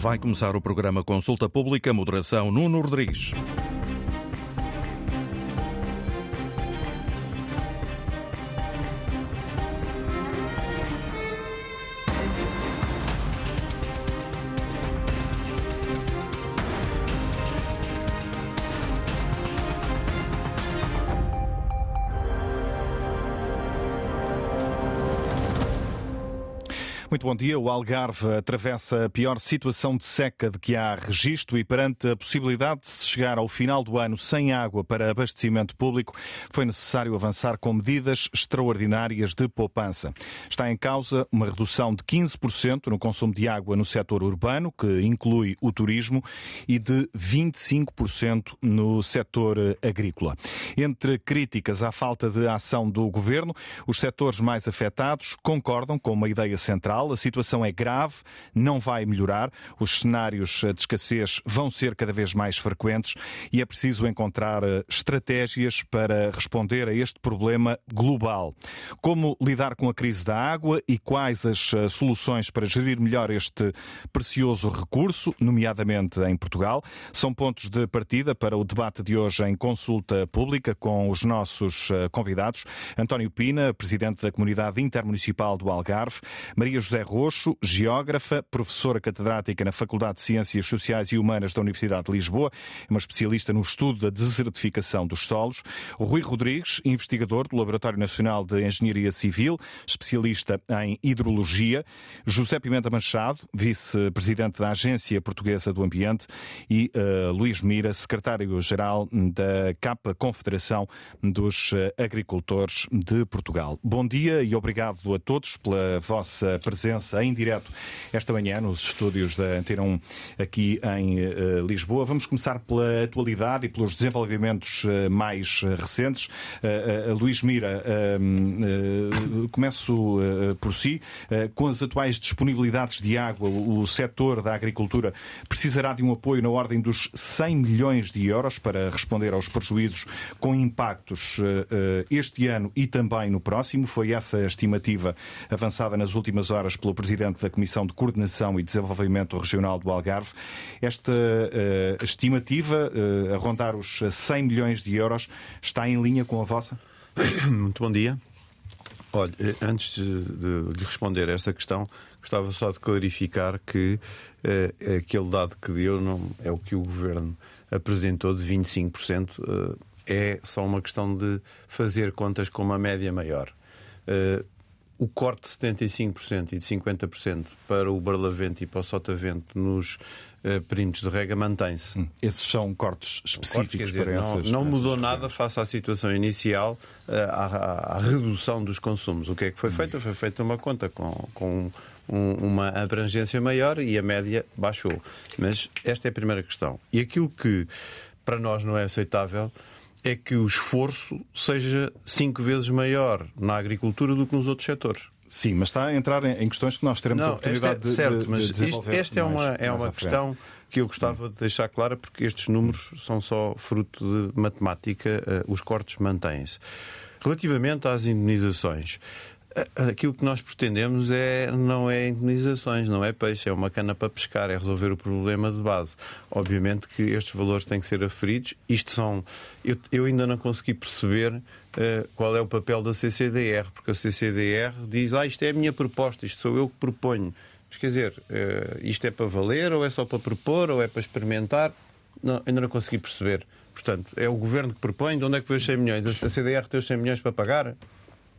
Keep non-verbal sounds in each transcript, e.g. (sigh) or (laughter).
Vai começar o programa Consulta Pública, moderação Nuno Rodrigues. Muito bom dia. O Algarve atravessa a pior situação de seca de que há registro e perante a possibilidade de se chegar ao final do ano sem água para abastecimento público, foi necessário avançar com medidas extraordinárias de poupança. Está em causa uma redução de 15% no consumo de água no setor urbano, que inclui o turismo, e de 25% no setor agrícola. Entre críticas à falta de ação do governo, os setores mais afetados concordam com uma ideia central a situação é grave, não vai melhorar, os cenários de escassez vão ser cada vez mais frequentes e é preciso encontrar eh, estratégias para responder a este problema global. Como lidar com a crise da água e quais as eh, soluções para gerir melhor este precioso recurso, nomeadamente em Portugal, são pontos de partida para o debate de hoje em consulta pública com os nossos eh, convidados. António Pina, presidente da Comunidade Intermunicipal do Algarve, Maria José Roxo, geógrafa, professora catedrática na Faculdade de Ciências Sociais e Humanas da Universidade de Lisboa, uma especialista no estudo da desertificação dos solos. Rui Rodrigues, investigador do Laboratório Nacional de Engenharia Civil, especialista em hidrologia. José Pimenta Machado, vice-presidente da Agência Portuguesa do Ambiente. E uh, Luís Mira, secretário-geral da CAPA, Confederação dos Agricultores de Portugal. Bom dia e obrigado a todos pela vossa presença presença em direto esta manhã nos estúdios da Antena 1 aqui em uh, Lisboa. Vamos começar pela atualidade e pelos desenvolvimentos uh, mais recentes. Uh, Luís Mira, começo por si. com as atuais disponibilidades de água, o, o setor da agricultura precisará de um apoio na ordem dos 100 milhões de euros para responder aos prejuízos com impactos este ano e também no próximo. Foi essa a estimativa avançada nas últimas horas pelo Presidente da Comissão de Coordenação e Desenvolvimento Regional do Algarve. Esta uh, estimativa, uh, a rondar os 100 milhões de euros, está em linha com a vossa? (coughs) Muito bom dia. Olha, eh, antes de, de, de responder a esta questão, gostava só de clarificar que uh, aquele dado que deu não é o que o Governo apresentou de 25%. Uh, é só uma questão de fazer contas com uma média maior. Uh, o corte de 75% e de 50% para o Barlavento e para o Sotavento nos uh, perímetros de rega mantém-se. Hum. Esses são cortes específicos dizer, para essas Não, não mudou nada face à situação inicial, uh, à, à, redução dos consumos. O que é que foi hum. feito? Foi feita uma conta com, com um, uma abrangência maior e a média baixou. Mas esta é a primeira questão. E aquilo que para nós não é aceitável é que o esforço seja cinco vezes maior na agricultura do que nos outros setores. Sim, mas está a entrar em questões que nós teremos não, a oportunidade é, certo, de, de, mas de isto, esta é uma, é uma questão que eu gostava de deixar clara, porque estes números são só fruto de matemática, uh, os cortes mantêm-se. Relativamente às indemnizações, Aquilo que nós pretendemos é, não é indemnizações, não é peixe, é uma cana para pescar, é resolver o problema de base. Obviamente que estes valores têm que ser aferidos. Isto são. Eu, eu ainda não consegui perceber uh, qual é o papel da CCDR, porque a CCDR diz: ah, isto é a minha proposta, isto sou eu que proponho. Mas quer dizer, uh, isto é para valer, ou é só para propor, ou é para experimentar? Não, ainda não consegui perceber. Portanto, é o governo que propõe, de onde é que veio os 100 milhões? A CCDR tem os 100 milhões para pagar?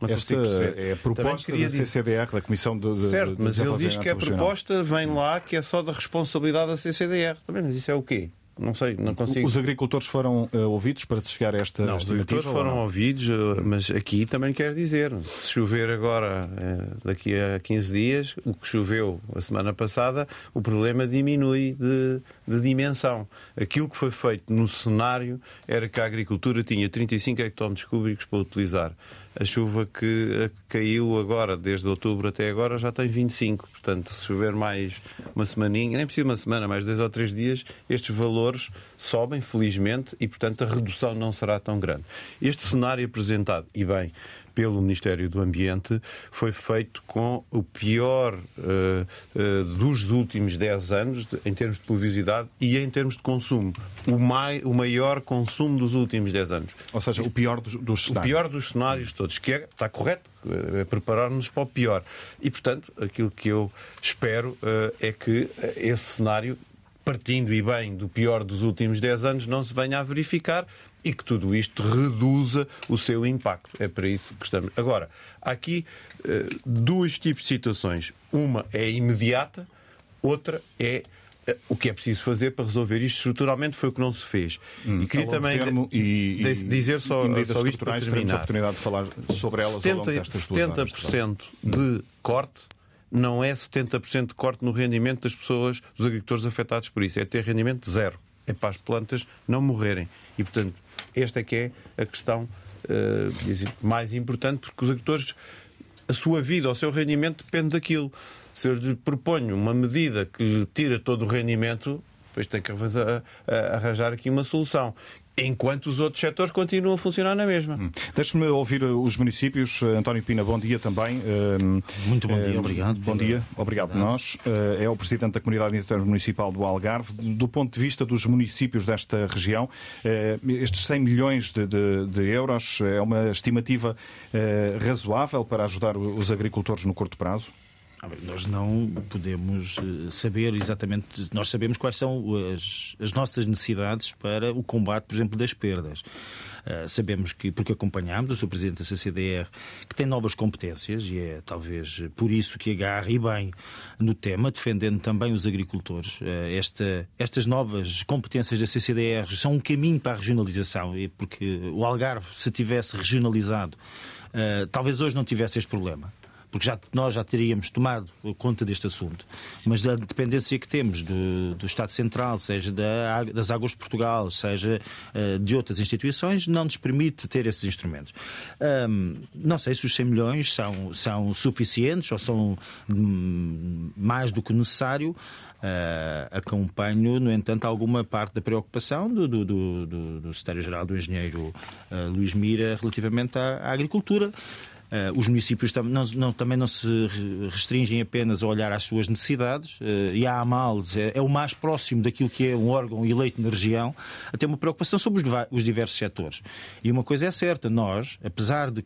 Não Esta é a proposta da CCDR, da Comissão de, de Certo, mas ele diz que a proposta vem lá que é só da responsabilidade da CCDR. Também, mas isso é o quê? Não sei, não consigo. Os agricultores foram uh, ouvidos para se chegar a esta Não, os agricultores foram ouvidos, uh, mas aqui também quero dizer, se chover agora, uh, daqui a 15 dias, o que choveu a semana passada, o problema diminui de, de dimensão. Aquilo que foi feito no cenário era que a agricultura tinha 35 hectómetros cúbicos para utilizar a chuva que caiu agora, desde outubro até agora, já tem 25. Portanto, se chover mais uma semaninha, nem precisa uma semana, mais dois ou três dias, estes valores sobem, felizmente, e, portanto, a redução não será tão grande. Este cenário apresentado, e bem, pelo Ministério do Ambiente foi feito com o pior uh, uh, dos últimos 10 anos, de, em termos de pluviosidade e em termos de consumo. O, mai, o maior consumo dos últimos 10 anos. Ou seja, o pior dos, dos cenários. O pior dos cenários todos, que é, está correto, é preparar-nos para o pior. E, portanto, aquilo que eu espero uh, é que esse cenário partindo e bem do pior dos últimos 10 anos, não se venha a verificar e que tudo isto reduza o seu impacto. É para isso que estamos. Agora, há aqui uh, dois tipos de situações. Uma é imediata, outra é uh, o que é preciso fazer para resolver isto estruturalmente foi o que não se fez. Hum, e queria também termo, e, e, dizer só, e só isto para terminar. a oportunidade de falar sobre elas 70, ao longo destas 70% de corte não é 70% de corte no rendimento das pessoas, dos agricultores afetados por isso. É ter rendimento zero. É para as plantas não morrerem. E, portanto, esta é que é a questão uh, mais importante, porque os agricultores, a sua vida, o seu rendimento depende daquilo. Se eu lhe proponho uma medida que lhe tira todo o rendimento, depois tem que arranjar aqui uma solução enquanto os outros setores continuam a funcionar na mesma. Hum. Deixe-me ouvir os municípios. Eh, António Pina, bom dia também. Muito bom dia, obrigado. Bom dia, obrigado nós. É o Presidente da Comunidade Intermunicipal do Algarve. Do ponto de vista dos municípios desta região, estes 100 milhões de, de, de euros é uma estimativa razoável para ajudar os agricultores no curto prazo? Ah, nós não podemos eh, saber exatamente, nós sabemos quais são as, as nossas necessidades para o combate, por exemplo, das perdas. Uh, sabemos que, porque acompanhamos o Sr. Presidente da CCDR, que tem novas competências e é talvez por isso que agarra e bem no tema, defendendo também os agricultores. Uh, esta, estas novas competências da CCDR são um caminho para a regionalização, porque o Algarve, se tivesse regionalizado, uh, talvez hoje não tivesse este problema porque já, nós já teríamos tomado conta deste assunto. Mas da dependência que temos do, do Estado Central, seja da, das Águas de Portugal, seja uh, de outras instituições, não nos permite ter esses instrumentos. Um, não sei se os 100 milhões são, são suficientes ou são hum, mais do que necessário. Uh, acompanho, no entanto, alguma parte da preocupação do, do, do, do Secretário-Geral do Engenheiro uh, Luís Mira relativamente à, à agricultura. Uh, os municípios tam não, não, também não se restringem apenas a olhar às suas necessidades, uh, e a AMAL é, é, o mais próximo daquilo que é um órgão eleito na região, a ter uma preocupação sobre os, os diversos setores. E uma coisa é certa, nós, apesar de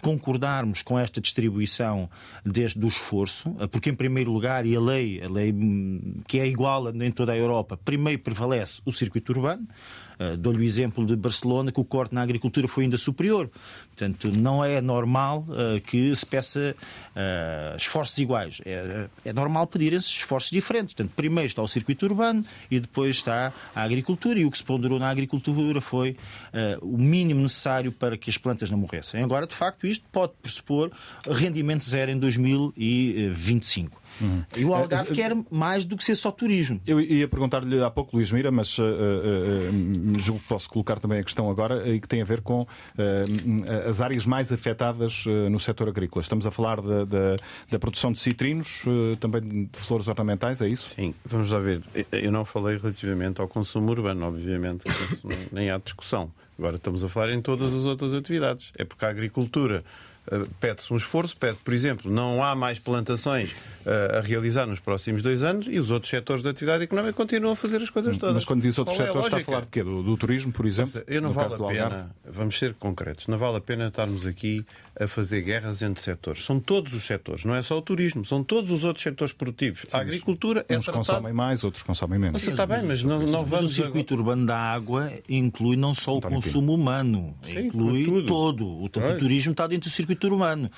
concordarmos com esta distribuição desde do esforço, eh, porque em primeiro lugar, e a lei, a lei hum, que é igual em toda a Europa, primeiro prevalece o circuito urbano, Uh, Dou-lhe o exemplo de Barcelona, que o corte na agricultura foi ainda superior. Portanto, não é normal uh, que se peça uh, esforços iguais. É, é normal pedir esses esforços diferentes. Portanto, primeiro está o circuito urbano e depois está a agricultura. E o que se ponderou na agricultura foi o mínimo necessário para que as plantas não morressem. Agora, de facto, isto pode pressupor rendimento zero em 2025. Uhum. E o Algarve uh, quer mais do que ser só turismo. Eu ia perguntar-lhe há pouco, Luís Mira, mas uh, uh, julgo que posso colocar também a questão agora e que tem a ver com as áreas mais afetadas no setor agrícola. Estamos a falar da, da, da produção de citrinos, também de flores ornamentais, é isso? Sim, vamos lá ver. Eu não falei relativamente ao consumo urbano, obviamente, nem há discussão. Agora estamos a falar em todas as outras atividades. É porque a agricultura pede-se um esforço, pede, por exemplo, não há mais plantações uh, a realizar nos próximos dois anos e os outros setores da atividade económica continuam a fazer as coisas todas. Mas quando diz outros Qual setores, é está a falar de quê? Do, do turismo, por exemplo? Eu não vale a pena, vamos ser concretos, não vale a pena estarmos aqui a fazer guerras entre setores. São todos os setores, não é só o turismo, são todos os outros setores produtivos. Sim, a agricultura é Uns tratado... consomem mais, outros consomem menos. Mas, está bem, mas não, não vamos... Mas o circuito agora... urbano da água inclui não só o consumo humano, Sim, inclui tudo. todo. O, o turismo está dentro do circuito urbano.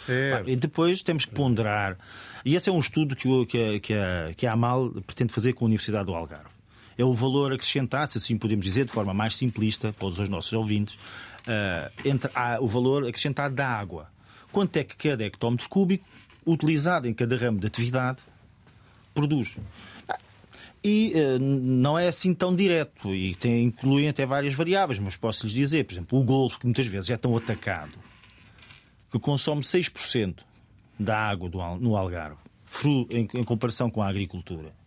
E depois temos que ponderar. E esse é um estudo que, o, que, a, que, a, que a AMAL pretende fazer com a Universidade do Algarve. É o valor acrescentado, se assim podemos dizer, de forma mais simplista, para os nossos ouvintes, uh, entre a, o valor acrescentado da água. Quanto é que cada hectómetro cúbico, utilizado em cada ramo de atividade, produz? E uh, não é assim tão direto e tem, inclui até várias variáveis, mas posso lhes dizer, por exemplo, o golfo, que muitas vezes é tão atacado, que consome 6% da água do, no Algarve, em, em comparação com a agricultura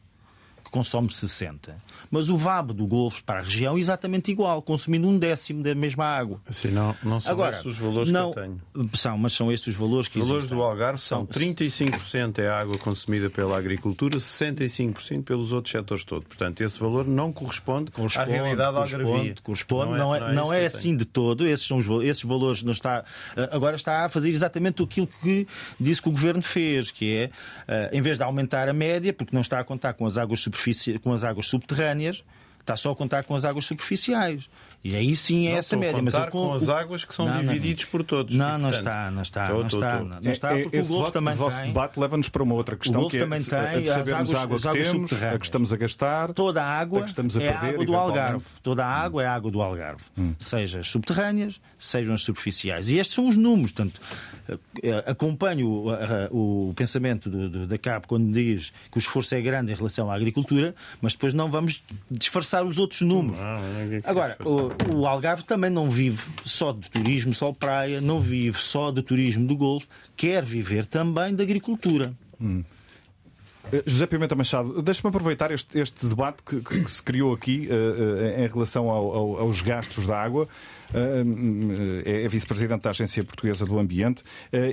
consome 60. Mas o VAB do Golfo para a região é exatamente igual, consumindo um décimo da mesma água. Assim, não, não são Agora, estes os valores não, que eu tenho. São, mas são estes os valores que Os valores do Algarve são 35% é água consumida pela agricultura, 65% pelos outros setores todos. Portanto, esse valor não corresponde, corresponde à realidade corresponde, corresponde, não é, não é, não é, é assim de todo. Esses, são os, esses valores não está, eh, agora está a fazer exatamente aquilo que disse que o Governo fez, que é, eh, em vez de aumentar a média, porque não está a contar com as águas, com as águas subterrâneas, está só a contar com as águas superficiais. E aí sim é não, essa média. Mas eu, com, com as águas que são não, divididos não, por todos. Não, não está, não está. Não está, não está porque Esse o Golfo também o vosso tem. debate leva-nos para uma outra questão que é também tem, a de sabermos a água que temos, a que estamos a gastar, toda a água a que estamos a é perder, água do Algarve. Toda a água é água do Algarve. Hum. Seja as subterrâneas, sejam as superficiais. E estes são os números. Portanto, eh, acompanho o, o pensamento do, do, da CAP quando diz que o esforço é grande em relação à agricultura, mas depois não vamos disfarçar os outros números. É Agora, o, Algarve também não vive só de turismo, só praia, não vive só de turismo do Golfo, quer viver também da agricultura. Hum. Eh, José Pimenta Machado, deixa-me aproveitar este, este debate que, que, se criou aqui uh, uh, em relação ao, ao, aos gastos da água. Uh, é vice-presidente da Agência Portuguesa do Ambiente.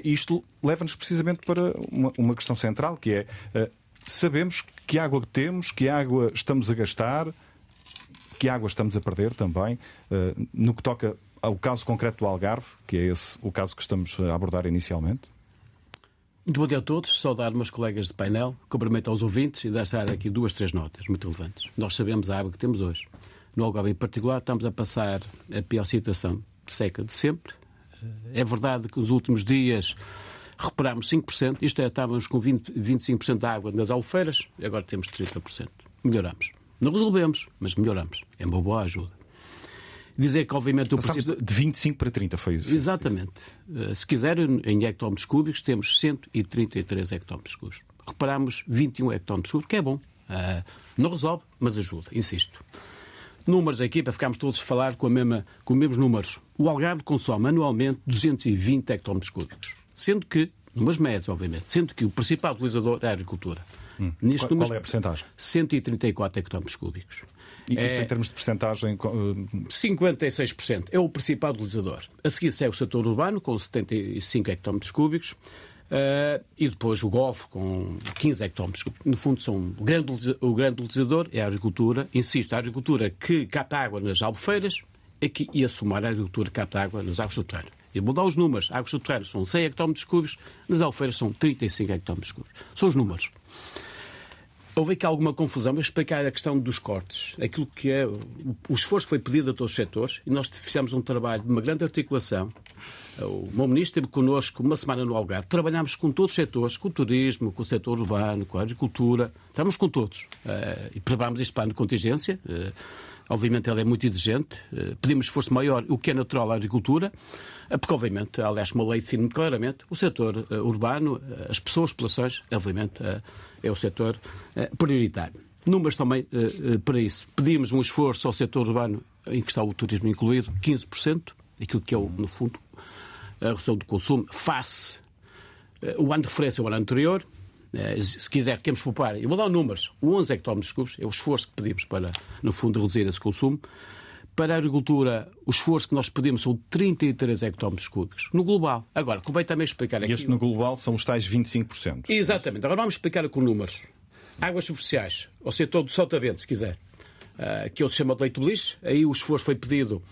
isto leva-nos precisamente para uma, uma, questão central, que é sabemos que água temos, que água estamos a gastar, que água estamos a perder também, eh, no que toca ao caso concreto do Algarve, que é esse o caso que estamos a abordar inicialmente? Muito bom dia a todos. Saudar meus colegas de painel, cumprimento aos ouvintes e deixar aqui duas, três notas muito relevantes. Nós sabemos a água que temos hoje. No Algarve em particular, estamos a passar a pior situação de seca de sempre. Eh, é verdade que nos últimos dias recuperámos 5%, isto é, estávamos com 20, 25% da água nas alfeiras, agora temos 30%. Melhoramos. Não resolvemos, mas melhoramos. É uma boa ajuda. Dizer que, obviamente, o princípio... de 25 para 30 foi isso. Exatamente. Uh, se quiser, em hectómetros cúbicos, temos 133 hectómetros cúbicos. Reparamos 21 hectómetros cúbicos, que é bom. Uh, não resolve, mas ajuda, insisto. Números aqui, para ficarmos todos a falar com, a mesma, com os mesmos números. O Algarve consome anualmente 220 hectómetros cúbicos. Sendo que, numas médias, obviamente, sendo que o principal utilizador é a agricultura. Hum. Neste qual, qual é a porcentagem? 134 hectómetros cúbicos. E é... isso em termos de porcentagem? 56% é o principal utilizador. A seguir segue o setor urbano, com 75 hectómetros cúbicos. Uh, e depois o Golfo, com 15 hectómetros. No fundo, são o grande, o grande utilizador é a agricultura. Insisto, a agricultura que capta água nas albufeiras aqui, e a somar a agricultura que capta água nas águas subterrâneas. E vou dar os números. Águas subterrâneas são 100 hectómetros cúbicos, nas albufeiras são 35 hectómetros cúbicos. São os números. Houve aqui alguma confusão, mas explicar a questão dos cortes. Aquilo que é o esforço que foi pedido a todos os setores, e nós fizemos um trabalho de uma grande articulação. O meu ministro esteve connosco uma semana no Algarve. Trabalhámos com todos os setores, com o turismo, com o setor urbano, com a agricultura. Estávamos com todos. Eh, e preparámos este plano de contingência. Eh, obviamente, ele é muito exigente. Eh, pedimos esforço maior, o que é natural à agricultura. Porque, obviamente, aliás, uma lei define claramente o setor urbano, as pessoas, as populações, obviamente, é o setor eh, prioritário. Números também eh, eh, para isso. Pedimos um esforço ao setor urbano, em que está o turismo incluído, 15%, aquilo que é, no fundo, a redução do consumo, face o ano de referência ao ano anterior. Se quiser, queremos poupar, eu vou dar números, 11 hectómetros cúbicos, é o esforço que pedimos para, no fundo, reduzir esse consumo. Para a agricultura, o esforço que nós pedimos são 33 hectómetros cúbicos. No global. Agora, convém também explicar aqui. E este no global são os tais 25%. Exatamente. Agora vamos explicar com números. Águas superficiais, ou setor do sotavento, se quiser, uh, que é o sistema de de beliche. Aí o esforço foi pedido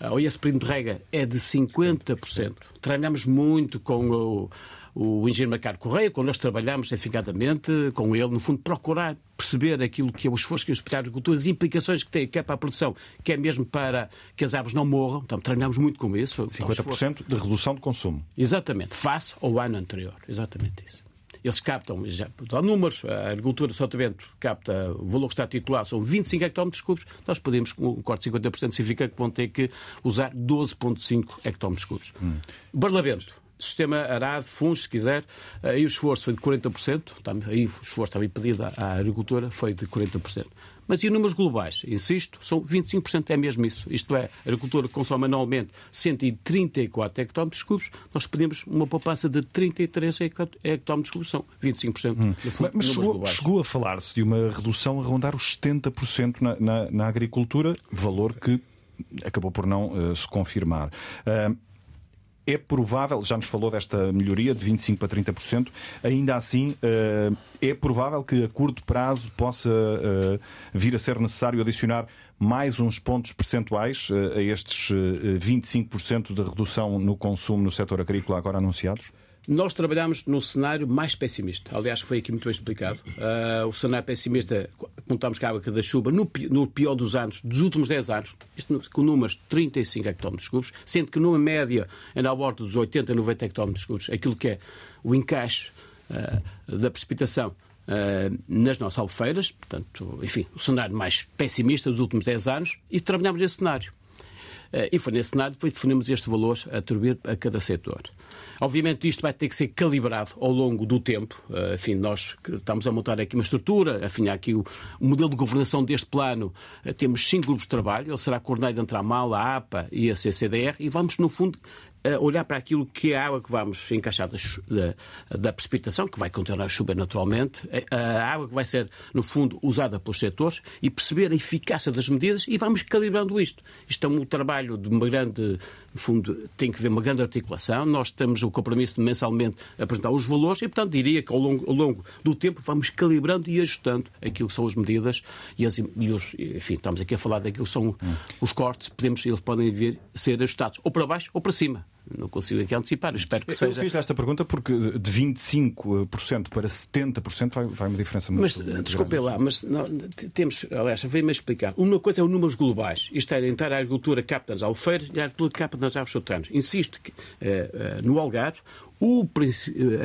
uh, ao ISPRIM de rega é de 50%. Trabalhamos muito com o o engenheiro Macaro Correia, quando nós trabalhamos eficazmente com ele, no fundo, procurar perceber aquilo que é o esforço que o Hospital de Agricultura, as implicações que tem, quer para a produção, quer mesmo para que as aves não morram. Então, treinamos muito com isso. 50% de redução de consumo. Exatamente, face ao ano anterior. Exatamente isso. Eles captam, já dá números, a agricultura de Sotavento capta, o valor que está titulado são 25 hectómetros cúbicos, nós podemos, com um corte de 50%, significa que vão ter que usar 12,5 hectómetros cúbicos. Hum. Barlavento, sistema arado, fundos, se quiser, aí o esforço foi de 40%, aí o esforço também pedido à agricultura foi de 40%. Mas e números globais? Insisto, são 25%, é mesmo isso. Isto é, a agricultura consome anualmente 134 hectómetros cúbicos, nós pedimos uma poupança de 33 hectómetros cúbicos, são 25%. Hum. Mas, mas chegou, chegou, a falar-se de uma redução a rondar os 70% na, na, na, agricultura, valor que acabou por não uh, se confirmar. Uh, é provável, já nos falou desta melhoria de 25% para 30%, ainda assim eh, é provável que a curto prazo possa eh, vir a ser necessário adicionar mais uns pontos percentuais eh, a estes 25% de redução no consumo no setor agrícola agora anunciados? Nós trabalhamos num cenário mais pessimista. Aliás, foi aqui muito bem explicado. Uh, o cenário pessimista, contamos com a água da chuva, no, no, pior dos anos, dos últimos 10 anos, isto com números de 35 hectómetros cúbicos, sendo que numa média anda à borda dos 80, 90 hectómetros cúbicos, aquilo que é o encaixe uh, da precipitação Uh, nas nossas albufeiras, portanto, enfim, o cenário mais pessimista dos últimos 10 anos, e trabalhamos nesse cenário. Uh, e foi nesse cenário que definimos este valor a atribuir a cada setor. Obviamente isto vai ter que ser calibrado ao longo do tempo. Eh, enfim, nós estamos a montar aqui uma estrutura, afinal aqui o, modelo de governação deste plano. Eh, temos cinco grupos de trabalho, ele será coordenado entre a MAL, a APA e a CCDR e vamos, no fundo, olhar para aquilo que é a água que vamos encaixar da, da, da, precipitação, que vai continuar a chover naturalmente, a água que vai ser, no fundo, usada pelos setores e perceber a eficácia das medidas e vamos calibrando isto. Isto é um trabalho de uma grande, no fundo, tem que haver uma grande articulação. Nós temos o compromisso de mensalmente apresentar os valores e, portanto, diria que ao longo, ao longo do tempo vamos calibrando e ajustando aquilo que são as medidas e, as, e os, enfim, estamos aqui a falar daquilo que são os cortes, podemos, eles podem vir ser ajustados ou para baixo ou para cima. Não consigo aqui antecipar, espero que eu seja. Eu fiz esta pergunta porque de 25% para 70% vai, vai uma diferença muito Mas, desculpe lá, mas não, temos, aliás, veio-me explicar. Uma coisa é os números globais, isto é, entrar a agricultura capta nas alfeiras e a agricultura capta nas águas subterrâneas. Insisto que eh, eh, no Algarve, o,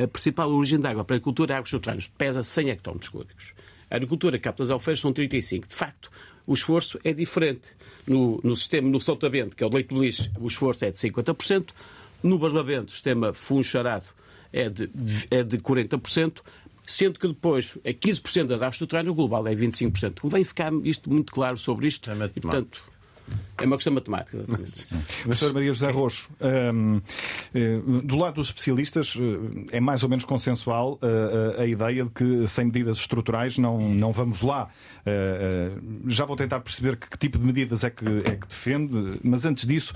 a principal origem da água para a agricultura é águas subterrâneas, pesa 100 hectómetros cúbicos. A agricultura capta nas alfeiras são 35. De facto, o esforço é diferente. No, no sistema, no soltamento, que é o leite de lixo, o esforço é de 50%. No barlamento, o sistema funcharado é de, é de 40%, sendo que depois é 15% das águas do terreno, o global é 25%. Convém ficar isto muito claro sobre isto. É e, portanto, é uma questão matemática. Sra. Maria José Roxo, um, eh, do lado dos especialistas, eh, é mais ou menos consensual a, eh, a ideia de que sem medidas estruturais não, não vamos lá. Já vou tentar perceber que, que tipo de medidas é que, é que defende, mas antes disso,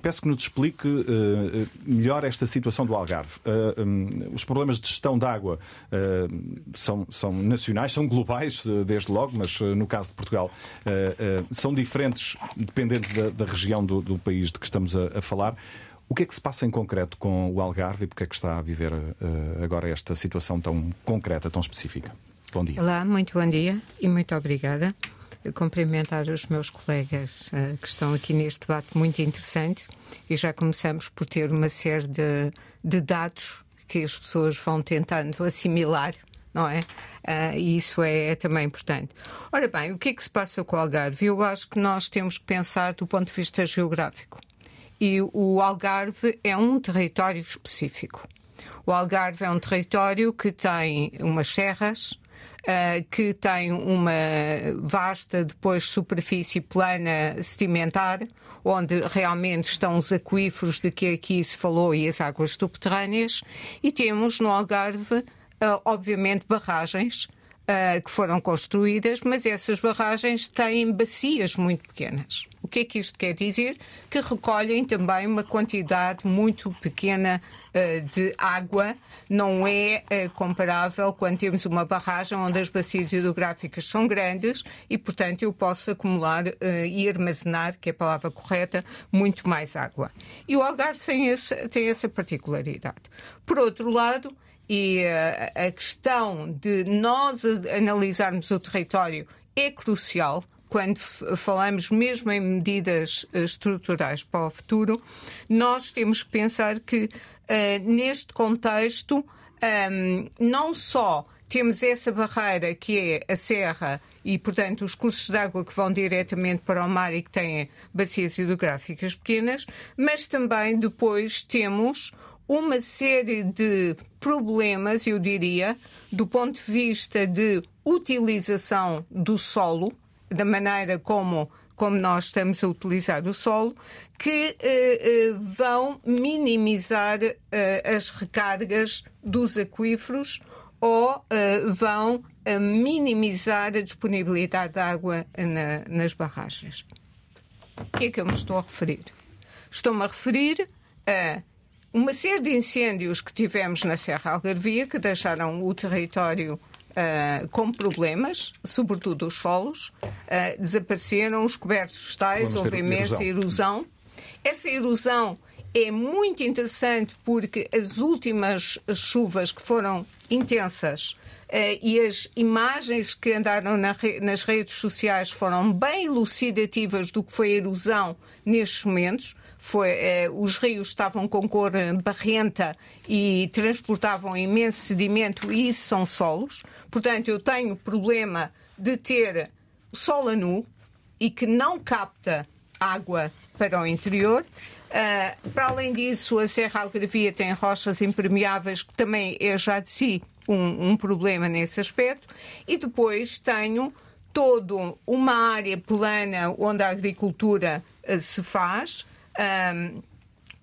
peço que nos explique uh, melhor esta situação do Algarve. Uh, um, os problemas de gestão de água são, são nacionais, são globais, desde logo, mas no caso de Portugal são diferentes dependendo da, da região do, do, país de que estamos a, a, falar. O que é que se passa em concreto com o Algarve e porque é que está a viver agora esta situação tão concreta, tão específica? Bom dia. Olá, muito bom dia e muito obrigada cumprimentar os meus colegas uh, que estão aqui neste debate muito interessante e já começamos por ter uma série de, de dados que as pessoas vão tentando assimilar não é? Uh, e isso é, é, também importante. Ora bem, o que é que se passa com o Algarve? Eu acho que nós temos que pensar do ponto de vista geográfico. E o Algarve é um território específico. O Algarve é um território que tem umas serras, uh, que tem uma vasta depois superfície plana sedimentar, onde realmente estão os aquíferos de que aqui se falou e as águas subterrâneas, e temos no Algarve, uh, obviamente, barragens uh, que foram construídas, mas essas barragens têm bacias muito pequenas. O que é que isto quer dizer? Que recolhem também uma quantidade muito pequena uh, de água, não é uh, comparável quando temos uma barragem onde as bacias hidrográficas são grandes e, portanto, eu posso acumular e armazenar, que é a palavra correta, muito mais água. E o Algarve tem, esse, tem essa particularidade. Por outro lado, e uh, a questão de nós analisarmos o território é crucial quando falamos mesmo em medidas eh, estruturais para o futuro, nós temos que pensar que, uh, neste contexto, ehm, não só temos essa barreira que é a serra e, portanto, os cursos de água que vão diretamente para o mar e que têm bacias hidrográficas pequenas, mas também depois temos uma série de problemas, eu diria, do ponto de vista de utilização do solo, da maneira como como nós estamos a utilizar o solo, que eh, eh, vão minimizar eh, as recargas dos aquíferos ou vão minimizar a disponibilidade de água na, nas barragens. O que é que eu me estou a referir? Estou-me a referir a uma série de incêndios que tivemos na Serra Algarvia que deixaram o território uh, com problemas, sobretudo os solos, uh, desapareceram os cobertos vegetais, houve imensa erosão. erosão. Essa erosão é muito interessante porque as últimas chuvas que foram intensas Uh, e as imagens que andaram na re nas redes sociais foram bem elucidativas do que foi a erosão nestes momentos foi, eh, os rios estavam com cor eh, barrenta e transportavam imenso sedimento e isso são solos. Portanto, eu tenho problema de ter solo nu e que não capta água para o interior. Uh, para além disso, a Serra Algarvia tem rochas impermeáveis, que também é já de si um, um problema nesse aspecto. E depois tenho toda uma área plana onde a agricultura uh, se faz, um,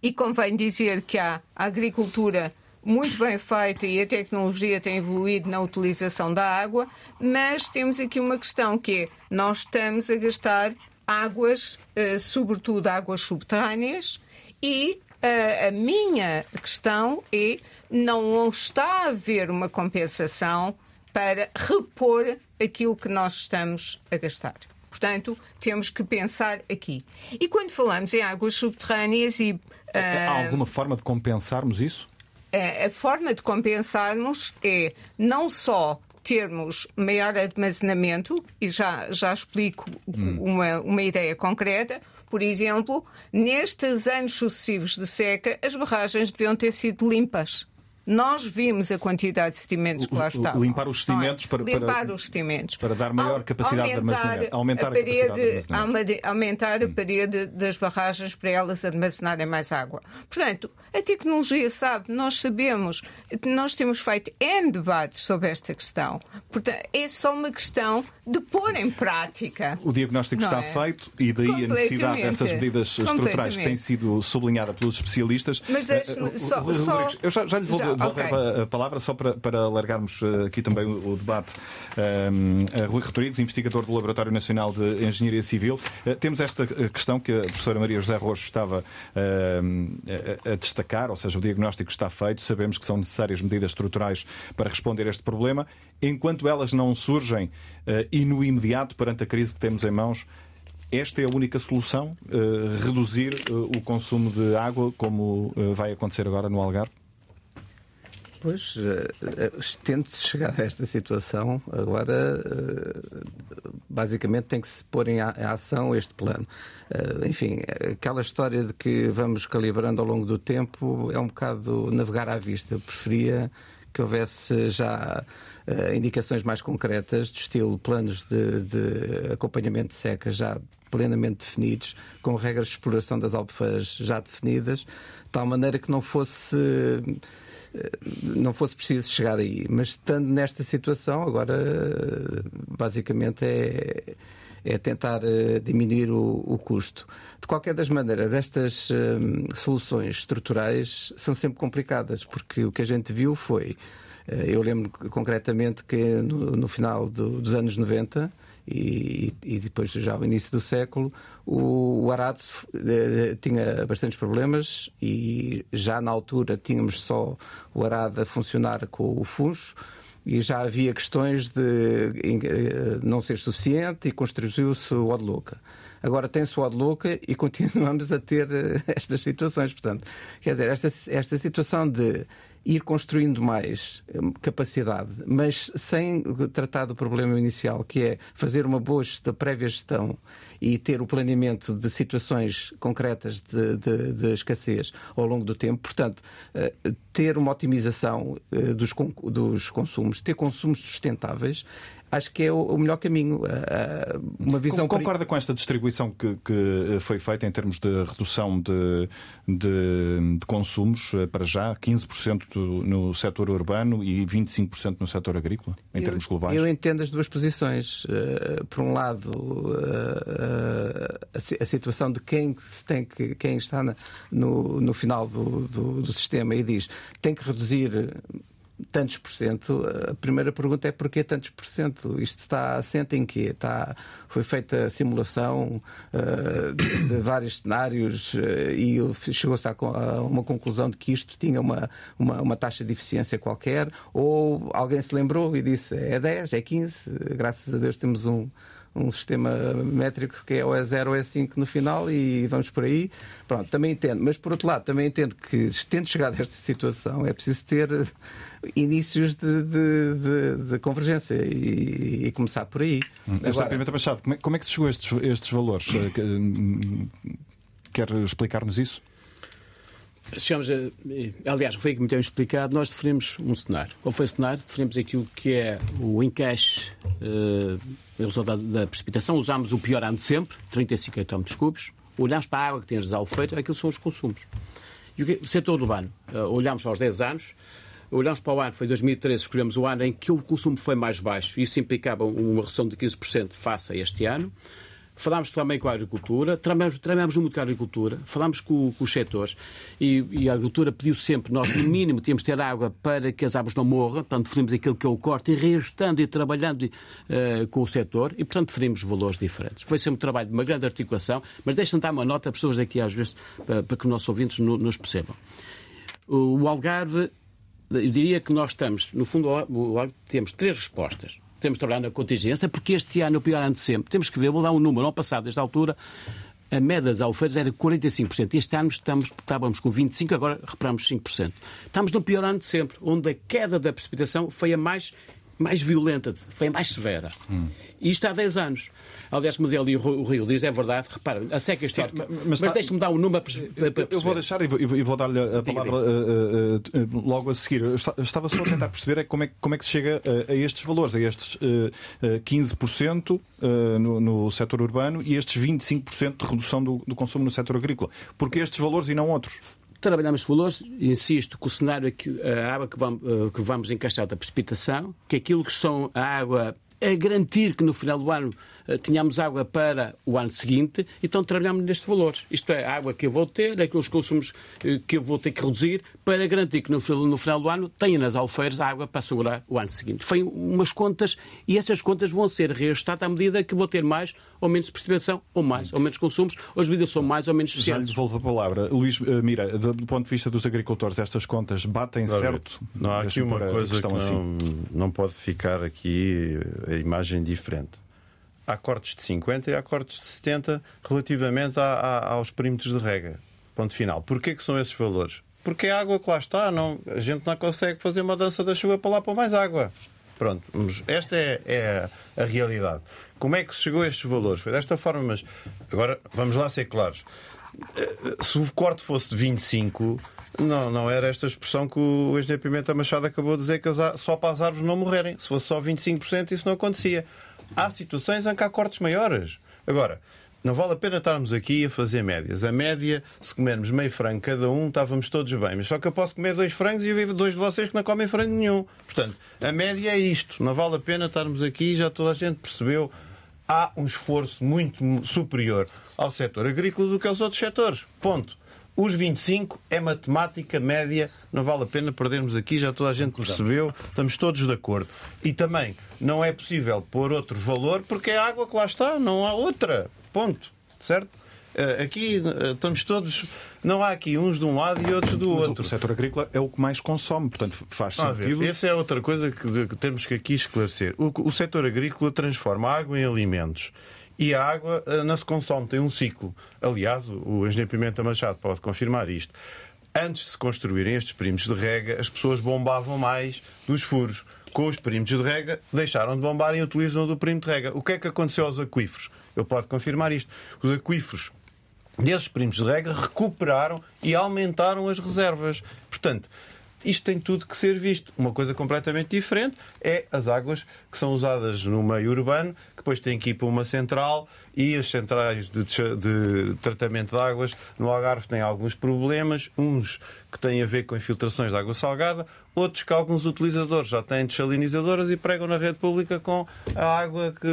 e convém dizer que há a agricultura muito bem feita e a tecnologia tem evoluído na utilização da água, mas temos aqui uma questão que é nós estamos a gastar águas, uh, sobretudo águas subterrâneas, e uh, a minha questão é não está a haver uma compensação para repor aquilo que nós estamos a gastar. Portanto, temos que pensar aqui. E quando falamos em águas subterrâneas e. Há alguma forma de compensarmos isso? A, a forma de compensarmos é não só termos maior armazenamento, e já, já explico hum. uma, uma ideia concreta. Por exemplo, nestes anos sucessivos de seca, as barragens deviam ter sido limpas. Nós vimos a quantidade de sedimentos que lá estavam. Limpar os sedimentos é? para, Limpar os sedimentos. Para dar maior capacidade aumentar de armazenamento. Aumentar a, parede, a capacidade de. Aumentar a hum. parede das barragens para elas armazenarem mais água. Portanto, a tecnologia sabe, nós sabemos, nós temos feito N debates sobre esta questão. Portanto, é só uma questão de pôr em prática. O diagnóstico está é? feito e daí a necessidade dessas medidas estruturais que tem sido sublinhada pelos especialistas. Mas deixe-me uh, só, Rodrigues, só... Eu já, já lhe vou já, devolver okay. a palavra só para, para alargarmos uh, aqui também o, o debate. Um, Rui Rodrigues, investigador do Laboratório Nacional de Engenharia Civil. Uh, temos esta questão que a professora Maria José Rocha estava uh, a, a destacar, ou seja, o diagnóstico está feito, sabemos que são necessárias medidas estruturais para responder a este problema. Enquanto elas não surgem e no imediato, perante a crise que temos em mãos, esta é a única solução? reduzir o consumo de água, como vai acontecer agora no Algarve? Pois, tente chegar a esta situação, agora basicamente tem que se pôr em ação este plano. Enfim, aquela história de que vamos calibrando ao longo do tempo é um bocado navegar à vista. Eu preferia que houvesse já indicações mais concretas, do estilo planos de, de acompanhamento de seca já plenamente definidos, com regras de exploração das albufeiras já definidas, de tal maneira que não fosse não fosse preciso chegar aí. Mas estando nesta situação, agora basicamente é, é tentar eh, diminuir o, o, custo. De qualquer das maneiras, estas soluções estruturais são sempre complicadas, porque o que a gente viu foi. Eh, eu lembro concretamente que no, no final do, dos anos 90 e, e, depois já ao início do século o, o Arad eh, tinha bastantes problemas e já na altura tínhamos só o Arad a funcionar com o funcho e já havia questões de eh, não ser suficiente e construiu-se o Odloca. Agora tem-se o Odloca e (laughs) continuamos a ter eh, estas situações. Portanto, quer dizer, esta, esta situação de ir construindo mais hum, capacidade, mas sem tratar do problema inicial, que é fazer uma boa gestão, prévia gestão e ter o planeamento de situações concretas de, de, de escassez ao longo do tempo. Portanto, eh, ter uma otimização eh, dos, dos consumos, ter consumos sustentáveis acho que é o, melhor caminho. uma visão Concorda com esta distribuição que, que, foi feita em termos de redução de, de, de consumos para já? 15% no setor urbano e 25% no setor agrícola, em eu, termos globais? Eu entendo as duas posições. Por um lado, a situação de quem, se tem que, quem está no, no final do, do, do sistema e diz tem que reduzir tantos por cento, a primeira pergunta é porquê tantos por cento? Isto está assente em quê? Está, foi feita simulação uh, de, de, vários cenários uh, e chegou-se a, a, uma conclusão de que isto tinha uma, uma, uma, taxa de eficiência qualquer? Ou alguém se lembrou e disse é 10, é 15? Graças a Deus temos um, um sistema métrico que é ou é 0 ou é 5 no final e vamos por aí. Pronto, também entendo. Mas por outro lado, também entendo que, tendo chegado a esta situação, é preciso ter inícios de, de, de, de convergência e, e, começar por aí. Hum. Agora, Pimenta Machado, como é, como é que se chegou a estes, estes valores? Eh, hum, quer explicar-nos isso? Chegamos a, aliás, foi que me tenham explicado, nós definimos um cenário. Qual foi o cenário? Definimos aquilo que é o encaixe uh, resultado da precipitação. Usámos o pior ano de sempre, 35 hectómetros cúbicos. Olhámos para a água que tem as alfeiras, aquilo são os consumos. E o, setor urbano, uh, olhámos aos 10 anos, olhámos para o ano, foi 2013, escolhemos o ano em que o consumo foi mais baixo. Isso implicava uma redução de 15% face a este ano. Falámos também com a agricultura, trabalhamos, trabalhamos muito com a agricultura, falámos com, com os setores e, e, a agricultura pediu sempre, nós no mínimo temos de ter água para que as árvores não morram, portanto definimos aquilo que é o corte e reajustando e trabalhando uh, com o setor e portanto definimos valores diferentes. Foi sempre um trabalho de uma grande articulação, mas deixem-me dar uma nota a pessoas aqui às vezes para, para que os nossos ouvintes no, nos percebam. O, o Algarve, eu diria que nós estamos, no fundo, temos três respostas temos de trabalhar na contingência, porque este ano, o pior ano de sempre, temos que ver, vou dar um número, ao passado, desta altura, a média das alfeiras era 45%. Este ano estamos, estávamos com 25%, agora reparamos 5%. Estamos no pior ano de sempre, onde a queda da precipitação foi a mais mais violenta, foi mais severa. Hum. E isto há 10 anos. Aliás, como dizia ali o Rio diz, é verdade, repara, a seca histórica. Sim, mas, mas tá... deixe-me dar um número para, para Eu vou deixar e vou, e vou dar-lhe a palavra uh, uh, logo a seguir. Eu estava só a tentar perceber é como, é, como é que se chega a, a estes valores, a estes uh, 15% no, no setor urbano e estes 25% de redução do, do consumo no setor agrícola. Porque estes valores e não outros? Trabalhamos valores, insisto, que o cenário é que a água que vamos, eh, que vamos encaixar da precipitação, que aquilo que são a água a garantir que no final do ano uh, tenhamos água para o ano seguinte, então trabalhamos nestes valores. Isto é, a água que eu vou ter, aqueles consumos uh, que eu vou ter que reduzir, para garantir que no, no, final do ano tenha nas alfeiras água para assegurar o ano seguinte. Foi umas contas e essas contas vão ser reajustadas à medida que vou ter mais ou menos precipitação, ou mais ou menos consumos, ou as medidas são mais ou menos suficientes. Já lhe devolvo a palavra. Luís uh, Mira, do, ponto de vista dos agricultores, estas contas batem certo? Não, há aqui uma coisa que não, assim. não pode ficar aqui a imagem diferente. Há cortes de 50 e há cortes de 70 relativamente a, a, aos perímetros de rega. Ponto final. Porquê que são esses valores? Porque a água que lá está, não, a gente não consegue fazer uma dança da chuva para lá para mais água. Pronto, esta é, é a, realidade. Como é que se chegou a estes valores? Foi desta forma, mas agora vamos lá ser claros. Eh, se o corte fosse de 25, não, não era esta expressão que o engenheiro Pimenta Machado acabou de dizer que só para as árvores não morrerem. Se fosse só 25%, isso não acontecia. Há situações em que há cortes maiores. Agora, não vale a pena estarmos aqui a fazer médias. A média, se comermos meio frango cada um, estávamos todos bem. Mas só que eu posso comer dois frangos e eu vivo dois de vocês que não comem frango nenhum. Portanto, a média é isto. Não vale a pena estarmos aqui, já toda a gente percebeu. Há um esforço muito superior ao setor agrícola do que aos outros setores. Ponto. Os 25 é matemática média, não vale a pena perdermos aqui, já toda a gente percebeu, estamos todos de acordo. E também não é possível pôr outro valor porque é a água que lá está, não há outra. Ponto. Certo? Eh, aqui eh, estamos todos. Não há aqui uns de um lado e outros do Mas outro. O setor agrícola é o que mais consome, portanto faz sentido. Essa é outra coisa que, que temos que aqui esclarecer. O, o setor agrícola transforma água em alimentos e a água uh, não se consome, tem um ciclo. Aliás, o engenheiro Pimenta Machado pode confirmar isto. Antes de se construírem estes perímetros de rega, as pessoas bombavam mais dos furos. Com os perímetros de rega, deixaram de bombar e utilizam do perímetro de rega. O que é que aconteceu aos aquíferos? Ele pode confirmar isto. Os aquíferos desses perímetros de rega recuperaram e aumentaram as reservas. Portanto, isto tem tudo que ser visto. Uma coisa completamente diferente é as águas que são usadas no meio urbano, depois têm que ir para uma central e as centrais de, de tratamento de águas no Algarve têm alguns problemas, uns que têm a ver com infiltrações de água salgada, outros que alguns utilizadores já têm desalinizadoras e pregam na rede pública com a água, que,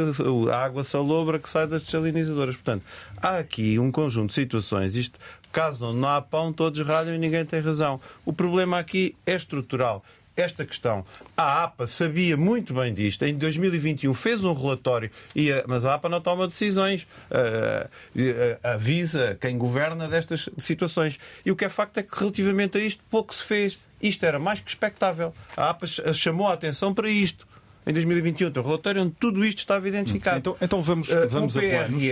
a água salobra que sai das desalinizadoras. Portanto, há aqui um conjunto de situações. Isto caso não há pão, todos ralham e ninguém tem razão. O problema aqui é estrutural. Esta questão, a APA sabia muito bem disto. Em 2021 fez um relatório, e a, mas a APA não toma decisões. Uh, uh, avisa quem governa destas situações. E o que é facto é que, relativamente a isto, pouco se fez. Isto era mais que expectável. A APA chamou a atenção para isto em 2021 tem um relatório onde tudo isto estava identificado. Então, então vamos, vamos o PRR, a planos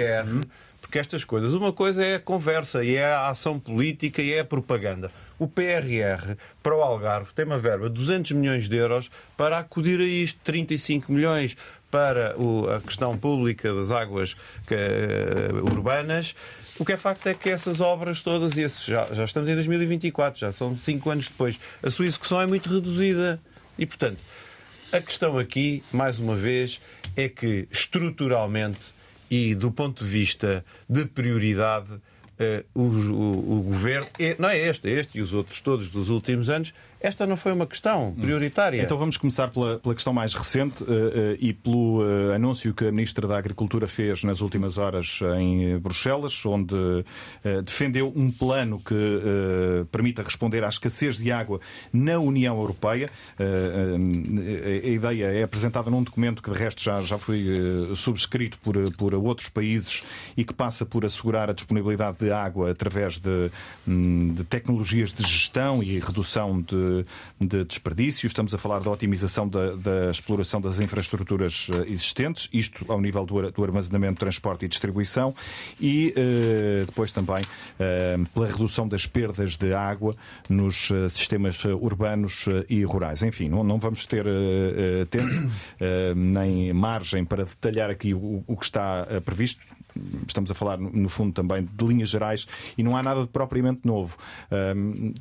porque estas coisas, uma coisa é a conversa e é a ação política e é a propaganda. O PRR para o Algarve tem uma verba de 200 milhões de euros para acudir a isto, 35 milhões para a questão pública das águas uh, urbanas. O que é facto é que essas obras todas, e já, já estamos em 2024, já são cinco anos depois, a sua execução é muito reduzida. E, portanto, a questão aqui, mais uma vez, é que estruturalmente e do ponto de vista de prioridade, uh, o, o, o, governo, não é este, é este e os outros todos dos últimos anos, esta não foi uma questão prioritária. Então vamos começar pela, pela questão mais recente uh, uh, e pelo uh, anúncio que a Ministra da Agricultura fez nas últimas horas em Bruxelas, onde defendeu um plano que permita responder à escassez de água na União Europeia. a ideia é apresentada num documento que, de resto, já, já foi subscrito por, por outros países e que passa por assegurar a disponibilidade de água através de, hum, de tecnologias de gestão e redução de de, desperdício, estamos a falar da otimização da, da exploração das infraestruturas eh, existentes, isto ao nível do, do armazenamento, transporte e distribuição, e uh, depois também uh, pela redução das perdas de água nos sistemas urbanos e rurais. Enfim, não, não vamos ter tempo nem margem para detalhar aqui o, o que está previsto estamos a falar, no fundo, também de linhas gerais e não há nada de propriamente novo.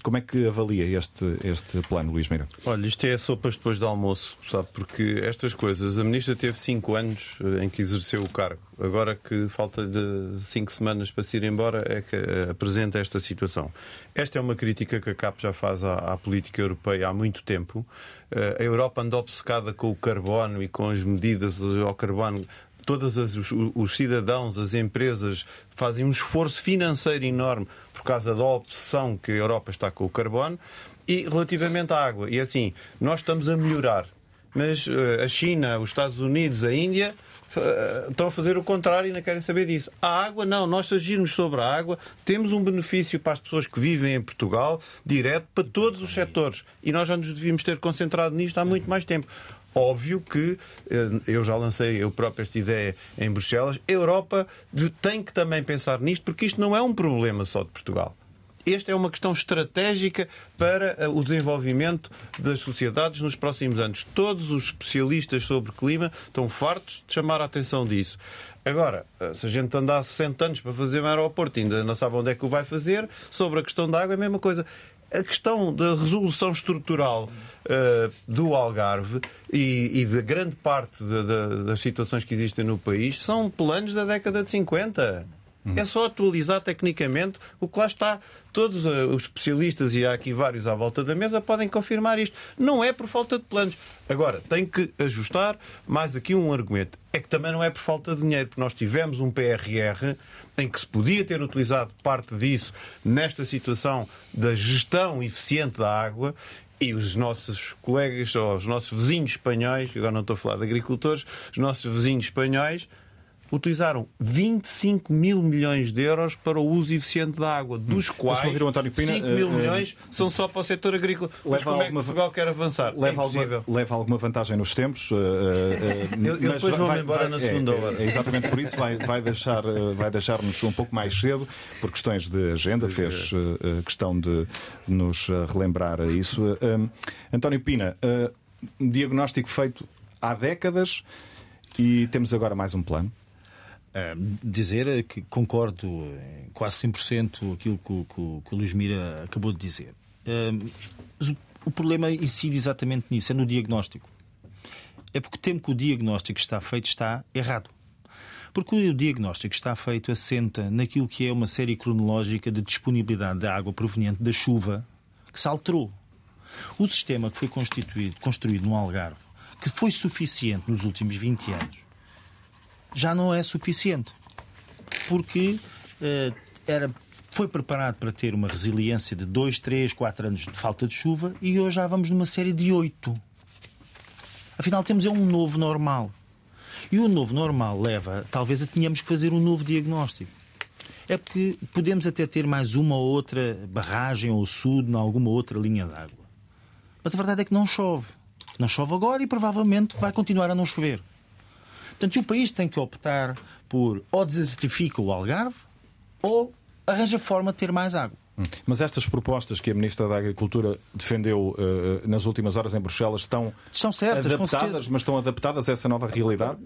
como é que avalia este, este plano, Luís Meira? Olha, isto é sopas depois do almoço, sabe? Porque estas coisas, a Ministra teve cinco anos eh, em que exerceu o cargo. Agora que falta de cinco semanas para se ir embora, é que eh, apresenta esta situação. Esta é uma crítica que a CAP já faz à, à política europeia há muito tempo. Eh, a Europa anda obcecada com o carbono e com as medidas ao carbono todos os, os, cidadãos, as empresas fazem um esforço financeiro enorme por causa da obsessão que a Europa está com o carbono e relativamente à água. E assim, nós estamos a melhorar, mas uh, a China, os Estados Unidos, a Índia uh, estão a fazer o contrário e não querem saber disso. A água, não. Nós agirmos sobre a água, temos um benefício para as pessoas que vivem em Portugal, direto para todos os setores. E nós já nos devíamos ter concentrado nisto há muito mais tempo. Óbvio que, eh, eu já lancei eu próprio esta ideia em Bruxelas, a Europa tem que também pensar nisto, porque isto não é um problema só de Portugal. Esta é uma questão estratégica para eh, o desenvolvimento das sociedades nos próximos anos. Todos os especialistas sobre clima estão fartos de chamar a atenção disso. Agora, eh, se a gente andar 60 anos para fazer um aeroporto e ainda não sabe onde é que o vai fazer, sobre a questão da água é a mesma coisa a questão da resolução estrutural uh, do Algarve e, e de grande parte de, de, das situações que existem no país são planos da década de 50. É só atualizar tecnicamente o que lá está. Todos uh, os especialistas, e há aqui vários à volta da mesa, podem confirmar isto. Não é por falta de planos. Agora, tem que ajustar mais aqui um argumento. É que também não é por falta de dinheiro, porque nós tivemos um PRR em que se podia ter utilizado parte disso nesta situação da gestão eficiente da água e os nossos colegas, ou os nossos vizinhos espanhóis, agora não estou a falar de agricultores, os nossos vizinhos espanhóis utilizaram 25 mil milhões de euros para o uso eficiente da água, dos hum. quais 5 mil uh, milhões uh, uh, são só para o setor agrícola. Mas como alguma, é que Portugal quer avançar? Leva, é alguma, leva alguma vantagem nos tempos. (laughs) eu, eu depois vou-me embora vai, na segunda é, hora. É, exatamente por isso vai, vai deixar, vai deixar-nos um pouco mais cedo, por questões de agenda, fez é. questão de nos relembrar isso. António Pina, diagnóstico feito há décadas e temos agora mais um plano dizer que concordo quase 100% aquilo que, que, que o Luís Mira acabou de dizer. o problema incide exatamente nisso, é no diagnóstico. É porque temo que o diagnóstico que está feito está errado. Porque o diagnóstico que está feito assenta naquilo que é uma série cronológica de disponibilidade de água proveniente da chuva que se alterou. O sistema que foi constituído, construído no Algarve, que foi suficiente nos últimos 20 anos, já não é suficiente. Porque uh, era foi preparado para ter uma resiliência de 2, 3, 4 anos de falta de chuva e hoje já vamos numa série de 8. Afinal, temos é um novo normal. E o novo normal leva, talvez, a tenhamos que fazer um novo diagnóstico. É porque podemos até ter mais uma ou outra barragem ou sudo em alguma outra linha d'água. Mas a verdade é que não chove. Não chove agora e provavelmente vai continuar a não chover. Portanto, o país tem que optar por ou desertifica o Algarve ou arranja forma de ter mais água. Hum. Mas estas propostas que a Ministra da Agricultura defendeu uh, nas últimas horas em Bruxelas estão São certas, adaptadas, mas estão adaptadas a essa nova realidade?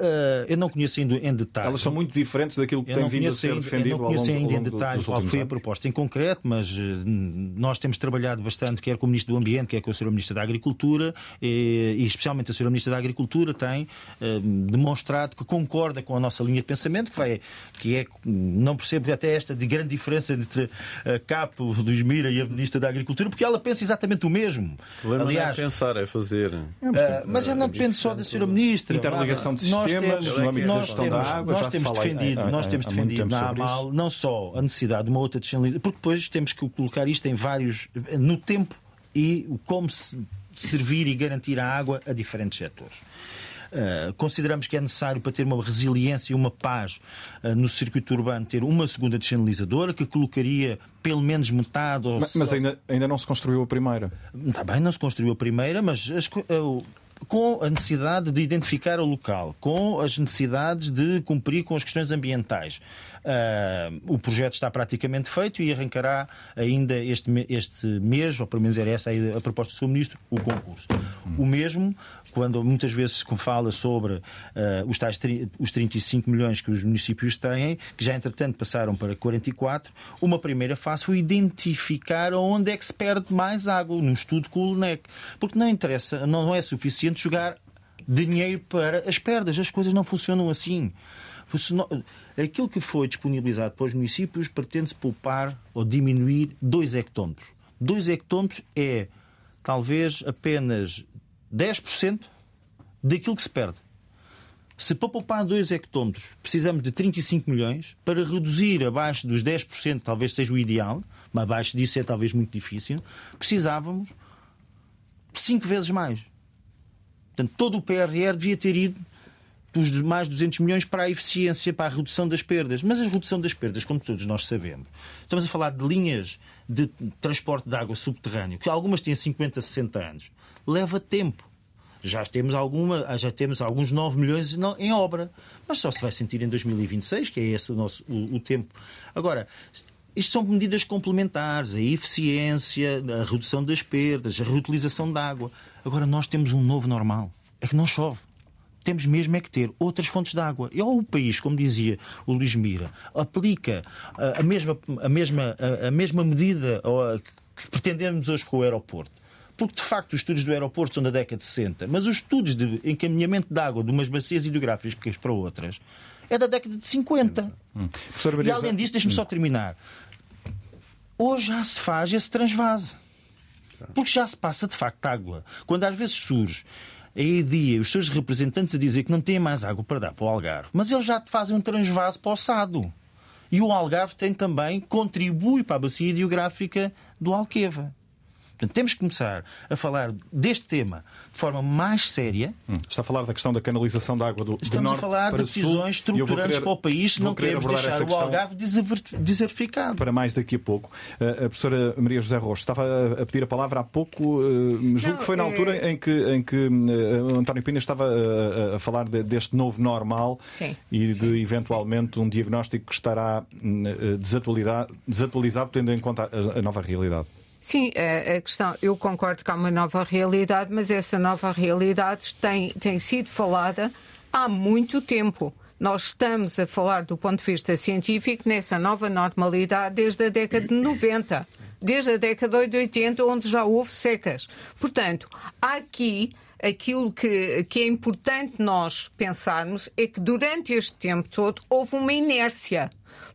Uh, eu não conheço ainda em detalhe. Elas são muito diferentes daquilo que tem vindo a ser ainda, defendido Eu não conheço ainda em detalhe qual foi a proposta em concreto, mas uh, nós temos trabalhado bastante, quer com o Ministro do Ambiente, quer com a Sra. Ministra da Agricultura, e, e especialmente a Sra. Ministra da Agricultura tem uh, demonstrado que concorda com a nossa linha de pensamento, que, vai, que é, não percebo até esta de grande diferença entre a Capo do Esmira e a Ministra da Agricultura, porque ela pensa exatamente o mesmo. Aliás, não é pensar, é fazer. mas já não depende só da Sra. Ministra. Interligação de nós temos, no âmbito da gestão da água, nós temos defendido, nós temos defendido na AMAL não só a necessidade de uma outra descentralização, porque depois temos que colocar isto em vários, no tempo e como se servir e garantir a água a diferentes setores. Uh, consideramos que é necessário para ter uma resiliência e uma paz uh, no circuito urbano ter uma segunda descentralizadora que colocaria pelo menos metade. Mas, mas ainda, ainda não se construiu a primeira. Está bem, não se construiu a primeira, mas as, uh, com a necessidade de identificar o local, com as necessidades de cumprir com as questões ambientais. Uh, o projeto está praticamente feito e arrancará ainda este, este mês, ou pelo menos era essa a, proposta do Sr. Ministro, o concurso. O mesmo quando muitas vezes se fala sobre uh, os, tais, os 35 milhões que os municípios têm, que já entretanto passaram para 44, uma primeira fase foi identificar onde é que se perde mais água, num estudo com o LNEC. Porque não interessa, não é suficiente jogar dinheiro para as perdas, as coisas não funcionam assim. Aquilo que foi disponibilizado para os municípios pretende-se poupar ou diminuir 2 hectómetros. 2 hectómetros é talvez apenas 10% daquilo que se perde. Se para poupar 2 hectómetros precisamos de 35 milhões, para reduzir abaixo dos 10%, talvez seja o ideal, mas abaixo disso é talvez muito difícil, precisávamos 5 vezes mais. Portanto, todo o PRR devia ter ido dos mais 200 milhões para a eficiência, para a redução das perdas. Mas a redução das perdas, como todos nós sabemos, estamos a falar de linhas de transporte de água subterrâneo, que algumas têm 50, 60 anos leva tempo. Já temos, alguma, já temos alguns 9 milhões em obra, mas só se vai sentir em 2026, que é esse o, nosso, o, o tempo. Agora, isto são medidas complementares, a eficiência, a redução das perdas, a reutilização de água. Agora nós temos um novo normal. É que não chove. Temos mesmo é que ter outras fontes de água. E ou o país, como dizia o Luís Mira, aplica a, mesma, a, mesma, a, a mesma medida que pretendemos hoje com o aeroporto porque de facto os estudos do aeroporto são da década de 60, mas os estudos de encaminhamento de água de umas bacias hidrográficas para outras é da década de 50. Hum. E além disso, deixe-me só terminar. Hoje já se faz esse transvase. Porque já se passa de facto água. Quando às vezes surge a EDIA, os seus representantes a dizer que não têm mais água para dar para o Algarve, mas eles já fazem um transvase para o Sado. E o Algarve tem também, contribui para a bacia hidrográfica do Alqueva. Portanto, temos que começar a falar deste tema de forma mais séria. Hum. Está a falar da questão da canalização da água do, Estamos do a falar de decisões estruturantes querer, para o país se não queremos deixar o Algarve desertificado. Para mais daqui a pouco. Eh, a professora Maria José Rocha estava a pedir a palavra há pouco, eh, julgo que foi na é- altura em que, em que António Pina estava a, a falar de, deste novo normal sim, e sim, de eventualmente sim. um diagnóstico que estará desatualizado, desatualizado tendo em conta a, a nova realidade. Sim, a questão, eu concordo que há uma nova realidade, mas essa nova realidade tem, tem sido falada há muito tempo. Nós estamos a falar do ponto de vista científico nessa nova normalidade desde a década de 90. desde a década de 80, onde já houve secas. Portanto, há aqui aquilo que, que é importante nós pensarmos é que durante este tempo todo houve uma inércia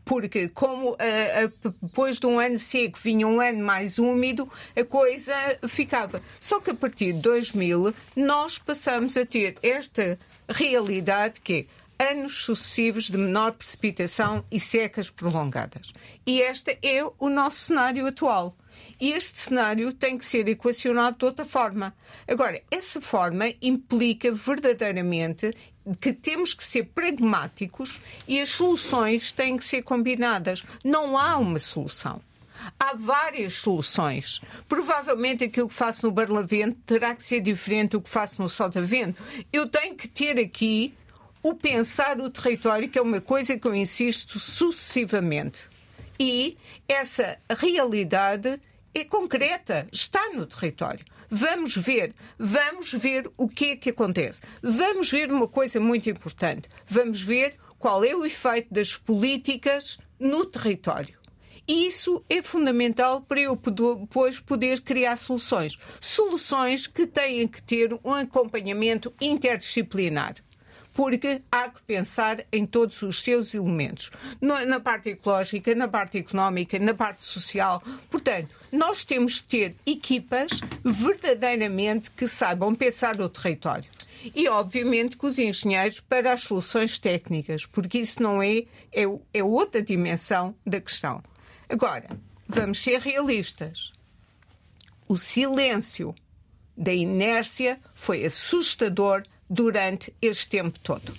porque como uh, uh, depois de um ano seco vinha um ano mais úmido, a coisa ficava. Só que a partir de 2000 nós passamos a ter esta realidade que é anos sucessivos de menor precipitação e secas prolongadas. E este é o nosso cenário atual. E este cenário tem que ser equacionado de outra forma. Agora, essa forma implica verdadeiramente que temos que ser pragmáticos e as soluções têm que ser combinadas. Não há uma solução. Há várias soluções. Provavelmente aquilo que faço no Barlavento terá que ser diferente do que faço no Sotavento. Eu tenho que ter aqui o pensar o território, que é uma coisa que eu insisto sucessivamente. E essa realidade é concreta, está no território. Vamos ver, vamos ver o que é que acontece. Vamos ver uma coisa muito importante. Vamos ver qual é o efeito das políticas no território. Isso é fundamental para eu depois poder criar soluções. Soluções que têm que ter um acompanhamento interdisciplinar porque há que pensar em todos os seus elementos, na parte ecológica, na parte económica, na parte social. Portanto, nós temos que ter equipas verdadeiramente que saibam pensar no território. E, obviamente, que os engenheiros para as soluções técnicas, porque isso não é, é, é outra dimensão da questão. Agora, vamos ser realistas. O silêncio da inércia foi assustador durante este tempo todo.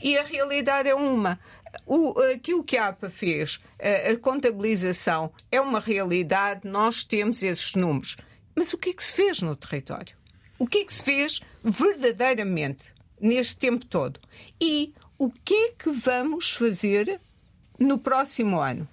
E a realidade é uma. O, aquilo que a APA fez, a, a contabilização, é uma realidade, nós temos esses números. Mas o que é que se fez no território? O que é que se fez verdadeiramente neste tempo todo? E o que é que vamos fazer no próximo ano?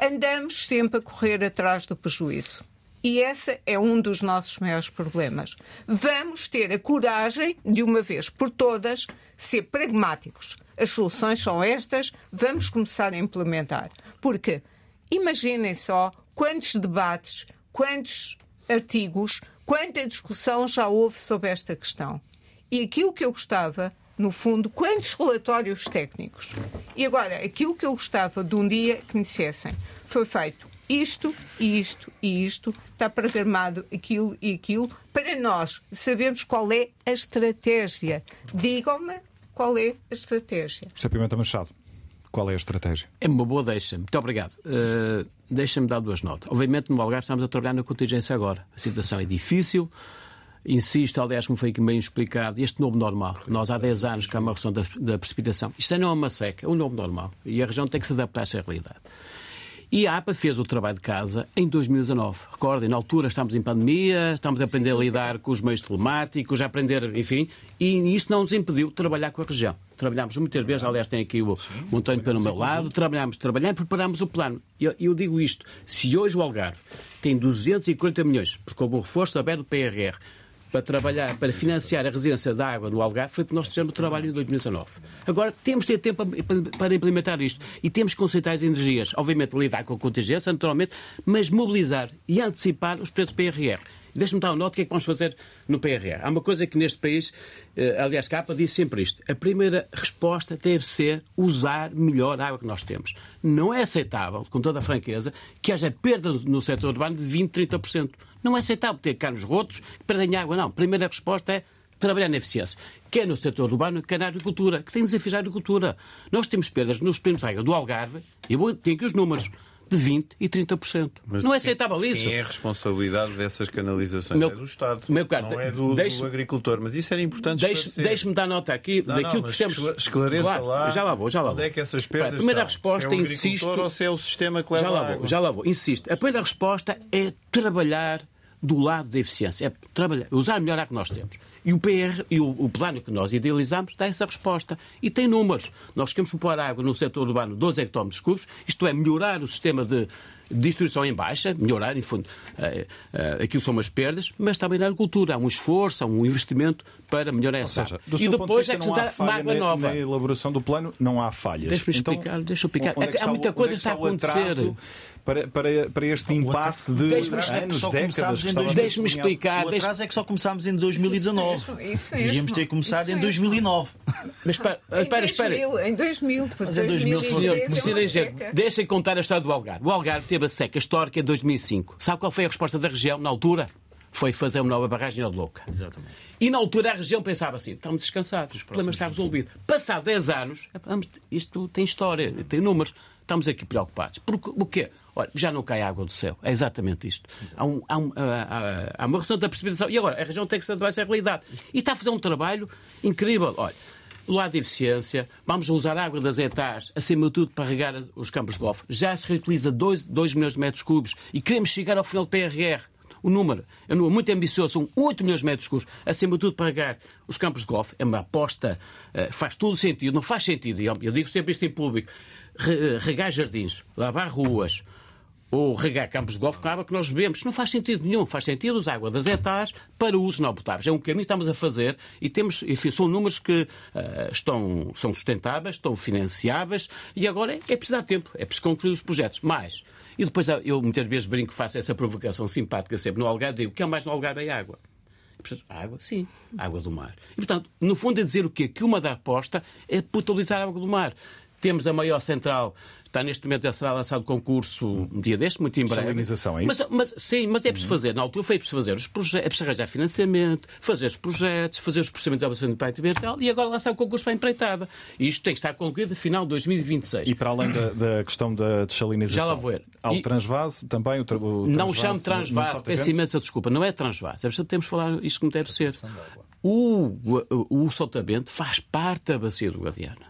Andamos sempre a correr atrás do prejuízo. E esse é um dos nossos maiores problemas. Vamos ter a coragem, de uma vez por todas, ser pragmáticos. As soluções são estas, vamos começar a implementar. Porque imaginem só quantos debates, quantos artigos, quanta discussão já houve sobre esta questão. E aquilo que eu gostava, no fundo, quantos relatórios técnicos. E agora, aquilo que eu gostava de um dia que me dissessem, foi feito isto isto e isto, está programado aquilo e aquilo, para nós sabermos qual é a estratégia. Digam-me qual é a estratégia. José Pimenta Machado, qual é a estratégia? É uma boa deixa. Muito obrigado. Uh, Deixa-me dar duas notas. Obviamente, no Algarve estamos a trabalhar na contingência agora. A situação é difícil. Insisto, aliás, como foi aqui bem explicado, este novo normal. Nós há 10 anos que há uma redução da, da precipitação. Isto não é uma seca, é um novo normal. E a região tem que se adaptar a essa realidade. E a APA fez o trabalho de casa em 2019. Recordem, na altura estamos em pandemia, estamos a aprender a lidar com os meios telemáticos, a aprender, enfim, e isso não nos impediu de trabalhar com a região. Trabalhámos muitas vezes, aliás, tem aqui o Montanho pelo meu lado, trabalhámos, trabalhamos, preparámos o plano. E eu, eu, digo isto: se hoje o Algarve tem 240 milhões, porque houve um reforço aberto do PRR, para trabalhar, para financiar a residência da água no Algarve foi porque nós fizemos o trabalho em 2019. Agora, temos de ter tempo para implementar isto e temos que concentrar as energias. Obviamente, lidar com a contingência, naturalmente, mas mobilizar e antecipar os preços PRR. Deixe-me dar uma nota o que é que vamos fazer no PRR. Há uma coisa que neste país, eh, aliás, Capa diz sempre isto. A primeira resposta deve ser usar melhor a água que nós temos. Não é aceitável, com toda a franqueza, que haja perda no setor urbano de 20, 30%. Não é aceitável ter canos rotos que perdem água. Não. A primeira resposta é trabalhar na eficiência, quer no setor urbano, quer na agricultura, que tem desafios à agricultura. Nós temos perdas nos primos de água do Algarve, e eu tenho aqui os números de 20% e 30%. Mas não é aceitável isso. Quem é a responsabilidade dessas canalizações? Meu, é do Estado, meu caro, não é do, do, agricultor. Mas isso era importante Deixe-me dar nota aqui não, daquilo não, que precisamos... Esclareça claro, lá, já lá vou, já lá vou. Onde é que essas perdas A primeira resposta, é insisto... ou se é o sistema que leva já lá vou, já lá vou, insisto. A primeira resposta é trabalhar do lado da eficiência, é trabalhar, usar melhor a que nós temos. E o PR e o, o, plano que nós idealizamos dá essa resposta. E tem números. Nós queremos pôr água no setor urbano 12 hectómetros cúbicos, isto é, melhorar o sistema de distribuição em baixa, melhorar, em fundo, uh, uh, aquilo são umas perdas, mas também na agricultura há um esforço, há um investimento para melhorar essa seja. E depois é acrescentar uma água na, nova. Na elaboração do plano não há falhas. Deixa-me então, explicar, deixa eu explicar. É que há muita está, coisa que está a acontecer. Para, para, para este impasse de anos, décadas. Deixe-me explicar. O atraso é que só começámos em 2019. Isso Devíamos ter começado Isso em mesmo. 2009. Mas espera, espera, espera. 2000, em 2000, porque Mas em 2000 Senhor, 2013 é deixem contar a história do Algarve. O Algarve teve a seca histórica em 2005. Sabe qual foi a resposta da região na altura? Foi fazer uma nova barragem ao de Louca. Exatamente. E na altura a região pensava assim: estamos descansados, o problema está resolvido. Passado 10 anos, é, vamos, isto tem história, tem números, estamos aqui preocupados. Porque, o quê? Olha, já não cai água do céu. É exatamente isto. Há, um, há, um, há, há- há uma redução da precipitação. E agora, a região tem que se adaptar a essa realidade. E está a fazer um trabalho incrível. Olha, do lado de eficiência, vamos usar a água das etas, acima de tudo, para regar os campos de golfe. Já se reutiliza 2, milhões de metros cúbicos e queremos chegar ao final do PRR. O número é um número muito ambicioso, são 8 milhões de metros cúbicos, acima de tudo para regar os campos de golfe. É uma aposta, eh, faz todo sentido, não faz sentido, eu digo sempre isto em público, re- regar jardins, lavar ruas, ou regar campos de golfe com água que nós bebemos. Não faz sentido nenhum. Faz sentido usar água das etas para usos não potáveis. É um caminho que estamos a fazer e temos, enfim, são números que ah, estão, são sustentáveis, estão financiáveis e agora é, é preciso dar tempo, é preciso concluir os projetos. Mais. E depois eu muitas vezes brinco, faço essa provocação simpática sempre no Algarve, digo, o que é mais no Algarve é água. Água, sim, água do mar. E, portanto, no fundo é dizer o quê? Que uma da aposta é potabilizar a água do mar. Temos a maior central, está neste momento a ser lançado concurso um dia deste, muito em breve. Salinização, é isso? Mas, mas- sim, mas é preciso fazer, na altura foi preciso fazer os projetos, é preciso arranjar financiamento, fazer os projetos, fazer os procedimentos de avaliação de impacto ambiental e agora lançar o concurso para a empreitada. E isto tem que estar concluído no final de 2026. E para além da, da questão da desalinização, Já lá vou ir. há o E- transvase também. O, tra- o Não transvase chamo no transvase, peço imensa desculpa, não é transvase. É preciso temos que falar isto como deve ser. O, o, o soltamento faz parte da bacia do Guadiana.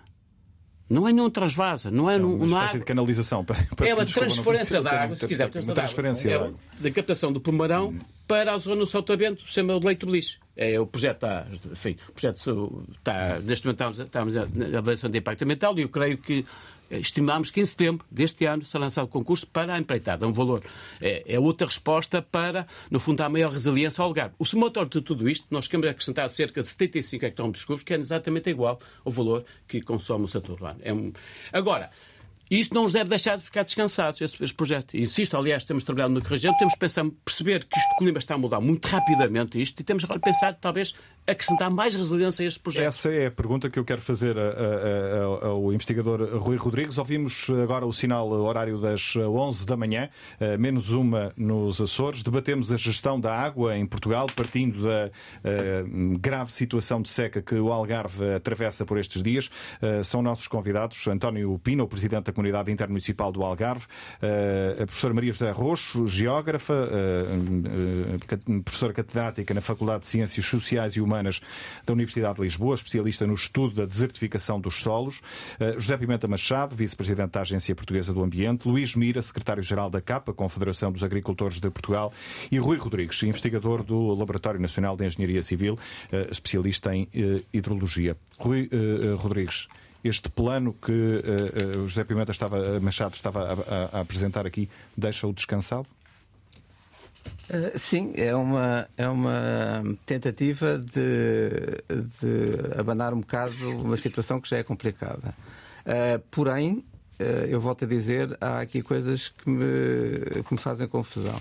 Não é nenhum transvasa, não é, num- Uma espécie de canalização. (laughs) Peço É uma transferência da água, se quiser. Uma transferência é de água. da captação do Pomarão para a zona do Saltamento, se chama o de Leito Beliche. É, o projeto está, enfim, o projeto está, neste momento estamos, estamos na avaliação de impacto ambiental e eu creio que estimamos que em setembro deste ano será lançado o concurso para a empreitada. É um valor, é, é outra resposta para, no fundo, dar maior resiliência ao Algarve. O somatório de tudo isto, nós queremos acrescentar cerca de 75 hectómetros cúbicos, que é exatamente igual ao valor que consome o setor urbano. É um... Agora, isto não nos deve deixar de ficar descansados, esse, este projeto. Insisto, aliás, temos trabalhado na região, temos de pensar, perceber que isto, clima está a mudar muito rapidamente isto, e temos agora de pensar, talvez, acrescentar mais resiliência a este projeto. Essa é a pergunta que eu quero fazer a- a- a- ao investigador Rui Rodrigues. Ouvimos agora o sinal horário das 11 da manhã, eh, menos uma nos Açores. Debatemos a gestão da água em Portugal, partindo da eh, grave situação de seca que o Algarve atravessa por estes dias. Eh, São nossos convidados António Pina, o presidente da Comunidade Intermunicipal do Algarve, a professora Maria José Roxo, geógrafa, professora catedrática na Faculdade de Ciências Sociais e Humanas da Universidade de Lisboa, especialista no estudo da desertificação dos solos, eh, José Pimenta Machado, vice-presidente da Agência Portuguesa do Ambiente, Luís Mira, secretário-geral da CAPA, Confederação dos Agricultores de Portugal, e Rui Rodrigues, investigador do Laboratório Nacional de Engenharia Civil, eh, especialista em eh, hidrologia. Rui Rodrigues, este plano que eh, o José Pimenta estava, Machado estava a, a- a apresentar aqui deixa-o descansado? Uh, Sim, é uma, é uma tentativa de, de abanar um bocado uma situação que já é complicada. Uh, porém, uh, eu volto a dizer, há aqui coisas que me, que me fazem confusão.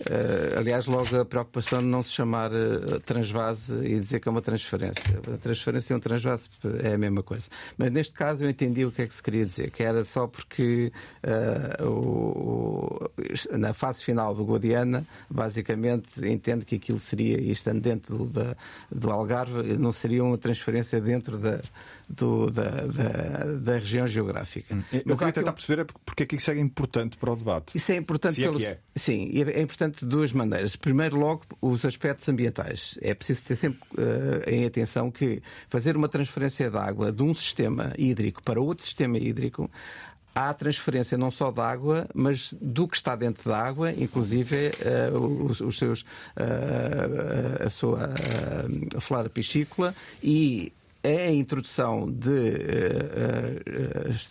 Uh, aliás, logo a preocupação de não se chamar uh, transvase e dizer que é uma transferência. A transferência e um transvase é a mesma coisa. Mas neste caso eu entendi o que é que se queria dizer, que era só porque uh, o- o- na fase final do Guadiana, basicamente entende que aquilo seria, e estando dentro do, da- do Algarve, não seria uma transferência dentro da, do- da, da, da região geográfica. Eu Mas queria tentar um- perceber é porque é que isso é importante para o debate. isso é importante Se é pelo... que é. Sim, é importante de duas maneiras. Primeiro, logo, os aspectos ambientais. É preciso ter sempre eh, em atenção que fazer uma transferência de água de um sistema hídrico para outro sistema hídrico há transferência não só da água, mas do que está dentro da água, inclusive eh, os, os seus eh, a sua flora piscícola e a introdução de uh, uh,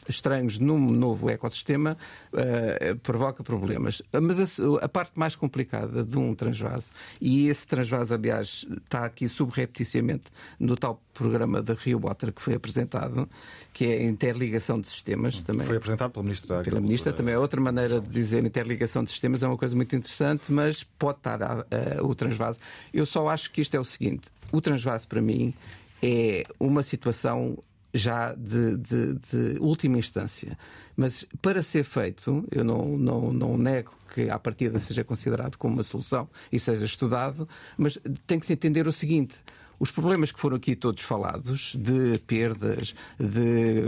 estranhos num novo ecossistema uh, provoca problemas. Mas a, a, parte mais complicada de um transvase, e esse transvase, aliás, está aqui subrepeticiamente no tal programa da Rio Water que foi apresentado, que é a interligação de sistemas. Também. Foi apresentado pelo Ministro da Pela Ministra, também é outra maneira de dizer interligação de sistemas, é uma coisa muito interessante, mas pode estar o transvase. Eu só acho que isto é o seguinte: o transvase, para mim, é uma situação já de, de, de, última instância. Mas para ser feito, eu não, não, não nego que à partida seja considerado como uma solução e seja estudado, mas tem que se entender o seguinte. Os problemas que foram aqui todos falados, de perdas, de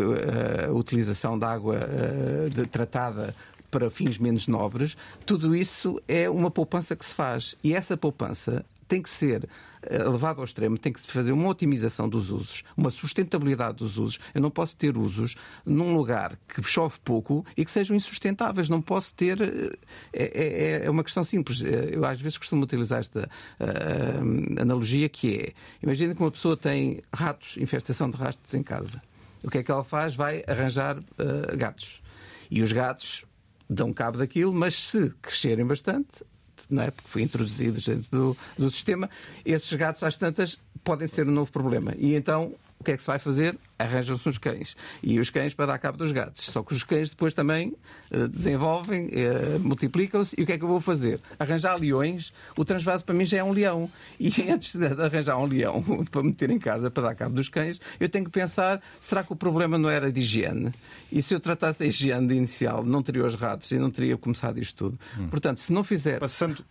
uh, utilização de água uh, de, tratada para fins menos nobres, tudo isso é uma poupança que se faz. E essa poupança tem que ser levado ao extremo, tem que se fazer uma otimização dos usos, uma sustentabilidade dos usos. Eu não posso ter usos num lugar que chove pouco e que sejam insustentáveis. Não posso ter. Eh, é, é, é uma questão simples. Eh, eu às vezes costumo utilizar esta uh, analogia que é: imagina que uma pessoa tem ratos, infestação de ratos em casa. O que é que ela faz? Vai arranjar uh, gatos. E os gatos dão cabo daquilo, mas se crescerem bastante, não é? Porque foi introduzido dentro do, do sistema, esses gatos às tantas podem ser um novo problema. E então o que é que se vai fazer? Arranjam-se os cães. E os cães para dar cabo dos gatos. Só que os cães depois também uh, desenvolvem, uh, multiplicam-se. E o que é que eu vou fazer? Arranjar leões. O transvase para mim já é um leão. E (laughs) antes de arranjar um leão (laughs) para meter em casa para dar cabo dos cães, eu tenho que pensar: será que o problema não era de higiene? E se eu tratasse a higiene inicial, não teria os ratos e não teria começado isto tudo. Hum. Portanto, se não fizer. Passando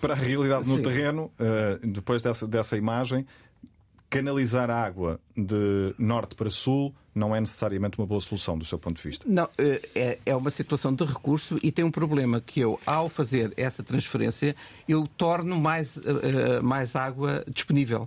para a realidade no (laughs) Sim. terreno, uh, depois dessa, dessa imagem, canalizar a água de norte para sul não é necessariamente uma boa solução do seu ponto de vista. Não, eh, é, é uma situação de recurso e tem um problema que eu, ao fazer essa transferência, eu torno mais, eh, mais água disponível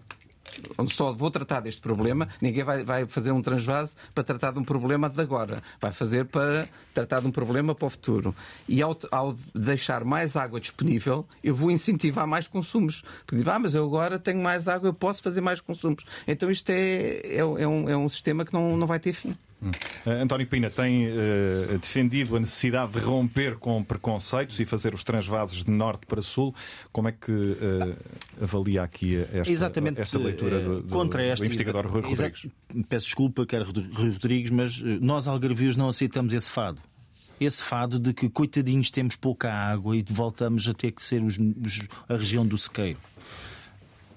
só vou tratar deste problema, ninguém vai, vai fazer um transvase para tratar de um problema de agora. Vai fazer para tratar de um problema para o futuro. E ao, ao deixar mais água disponível, eu vou incentivar mais consumos. Porque digo, ah, mas eu agora tenho mais água, eu posso fazer mais consumos. Então isto é, é, é um, é um sistema que não, não vai ter fim. Uh, António Pina tem uh, defendido a necessidade de romper com preconceitos e fazer os transvases de norte para sul. Como é que uh, avalia aqui esta, Exatamente, esta leitura do, do, contra esta, do investigador Rui Rodrigues? Peço desculpa, quero Rui Rodrigues, mas nós algarvios não aceitamos esse fado. Esse fado de que, coitadinhos, temos pouca água e voltamos a ter que ser os, os, a região do sequeiro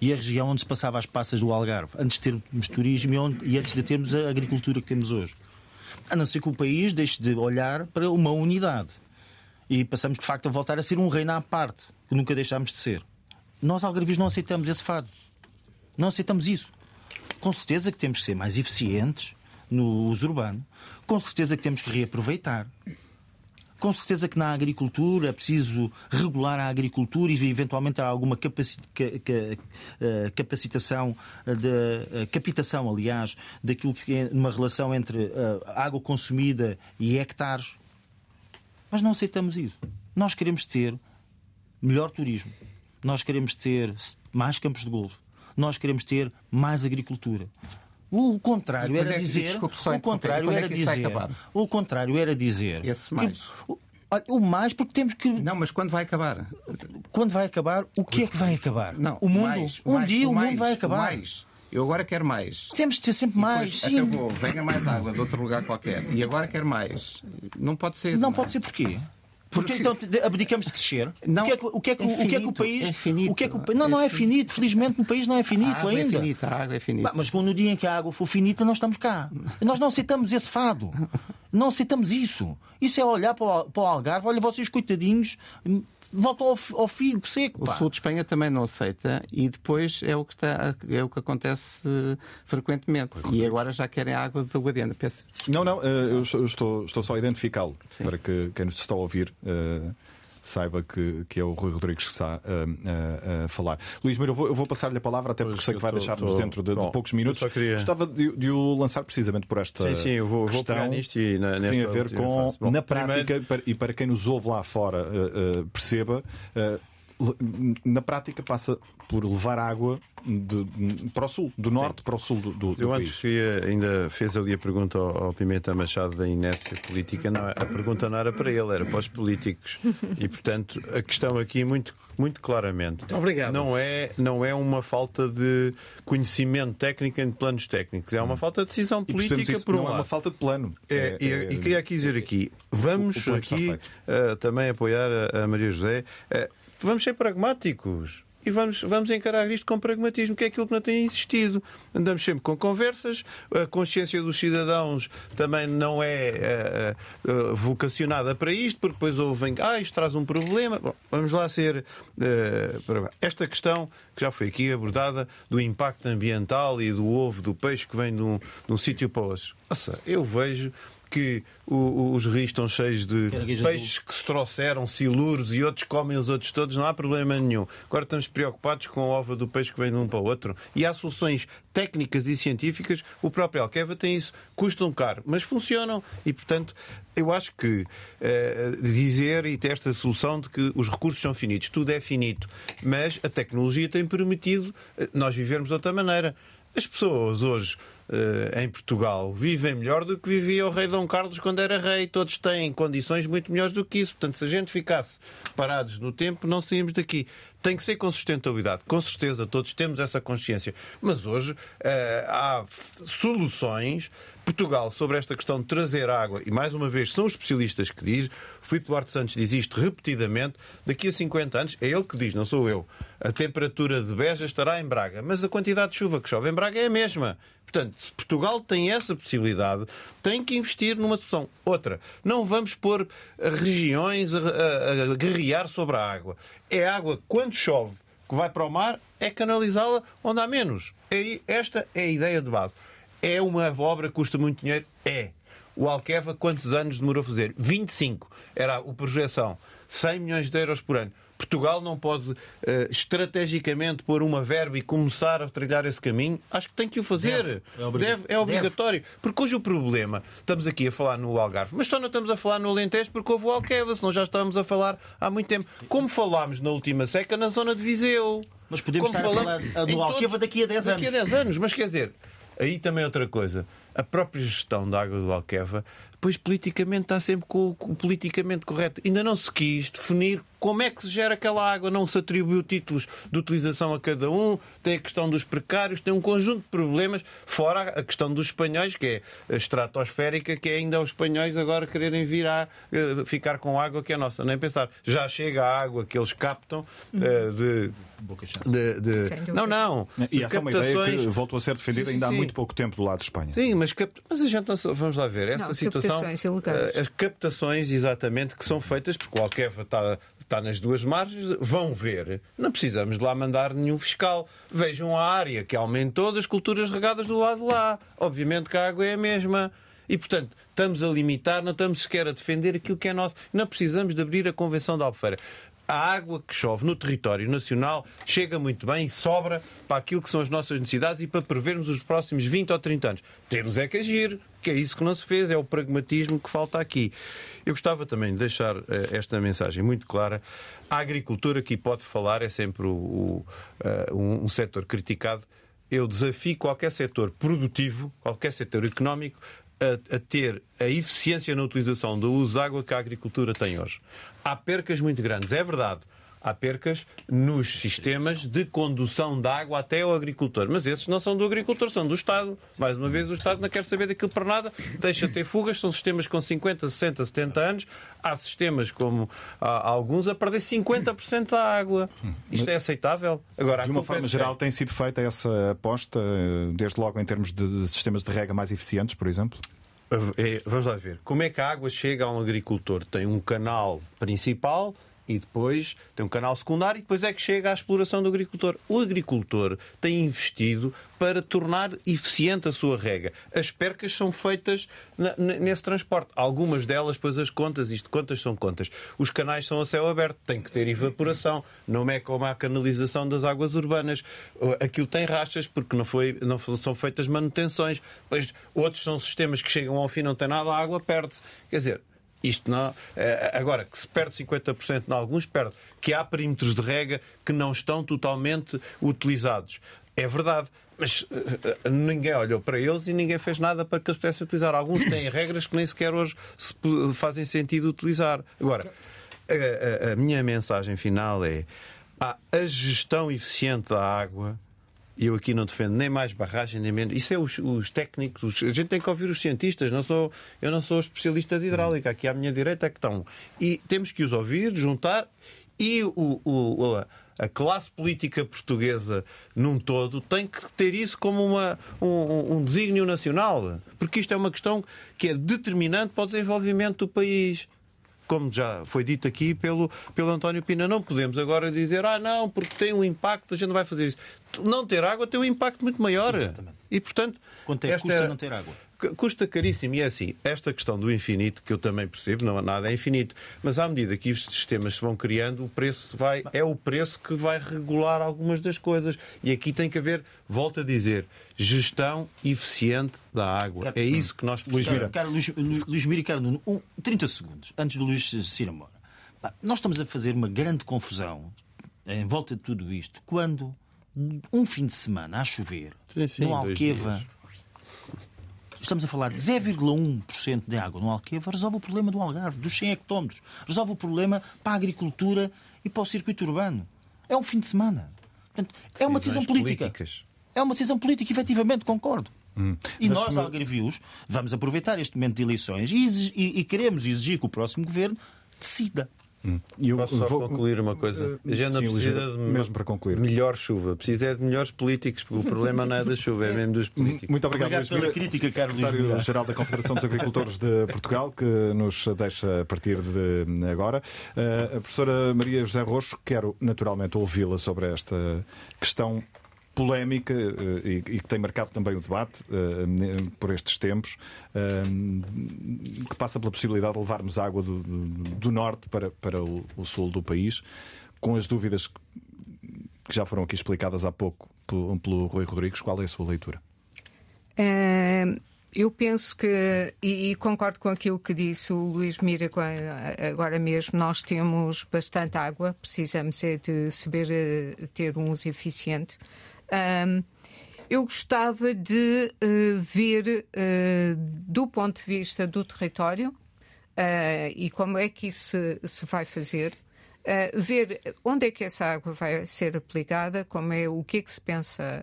e a região onde se passava as passas do Algarve, antes de termos turismo e, onde, e antes de termos a agricultura que temos hoje. A não ser que o país deixe de olhar para uma unidade. E passamos, de facto, a voltar a ser um reino à parte, que nunca deixámos de ser. Nós, algarvios, não aceitamos esse fado. Não aceitamos isso. Com certeza que temos que ser mais eficientes no uso urbano. Com certeza que temos que reaproveitar. Com certeza que na agricultura é preciso regular a agricultura e eventualmente há alguma eh, capacitação, de eh, captação, aliás, daquilo que é uma relação entre eh, água consumida e hectares. Mas não aceitamos isso. Nós queremos ter melhor turismo. Nós queremos ter mais campos de golfe. Nós queremos ter mais agricultura. O contrário era é, dizer. Desculpe, o contrário era é dizer. O contrário era dizer. Esse mais. Que, o, mais porque temos que. Não, mas quando vai acabar? Quando vai acabar, o que é que vai acabar? Não, o mundo. Mais, um mais, dia o, mais, mundo vai acabar. Mais. Eu agora quero mais. Temos de ter sempre mais. Sim. Acabou, venha mais água de outro lugar qualquer. E agora quero mais. Não pode ser. Não, não pode ser porquê? Porque então abdicamos de crescer? Não, o que é que o, que é que, é finito, o, que é que o país. É finito, o que é que o, não, não é finito. Felizmente no país não é finito a água ainda. É finita, a água é finita. Mas no dia em que a água for finita, nós estamos cá. Nós não aceitamos esse fado. Não aceitamos isso. Isso é olhar para o, para o Algarve, olha, vocês coitadinhos, voltam ao, ao figo seco. Pá. O sul de Espanha também não aceita e depois é o que, está, é o que acontece frequentemente. E agora já querem água de Guadiana. Peço. Não, não, eh, eu estou, estou só a identificá-lo para que quem nos está a ouvir. Uh saiba que, que é o Rui Rodrigues que está a, a, a falar. Luís Meira, eu vou, vou passar-lhe a palavra, até porque sei que vai deixar-nos dentro de, de, poucos minutos. Queria... Gostava de, de, o lançar precisamente por esta sim, sim, eu vou, questão vou nisto e na, que tem a ver com, Bom, na prática, primeiro... e para quem nos ouve lá fora uh, uh, perceba. Uh, na prática passa por levar água de, para o sul, do norte Sim. para o sul do, do, do Eu país. antes queria, ainda fez ali a pergunta ao, ao Pimenta Machado da inércia política. Não, a pergunta não era para ele, era para os políticos. E, portanto, a questão aqui, muito, muito claramente, Obrigado. Não, é, não é uma falta de conhecimento técnico em planos técnicos, é uma falta de decisão política isso, por um não lado. é uma falta de plano. É, é, é, e queria aqui dizer aqui, vamos o, o aqui uh, também apoiar a, a Maria José. Uh, vamos ser pragmáticos e vamos, vamos encarar isto com pragmatismo, que é aquilo que não tem existido. Andamos sempre com conversas, a consciência dos cidadãos também não é uh, uh, vocacionada para isto, porque depois ouvem, ah, isto traz um problema. Bom, vamos lá ser. Uh, esta questão que já foi aqui abordada do impacto ambiental e do ovo, do peixe que vem de um, sítio para outro. Nossa, eu vejo que o, os rios estão cheios de peixes que se trouxeram, silures e outros comem os outros todos, não há problema nenhum. Agora estamos preocupados com a ova do peixe que vem de um para o outro. E há soluções técnicas e científicas, o próprio Alqueva tem isso, custam caro, mas funcionam. E, portanto, eu acho que uh, dizer e ter esta solução de que os recursos são finitos, tudo é finito, mas a tecnologia tem permitido uh, nós vivermos de outra maneira. As pessoas hoje uh, em Portugal vivem melhor do que vivia o rei Dom Carlos quando era rei. Todos têm condições muito melhores do que isso. Portanto, se a gente ficasse parados no tempo, não saímos daqui. Tem que ser com sustentabilidade. Com certeza, todos temos essa consciência. Mas hoje uh, há soluções. Portugal, sobre esta questão de trazer água, e mais uma vez são os especialistas que diz, Filipe Duarte Santos diz isto repetidamente, daqui a 50 anos, é ele que diz, não sou eu, a temperatura de Beja estará em Braga, mas a quantidade de chuva que chove em Braga é a mesma. Portanto, se Portugal tem essa possibilidade, tem que investir numa solução. Outra, não vamos pôr regiões a, a, a guerrear sobre a água. É água, quando chove, que vai para o mar, é canalizá-la onde há menos. É, esta é a ideia de base. É uma obra que custa muito dinheiro? É. O Alqueva, quantos anos demorou a fazer? 25. Era a projeção. 100 milhões de euros por ano. Portugal não pode uh, estrategicamente pôr uma verba e começar a trilhar esse caminho? Acho que tem que o fazer. Deve. É, Deve. é obrigatório. Deve. Porque hoje o problema, estamos aqui a falar no Algarve, mas só não estamos a falar no Alentejo porque houve o Alqueva, senão já estávamos a falar há muito tempo. Como falámos na última seca na zona de Viseu. Mas podemos Como estar falamos... a falar do Alqueva daqui a 10 anos. Daqui a 10 anos, mas quer dizer, aí também outra coisa. A própria gestão da água do Alqueva pois politicamente está sempre com o politicamente correto. Ainda não se quis definir como é que se gera aquela água, não se atribuiu títulos de utilização a cada um, tem a questão dos precários, tem um conjunto de problemas, fora a questão dos espanhóis, que é a estratosférica, que é ainda os espanhóis agora quererem vir a uh, ficar com água que é nossa. Nem pensar, já chega a água que eles captam uh, de. De, de... Não, não. E essa é uma ideia que voltou a ser defendida ainda sim, sim. há muito pouco tempo do lado de Espanha. Sim, mas, cap... mas a gente não... vamos lá ver. Essa não, situação. Captações. Uh, as captações, exatamente, que são feitas, porque o Alqueva está está nas duas margens, vão ver. Não precisamos de lá mandar nenhum fiscal. Vejam a área que aumentou das culturas regadas do lado de lá. Obviamente que a água é a mesma. E, portanto, estamos a limitar, não estamos sequer a defender aquilo que é nosso. Não precisamos de abrir a Convenção da Albufeira a água que chove no território nacional chega muito bem e sobra para aquilo que são as nossas necessidades e para prevermos os próximos 20 ou 30 anos. Temos é que agir, que é isso que não se fez, é o pragmatismo que falta aqui. Eu gostava também de deixar uh, esta mensagem muito clara. A agricultura que pode falar é sempre o, o, uh, um, setor criticado. Eu desafio qualquer setor produtivo, qualquer setor económico, a, a, ter a eficiência na utilização do uso de água que a agricultura tem hoje. Há percas muito grandes, é verdade. Há percas nos sistemas de condução de água até ao agricultor. Mas esses não são do agricultor, são do Estado. Mais uma vez, o Estado não quer saber daquilo para nada, deixa ter fugas. São sistemas com 50, 60, 70 anos. Há sistemas como há alguns a perder 50% da água. Isto é aceitável? Agora, de uma forma geral, tem sido feita essa aposta, desde logo em termos de sistemas de rega mais eficientes, por exemplo? É, vamos lá ver. Como é que a água chega a um agricultor? Tem um canal principal e depois tem um canal secundário e depois é que chega à exploração do agricultor. O agricultor tem investido para tornar eficiente a sua rega. As percas são feitas nesse transporte. Algumas delas, depois as contas, isto contas são contas. Os canais são a céu aberto, tem que ter evaporação, não é como a canalização das águas urbanas. Aquilo tem rachas porque não, foi, não são feitas manutenções. Depois, outros são sistemas que chegam ao fim, não tem nada, a água perde-se. Quer dizer, Isto não. Eh, agora, que se perde 50% em alguns, perde. Que há perímetros de rega que não estão totalmente utilizados. É verdade. Mas uh, ninguém olhou para eles e ninguém fez nada para que eles pudessem utilizar. Alguns têm (coughs) regras que nem sequer hoje se fazem sentido utilizar. Agora, a, a, a minha mensagem final é a gestão eficiente da água eu aqui não defendo nem mais barragem, nem menos. Isso é os, os técnicos. A gente tem que ouvir os cientistas. Não sou, eu não sou especialista de hidráulica. Aqui à minha direita é que estão. E temos que os ouvir, juntar. E o, o, a classe política portuguesa num todo tem que ter isso como uma, um, um desígnio nacional. Porque isto é uma questão que é determinante para o desenvolvimento do país como já foi dito aqui pelo, pelo António Pina, não podemos agora dizer, ah, não, porque tem um impacto, a gente não vai fazer isso. Não ter água tem um impacto muito maior. Exatamente. E, portanto. Quanto é que custa não ter água? Custa caríssimo. E é assim, esta questão do infinito, que eu também percebo, não nada é infinito, mas à medida que os sistemas se vão criando, o preço vai, é o preço que vai regular algumas das coisas. E aqui tem que haver, volto a dizer, gestão eficiente da água. é isso que nós Luís Mira. Luís, Luís Mira e Carlos, um, 30 segundos, antes do Luís Ciramora. Nós estamos a fazer uma grande confusão em volta de tudo isto, quando um fim de semana a chover sim, sim, no Alqueva Estamos a falar de 0,1% de água no Alqueva, resolve o problema do Algarve, dos 100 hectómetros. Resolve o problema para a agricultura e para o circuito urbano. É um fim de semana. Portanto, é uma decisão política. Políticas. É uma decisão política, efetivamente, concordo. Hum. E Mas, nós, algarvios, vamos aproveitar este momento de eleições e, e, e queremos exigir que o próximo governo decida. Hum. Eu Posso só vou... concluir uma coisa? A gente não precisa de mesmo para concluir. melhor chuva, precisa é de melhores políticos, porque o (laughs) problema não é da chuva, é mesmo dos políticos. Muito obrigado, obrigado pela crítica, Carlos Secretário-Geral da Confederação dos Agricultores de (laughs) Portugal, que nos deixa a partir de agora. Uh, a professora Maria José Roxo, quero naturalmente ouvi-la sobre esta questão polémica eh, e que tem marcado também o debate eh, por estes tempos, eh, que passa pela possibilidade de levarmos água do, do norte para, para o, o, sul do país, com as dúvidas que já foram aqui explicadas há pouco pelo, pelo Rui Rodrigues. Qual é a sua leitura? Eu penso que, e, concordo com aquilo que disse o Luís Mira agora mesmo, nós temos bastante água, precisamos é de saber ter um uso eficiente. Um, eu gostava de uh, ver, uh, do ponto de vista do território, uh, e como é que isso se, vai fazer, ver onde é que essa água vai ser aplicada, como é, o que é que se pensa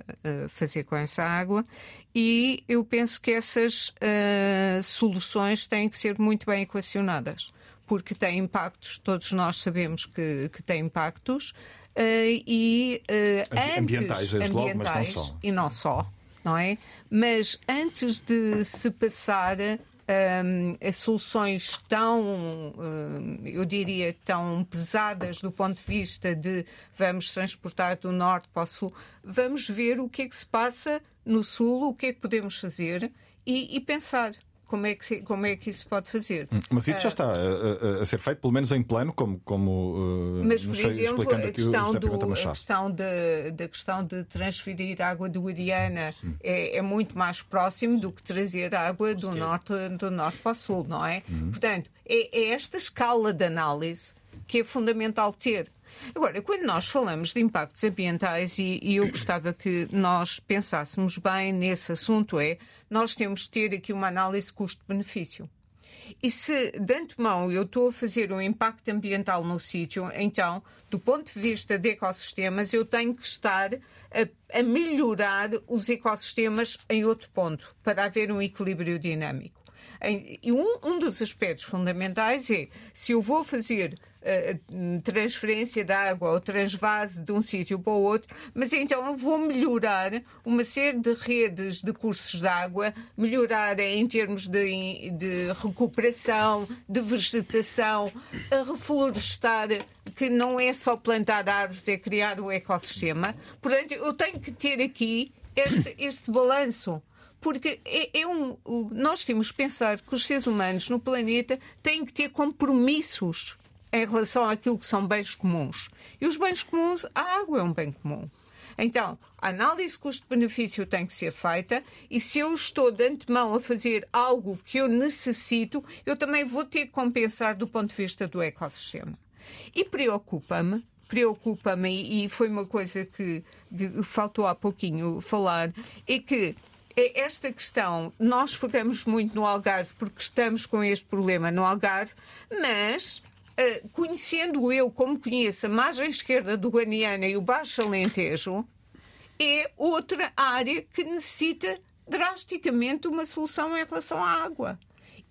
fazer com essa água, e eu penso que essas soluções têm que ser muito bem equacionadas, porque têm impactos, todos nós sabemos que, que têm impactos. Uh, e uh, antes, ambientais, ambientais logo, mas não só. E não só, não é? Mas antes de se passar um, a soluções tão, um, eu diria, tão pesadas do ponto de vista de vamos transportar do norte para o sul, vamos ver o que é que se passa no sul, o que é que podemos fazer e, e pensar como é que, como é que isso pode fazer. Hum, mas isso já ah, está a, a, a ser feito, pelo menos em plano, como, como uh, Mas, por exemplo, a questão, do, a questão de, da questão de transferir água do Guadiana é, é, muito mais próximo do que trazer água do norte, do norte para o sul, não é? Uhum. Portanto, é, é esta escala de análise que é fundamental ter. Agora, quando nós falamos de impactos ambientais, e, e, eu gostava que nós pensássemos bem nesse assunto, é nós temos que ter aqui uma análise custo-benefício. E se de antemão eu estou a fazer um impacto ambiental no sítio, então, do ponto de vista de ecossistemas, eu tenho que estar a, a melhorar os ecossistemas em outro ponto, para haver um equilíbrio dinâmico. E um, um dos aspectos fundamentais é se eu vou fazer uh, transferência de água ou transvase de um sítio para o outro, mas então vou melhorar uma série de redes de cursos de água, melhorar em termos de, de recuperação, de vegetação, a reflorestar, que não é só plantar árvores, é criar o ecossistema. Portanto, eu tenho que ter aqui este, este balanço porque é, é, um, nós temos que pensar que os seres humanos no planeta têm que ter compromissos em relação àquilo que são bens comuns. E os bens comuns, a água é um bem comum. Então, a análise custo-benefício tem que ser feita e se eu estou de antemão a fazer algo que eu necessito, eu também vou ter que compensar do ponto de vista do ecossistema. E preocupa-me preocupa-me e foi uma coisa que, que, faltou há pouquinho falar, é que esta questão, nós focamos muito no Algarve porque estamos com este problema no Algarve, mas uh, conhecendo eu como conheço a margem esquerda do Guaniana e o Baixo Alentejo, é outra área que necessita drasticamente uma solução em relação à água.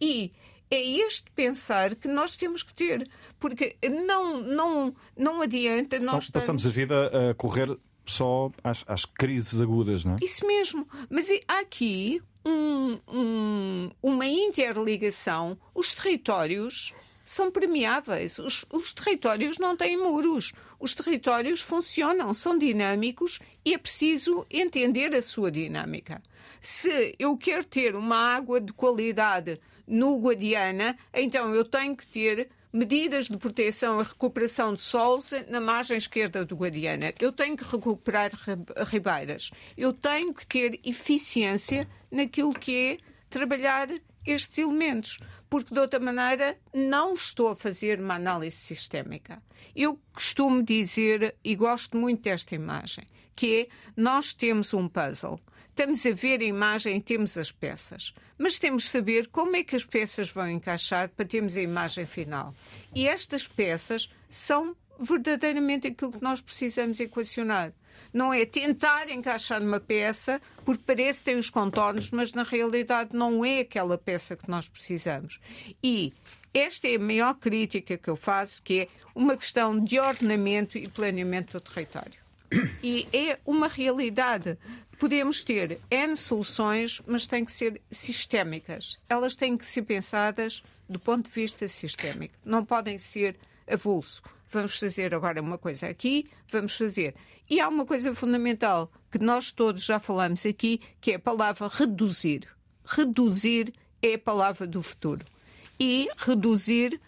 E é este pensar que nós temos que ter, porque não, não, não adianta Senão nós. Passamos a vida a correr só às, às, crises agudas, não é? Isso mesmo. Mas há aqui um, um, uma interligação. Os territórios são permeáveis. Os, os, territórios não têm muros. Os territórios funcionam, são dinâmicos e é preciso entender a sua dinâmica. Se eu quero ter uma água de qualidade no Guadiana, então eu tenho que ter medidas de proteção e recuperação de solos na margem esquerda do Guadiana. Eu tenho que recuperar ribeiras. Eu tenho que ter eficiência naquilo que é trabalhar estes elementos, porque de outra maneira não estou a fazer uma análise sistémica. Eu costumo dizer, e gosto muito desta imagem, que é nós temos um puzzle. Estamos a ver a imagem e temos as peças. Mas temos de saber como é que as peças vão encaixar para termos a imagem final. E estas peças são verdadeiramente aquilo que nós precisamos equacionar. Não é tentar encaixar numa peça porque parece que tem os contornos, mas na realidade não é aquela peça que nós precisamos. E esta é a maior crítica que eu faço, que é uma questão de ordenamento e planeamento do território. E é uma realidade. Podemos ter N soluções, mas têm que ser sistémicas. Elas têm que ser pensadas do ponto de vista sistémico. Não podem ser avulso. Vamos fazer agora uma coisa aqui, vamos fazer. E há uma coisa fundamental que nós todos já falamos aqui, que é a palavra reduzir. Reduzir é a palavra do futuro. E reduzir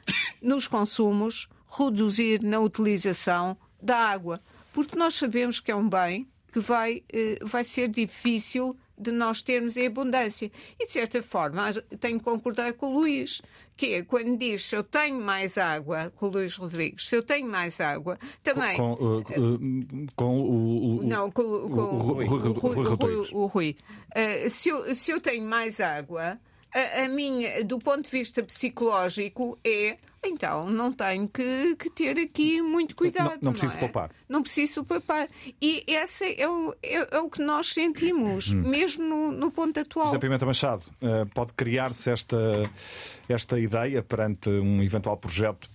nos consumos, reduzir na utilização da água porque nós sabemos que é um bem que vai, eh, vai ser difícil de nós termos em abundância. E, de certa forma, tenho que concordar com o Luís, que é quando diz se eu tenho mais água, com o Luís Rodrigues, se eu tenho mais água, também. Com, com, uh, com o, o, Não, com, com o, Rui. O Rui. Uh, se, eu, se eu tenho mais água, a, a minha, do ponto de vista psicológico, é então não tenho que, que ter aqui muito cuidado. Não, não preciso não é? poupar. Não preciso poupar. E esse é o, é, é o que nós sentimos, hum. mesmo no, no, ponto atual. José Pimenta Machado, uh, pode criar-se esta, esta ideia perante um eventual projeto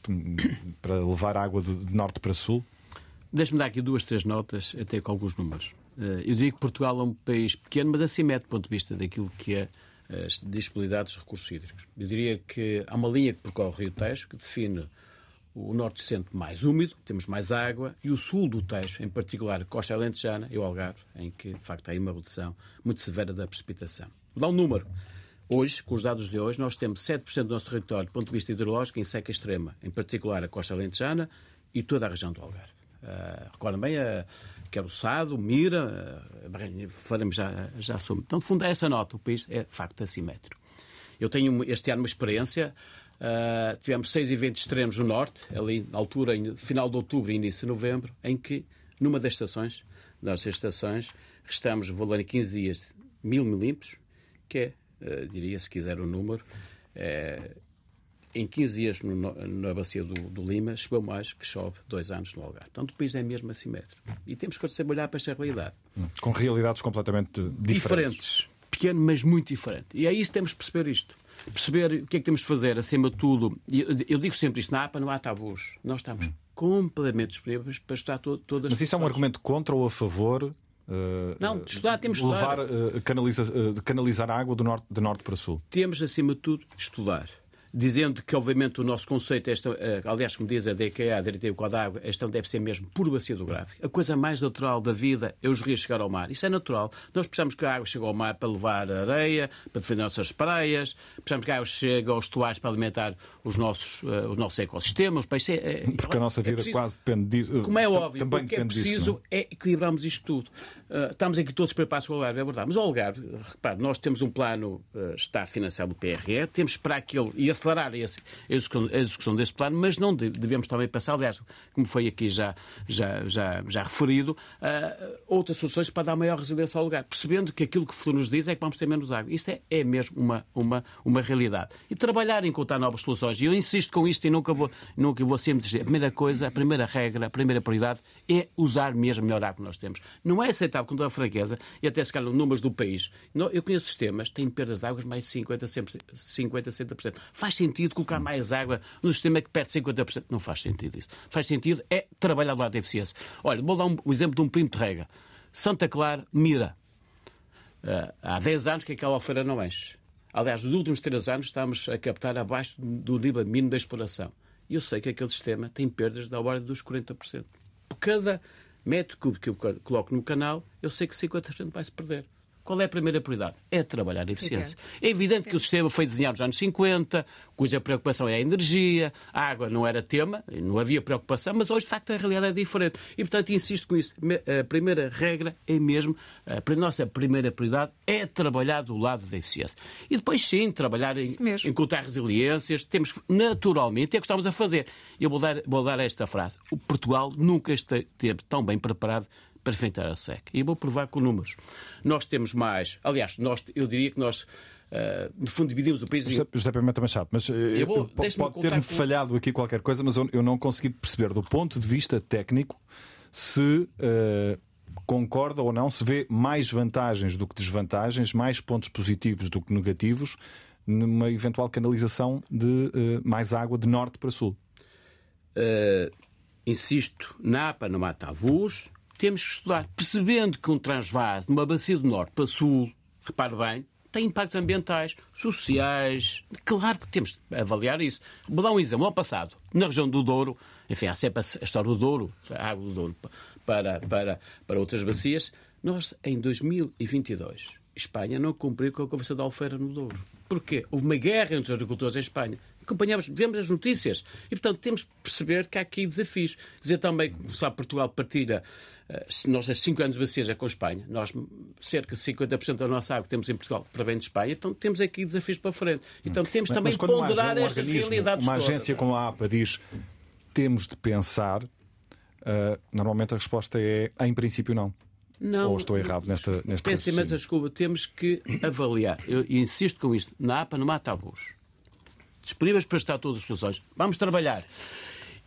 para levar água de norte para sul? Deixe-me dar aqui duas, três notas, até com alguns números. Uh, eu diria que Portugal é um país pequeno, mas assimétrico do ponto de vista daquilo que é as disponibilidades de recursos hídricos. Eu diria que há uma linha que percorre o Rio Tejo que define o norte centro mais úmido, temos mais água, e o sul do Tejo, em particular costa alentejana e o Algarve, em que de facto há aí uma redução muito severa da precipitação. Vou dar um número. Hoje, com os dados de hoje, nós temos 7% do nosso território, do ponto de vista hidrológico, em seca extrema, em particular a costa alentejana e toda a região do Algarve. Uh, Recorda bem a, quer o Sado, Mira, eh, falamos já, já sobre. Então, de fundo, é essa nota. O país é, de facto, assimétrico. Eu tenho este ano uma experiência. Uh, tivemos seis eventos extremos no Norte, ali na altura, em, final de outubro e início de novembro, em que, numa das estações, das estações, restamos, vou lá em 15 dias, mil milímetros, que é, uh, diria, se quiser o número, é, em 15 dias no, na bacia do, do, Lima choveu mais que chove dois anos no Algarve. Então, depois é mesmo assimétrico. E temos que saber olhar para esta realidade. Hum. Com realidades completamente diferentes. Diferentes. Pequeno, mas muito diferente. E é isso que temos que perceber isto. Perceber o que é que temos de fazer, acima de tudo. Eu, eu digo sempre isto: na APA não há tabus. Nós estamos hum. completamente disponíveis para estudar to, todas Mas isso é um argumento contra ou a favor Uh, não, de estudar, temos de levar, uh, canaliza, uh, canalizar a água do norte, de norte para sul. Temos, acima de tudo, estudar. Dizendo que, obviamente, o nosso conceito, esta, eh, aliás, como diz a DKA, a Diretiva Código da Água, esta deve ser mesmo por bacia hidrográfica. A coisa mais natural da vida é os rios chegar ao mar. Isso é natural. Nós precisamos que a água chegue ao mar para levar areia, para defender as nossas praias, precisamos que a água chegue aos estuários para alimentar os nossos, uh, os nossos ecossistemas. É, é, Porque a nossa vida é quase depende disso. Como é óbvio, também porque é preciso disso, é? é equilibrarmos isto tudo. Uh, estamos aqui todos preparados para o Algarve, é verdade. Mas o Algarve, repare, nós temos um plano, uh, está financiado pelo PRE, temos para aquele e acelerar esse, a, execução, desse plano, mas não devemos também passar, aliás, como foi aqui já, já, já, já referido, uh, outras soluções para dar maior resiliência ao lugar, percebendo que aquilo que o futuro nos diz é que vamos ter menos água. Isto é, é mesmo uma, uma, uma realidade. E trabalhar em encontrar novas soluções. E eu insisto com isto e nunca vou, nunca vou sempre dizer. A primeira coisa, a primeira regra, a primeira prioridade é usar mesmo a melhor água que nós temos. Não é aceitável com toda a franqueza, e até se calhar números do país. Eu conheço sistemas que têm perdas de águas mais de 50, 50, 60%. Faz sentido colocar mais água no sistema que perde 50%? Não faz sentido isso. Faz sentido é trabalhar do lado da eficiência. Olha, vou dar um, um exemplo de um primo de rega. Santa Clara, Mira. Uh, há 10 anos que aquela alfeira não enche. Aliás, nos últimos 3 anos estamos a captar abaixo do nível mínimo da exploração. E eu sei que aquele sistema tem perdas da ordem dos 40% por cada metro cúbico que eu coloco no canal, eu sei que 50% vai se perder. Qual é a primeira prioridade? É trabalhar a eficiência. É evidente que o sistema foi desenhado nos anos 50, cuja preocupação é a energia, a água não era tema, não havia preocupação, mas hoje, de facto, a realidade é diferente. E, portanto, insisto com isso. A primeira regra é mesmo, a nossa primeira prioridade é trabalhar do lado da eficiência. E depois, sim, trabalhar em encontrar resiliências. Temos, naturalmente, é o que estamos a fazer. Eu vou dar, vou dar esta frase. O Portugal nunca esteve tão bem preparado para enfrentar a SEC. E vou provar com números. Nós temos mais. Aliás, nós, eu diria que nós. Uh, no fundo, dividimos o país. José, José Pimenta Machado, mas uh, eu vou, pode ter-me com... falhado aqui qualquer coisa, mas eu, eu, não consegui perceber, do ponto de vista técnico, se uh, concorda ou não, se vê mais vantagens do que desvantagens, mais pontos positivos do que negativos, numa eventual canalização de mais água de norte para sul. insisto, na APA não há tabus, temos que estudar, percebendo que um transvase de uma bacia do norte para sul, repare bem, tem impactos ambientais, sociais. Claro que temos de avaliar isso. Vou dar um exemplo. Ao passado, na região do Douro, enfim, há sempre a história do Douro, a água do Douro para, para, para outras bacias. Nós, em 2022, Espanha não cumpriu com a Convenção da Alfeira no Douro. Porquê? Houve uma guerra entre os agricultores em Espanha. Acompanhamos, vemos as notícias. E, portanto, temos de perceber que há aqui desafios. Dizer também, como sabe, Portugal partilha nós há 5 anos de bacias é com a Espanha, nós cerca de 50% da nossa água que temos em Portugal provém de Espanha, então temos aqui desafios para frente. Então temos mas, também que ponderar um estas realidades. Uma agência como a APA diz temos de pensar, uh, normalmente a resposta é em princípio não. Não, Ou estou errado nesta, nesta Pensamento desculpa, temos que avaliar. Eu insisto com isto. Na APA não há tabus. Disponíveis para estar todas as soluções. Vamos trabalhar.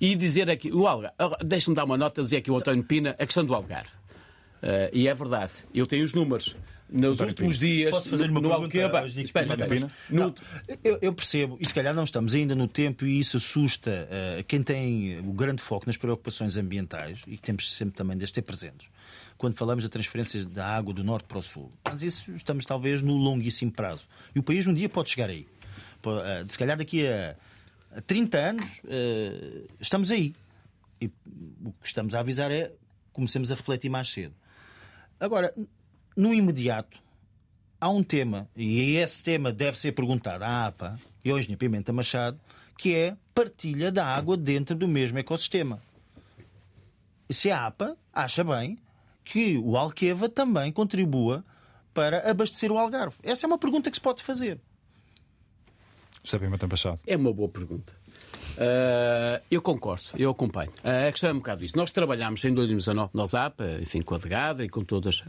E dizer aqui, o Algarve, deixa-me dar uma nota, dizer aqui o António Pina, a questão do Algarve. Uh, e é verdade, eu tenho os números. Nos António últimos Pina. dias, Posso fazer uma no Alqueba. Espera, espera. No... Eu, eu, percebo, e se calhar não estamos ainda no tempo, e isso assusta uh, quem tem o grande foco nas preocupações ambientais e que temos sempre também de ter presentes quando falamos da transferência da água do norte para o sul. Mas isso estamos talvez no longuíssimo prazo. E o país um dia pode chegar aí. Eh, se calhar daqui a 30 anos uh, estamos aí. E o que estamos a avisar é comecemos a refletir mais cedo. Agora, no imediato, há um tema, e esse tema deve ser perguntado à APA e ao Engenheiro Pimenta Machado, que é partilha da água dentro do mesmo ecossistema. Se a APA acha bem que o Alqueva também contribua para abastecer o Algarve. Essa é uma pergunta que se pode fazer. É uma boa pergunta. Uh, eu concordo, eu acompanho. Uh, a questão é um bocado isso. Nós trabalhamos em 2019 na ZAP, enfim, com a Degada e com todos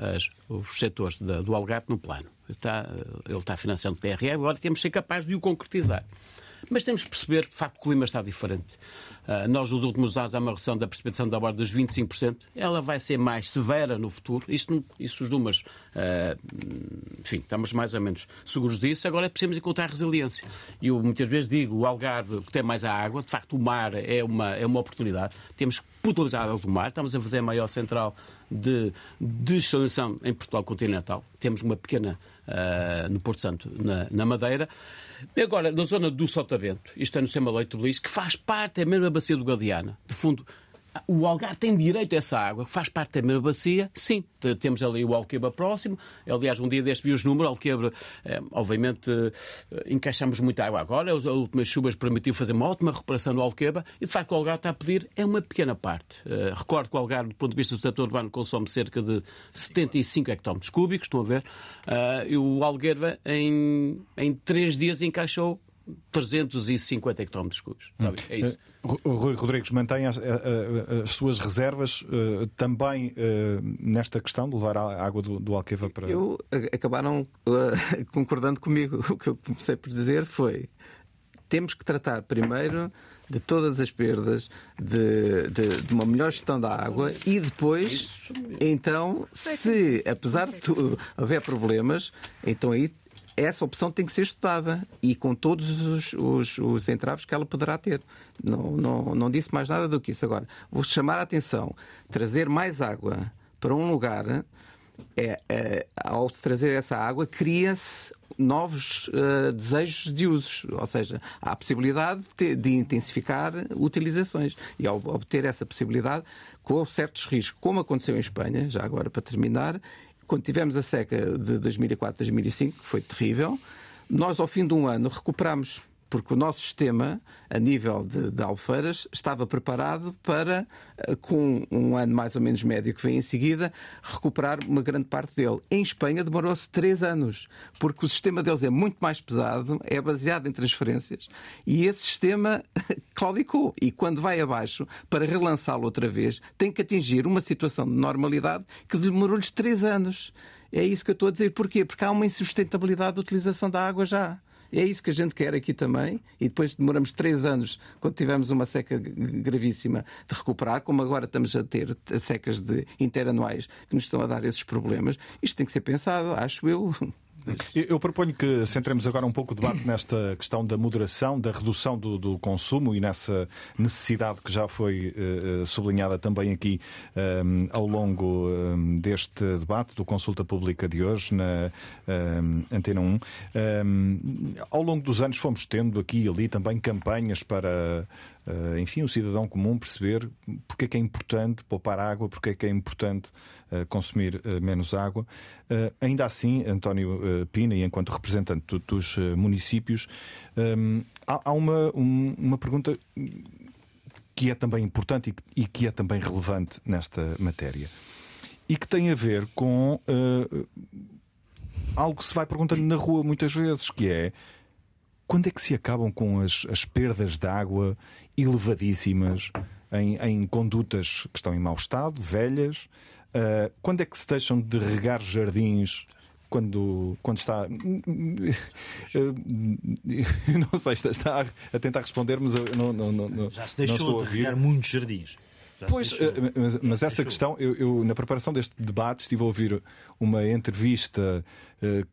os setores do Algarve no plano. Está, ele está financiando o PRE, agora temos de ser capazes de o concretizar. Mas temos de perceber que, de facto, o clima está diferente. Uh, nós, nos últimos anos, há uma redução da precipitação da borda dos 25%. Ela vai ser mais severa no futuro. Isto, isso os uh, enfim, estamos mais ou menos seguros disso. Agora precisamos encontrar resiliência. E eu muitas vezes digo, o Algarve que tem mais a água, de facto, o mar é uma, é uma oportunidade. Temos que potencializar do mar. Estamos a fazer a maior central de desalinização em Portugal continental. Temos uma pequena uh, no Porto Santo, na, na Madeira. Agora, na zona do Sotavento, isto é no Sema Leite de Belize, que faz parte, é mesmo a bacia do Galeana. De fundo, o Algarve tem direito a essa água, faz parte da mesma bacia, sim. Temos ali o Alqueba próximo. Aliás, um dia deste vi os números, Alqueba, eh, obviamente, eh, encaixamos muita água agora. As últimas chuvas permitiu fazer uma ótima recuperação no Alqueba e, de facto, o Algarve está a pedir é uma pequena parte. Uh, recordo que o Algarve, do ponto de vista do setor urbano, consome cerca de 75 hectómetros cúbicos, estão a ver? E o Algarve, em, em três dias, encaixou 350 hectómetros cúbicos. Hum. É isso. Eh, Rui Rodrigues mantém as, as, as suas reservas também nesta questão de levar a água do, do Alqueva para. Eu acabaram (laughs) concordando comigo. O que eu comecei por dizer foi: temos que tratar primeiro de todas as perdas, de, de, de, uma melhor gestão da água e depois, então, se apesar de tudo houver problemas, então aí essa opção tem que ser estudada e com todos os, os, os, entraves que ela poderá ter. Não, não, não disse mais nada do que isso. Agora, vou chamar a atenção: trazer mais água para um lugar, é, é ao trazer essa água, cria-se novos uh, desejos de usos, ou seja, há a possibilidade de, de, intensificar utilizações e ao obter essa possibilidade, com certos riscos, como aconteceu em Espanha, já agora para terminar, quando tivemos a seca de 2004-2005, que foi terrível, nós, ao fim de um ano, recuperamos porque o nosso sistema, a nível de, de Alfeiras, estava preparado para, eh, com um ano mais ou menos médio que vem em seguida, recuperar uma grande parte dele. Em Espanha demorou-se três anos, porque o sistema deles é muito mais pesado, é baseado em transferências, e esse sistema (laughs) claudicou. E quando vai abaixo, para relançá-lo outra vez, tem que atingir uma situação de normalidade que demorou-lhes três anos. É isso que eu estou a dizer. Porquê? Porque há uma insustentabilidade da utilização da água já. É isso que a gente quer aqui também. E depois demoramos três anos, quando tivemos uma seca gravíssima, de recuperar, como agora estamos a ter secas de interanuais que nos estão a dar esses problemas. Isto tem que ser pensado, acho eu. (laughs) Eu proponho que centremos agora um pouco o debate nesta questão da moderação, da redução do, do consumo e nessa necessidade que já foi uh, sublinhada também aqui um, ao longo um, deste debate, do Consulta Pública de hoje, na um, Antena 1. ao longo dos anos fomos tendo aqui e ali também campanhas para Uh, enfim, o cidadão comum perceber porque é que é importante poupar água, porque é que é importante uh, consumir uh, menos água. ainda assim, António Pina, e enquanto representante dos municípios, um, há, há, uma, um, uma pergunta que é também importante e, e que é também relevante nesta matéria e que tem a ver com algo que se vai perguntando na rua muitas vezes, que é quando é que se acabam com as, as perdas de água elevadíssimas em, em, condutas que estão em mau estado, velhas? Uh, quando é que se deixam de regar jardins quando, quando está. (laughs) não sei, está a tentar responder, mas eu não, não, não, Já se deixou de regar muitos jardins. Pois, eh, mas, mas essa deixou. questão, eu, eu, na preparação deste debate estive a ouvir uma entrevista eh,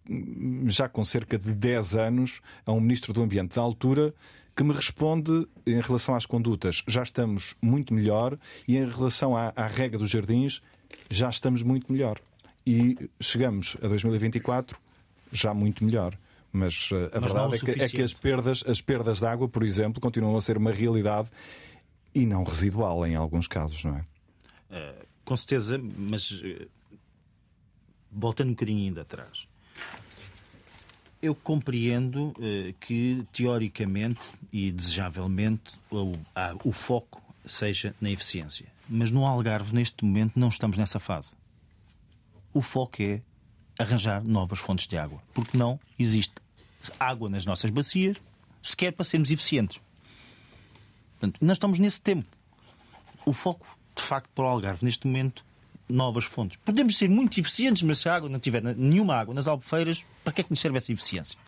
já com cerca de 10 anos a um ministro do Ambiente da altura que me responde em relação às condutas já estamos muito melhor e em relação à, à regra dos jardins já estamos muito melhor. E chegamos a 2024 já muito melhor. Mas uh, a Mas verdade é que, é que, as, perdas, as perdas de água, por exemplo, continuam a ser uma realidade e não residual em alguns casos, não é? Uh, com certeza, mas uh, voltando um bocadinho ainda atrás. Eu compreendo uh, que, teoricamente e desejavelmente, o, o foco seja na eficiência. Mas no Algarve, neste momento, não estamos nessa fase. O foco é arranjar novas fontes de água. Porque não existe água nas nossas bacias, sequer para sermos eficientes. Portanto, nós estamos nesse tempo. O foco, de facto, para o Algarve, neste momento, novas fontes. Podemos ser muito eficientes, mas se a água não tiver nenhuma água nas albufeiras, para que é que nos serve essa eficiência?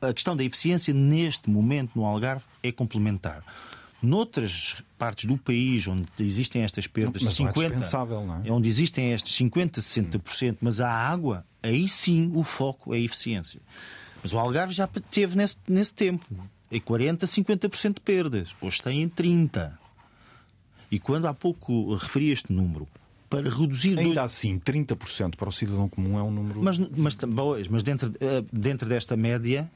A questão da eficiência, neste momento, no Algarve, é complementar. Noutras partes do país onde existem estas perdas, mas 50, não é? onde existem estes 50, 60%, mas há água, aí sim o foco é a eficiência. Mas o Algarve já teve nesse, nesse tempo em 40%, 50% de perdas. Hoje em 30%. E quando há pouco referi este número, para reduzir. Ainda dois... assim, 30% para o cidadão comum é um número. Mas, mas, mas dentro, eh, dentro desta média,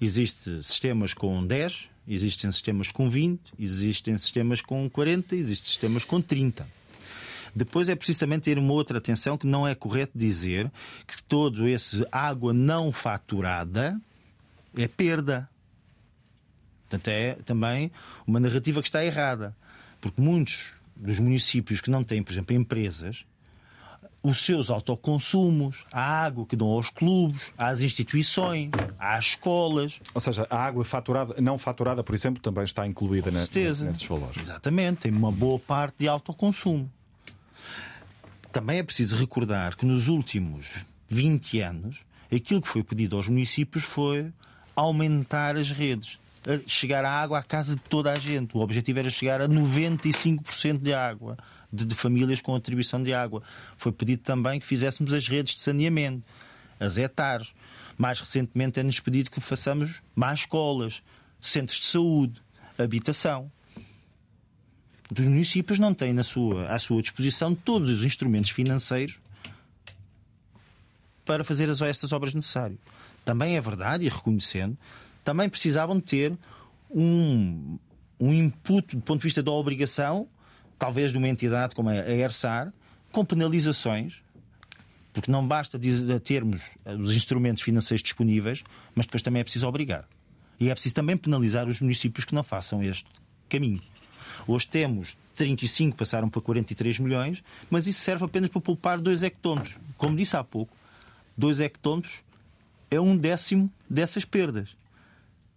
existem sistemas com 10, existem sistemas com 20, existem sistemas com 40, existem sistemas com 30. Depois é precisamente ter uma outra atenção que não é correto dizer que todo esse água não faturada é perda. Portanto, é também uma narrativa que está errada. Porque muitos dos municípios que não têm, por exemplo, empresas, os seus autoconsumos, a água que dão aos clubes, às instituições, às escolas. Ou seja, a água faturada, não faturada, por exemplo, também está incluída na, nesses valores. Exatamente, tem uma boa parte de autoconsumo. Também é preciso recordar que nos últimos 20 anos, aquilo que foi pedido aos municípios foi aumentar as redes chegar a água à casa de toda a gente. O objetivo era chegar a 95% de água, de, de, famílias com atribuição de água. Foi pedido também que fizéssemos as redes de saneamento, as hectares. Mais recentemente é-nos pedido que façamos mais escolas, centros de saúde, habitação. Os municípios não têm na sua, à sua disposição todos os instrumentos financeiros para fazer as, estas obras necessárias. Também é verdade, e reconhecendo, também precisavam de ter um, um input do ponto de vista da obrigação, talvez de uma entidade como a ERSAR, com penalizações, porque não basta termos os instrumentos financeiros disponíveis, mas depois também é preciso obrigar. E é preciso também penalizar os municípios que não façam este caminho. Hoje temos 35, passaram para 43 milhões, mas isso serve apenas para poupar 2 hectómetros. Como disse há pouco, 2 hectómetros é um décimo dessas perdas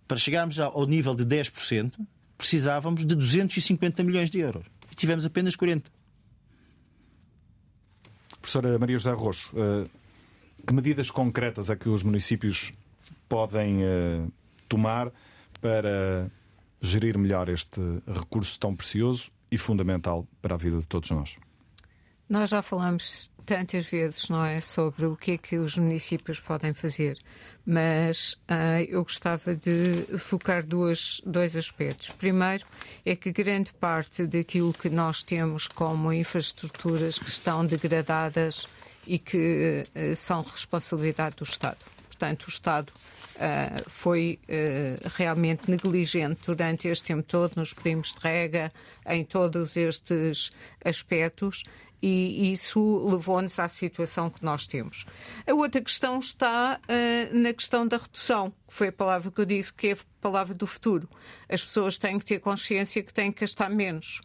para chegarmos ao nível de 10%, precisávamos de 250 milhões de euros. E tivemos apenas 40. Professora Maria José Roxo, eh, que medidas concretas é que os municípios podem eh, tomar para gerir melhor este recurso tão precioso e fundamental para a vida de todos nós? Nós já falamos tantas vezes, não é, sobre o que é que os municípios podem fazer, mas uh, eu gostava de focar duas, dois aspectos. Primeiro, é que grande parte daquilo que nós temos como infraestruturas que estão degradadas e que uh, são responsabilidade do Estado. Portanto, o Estado uh, foi uh, realmente negligente durante este tempo todo nos primos de rega, em todos estes aspectos e isso levou-nos à situação que nós temos. A outra questão está uh, na questão da redução, que foi a palavra que eu disse, que é a palavra do futuro. As pessoas têm que ter consciência que têm que gastar menos,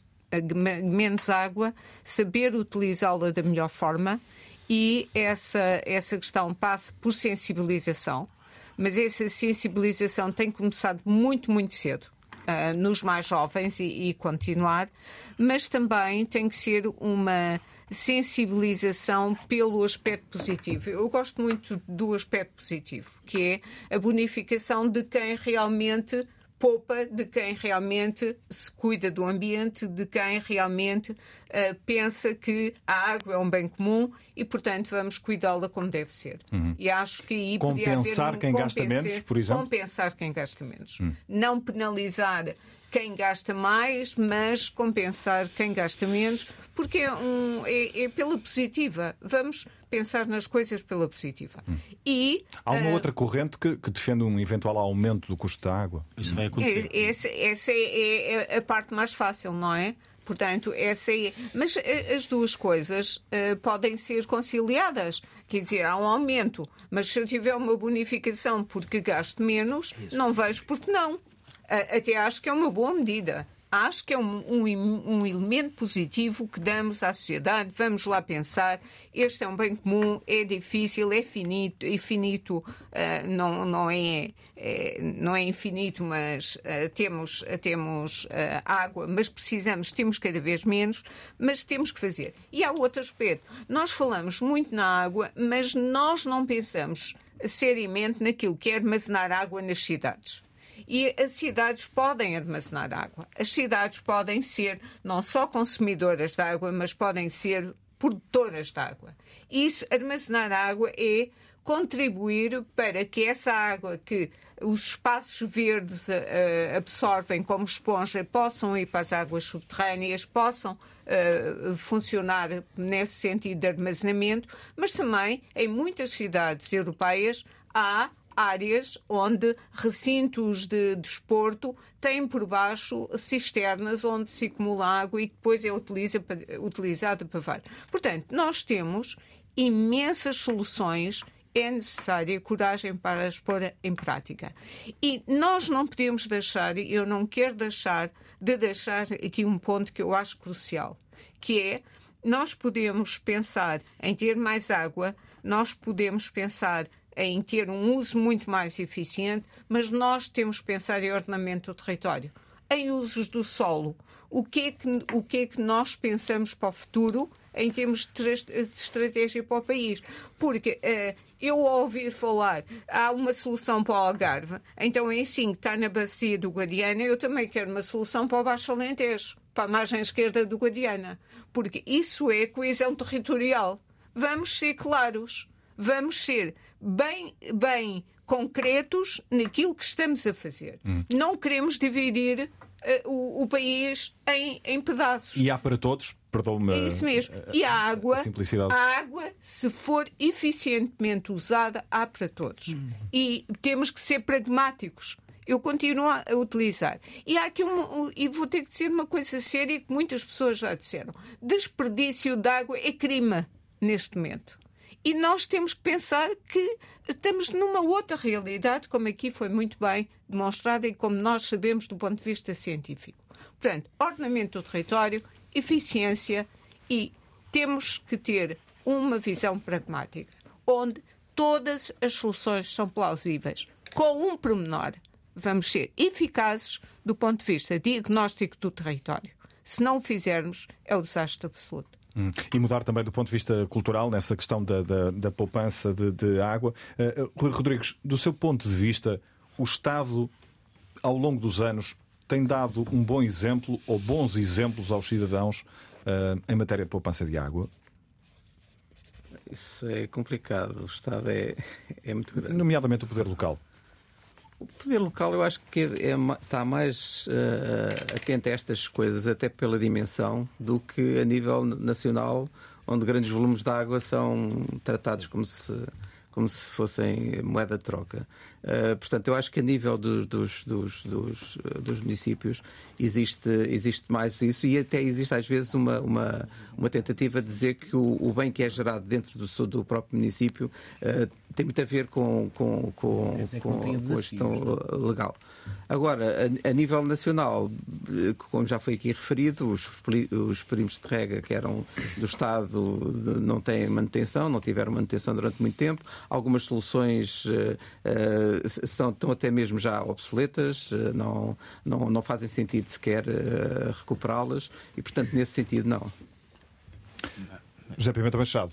menos água, saber utilizá-la da melhor forma e essa, essa questão passa por sensibilização, mas essa sensibilização tem começado muito, muito cedo. Uh, nos mais jovens e, e, continuar, mas também tem que ser uma sensibilização pelo aspecto positivo. Eu gosto muito do aspecto positivo, que é a bonificação de quem realmente poupa de quem realmente se cuida do ambiente, de quem realmente uh, pensa que a água é um bem comum e, portanto, vamos cuidá-la como deve ser. Uhum. E acho que aí compensar um, quem gasta menos, por exemplo. Compensar quem gasta menos. Uhum. Não penalizar quem gasta mais, mas compensar quem gasta menos, porque é, um, é, é pela positiva. Vamos pensar nas coisas pela positiva. Hum. E, Há uma uh, outra corrente que, que, defende um eventual aumento do custo da água. Isso vai acontecer. Essa, essa é, é, é, a parte mais fácil, não é? Portanto, essa é... Mas eh, as duas coisas uh, podem ser conciliadas. Quer dizer, há um aumento, mas se eu tiver uma bonificação porque gasto menos, não vejo porque não. Uh, até acho que é uma boa medida acho que é um, um, um, elemento positivo que damos à sociedade. Vamos lá pensar. Este é um bem comum, é difícil, é finito, é finito uh, não, não, é, é, não é infinito, mas uh, temos, uh, temos água, mas precisamos, temos cada vez menos, mas temos que fazer. E há outro aspecto. Nós falamos muito na água, mas nós não pensamos seriamente naquilo que é armazenar água nas cidades. E as cidades podem armazenar água. As cidades podem ser não só consumidoras de água, mas podem ser produtoras de água. Isso, armazenar água, é contribuir para que essa água que os espaços verdes uh, absorvem como esponja possam ir para as águas subterrâneas, possam uh, funcionar nesse sentido de armazenamento, mas também em muitas cidades europeias há áreas onde recintos de desporto têm por baixo cisternas onde se acumula água e depois é utiliza, utilizada para vários. Portanto, nós temos imensas soluções é necessária coragem para as pôr em prática. E nós não podemos deixar, e eu não quero deixar de deixar aqui um ponto que eu acho crucial, que é nós podemos pensar em ter mais água, nós podemos pensar em ter um uso muito mais eficiente, mas nós temos que pensar em ordenamento do território, em usos do solo. O que é que, o que, é que nós pensamos para o futuro em termos de, estratégia para o país. Porque uh, eu ouvi falar, há uma solução para o Algarve, então é assim, está na bacia do Guadiana, eu também quero uma solução para o Baixo Alentejo, para a margem esquerda do Guadiana. Porque isso é coesão territorial. Vamos ser claros, vamos ser bem, bem concretos naquilo que estamos a fazer. Hum. Não queremos dividir uh, o, o, país em, em pedaços. E há para todos, Perdoa-me. É isso mesmo. E a água, a, a água, se for eficientemente usada, há para todos. Hum. E temos que ser pragmáticos. Eu continuo a utilizar. E há aqui um, e vou ter que dizer uma coisa séria que muitas pessoas já disseram. Desperdício de água é crime neste momento. E nós temos que pensar que estamos numa outra realidade, como aqui foi muito bem demonstrado e como nós sabemos do ponto de vista científico. Portanto, ordenamento do território eficiência e temos que ter uma visão pragmática, onde todas as soluções são plausíveis, com um pormenor. Vamos ser eficazes do ponto de vista diagnóstico do território. Se não o fizermos, é o desastre absoluto. Hum. E mudar também do ponto de vista cultural, nessa questão da, da, da poupança de, de água. Uh, Rui Rodrigues, do seu ponto de vista, o Estado, ao longo dos anos, tem dado um bom exemplo ou bons exemplos aos cidadãos uh, em matéria de poupança de água? Isso é complicado. O Estado é, é muito grande. Nomeadamente o poder local. O poder local eu acho que é, está mais uh, atento a estas coisas, até pela dimensão, do que a nível nacional, onde grandes volumes de água são tratados como se, como se fossem moeda de troca. Uh, portanto, eu acho que a nível dos, dos, dos, dos, dos municípios existe, existe mais isso e até existe às vezes uma, uma, uma tentativa de dizer que o, o bem que é gerado dentro do, do próprio município uh, tem muito a ver com, com, com, com, com a gestão legal. Agora, a, a, nível nacional, como já foi aqui referido, os, os perímetros de rega que eram do Estado não têm manutenção, não tiveram manutenção durante muito tempo. Algumas soluções uh, são, estão até mesmo já obsoletas, não, não, não fazem sentido sequer recuperá-las e, portanto, nesse sentido, não. José Pimenta Machado.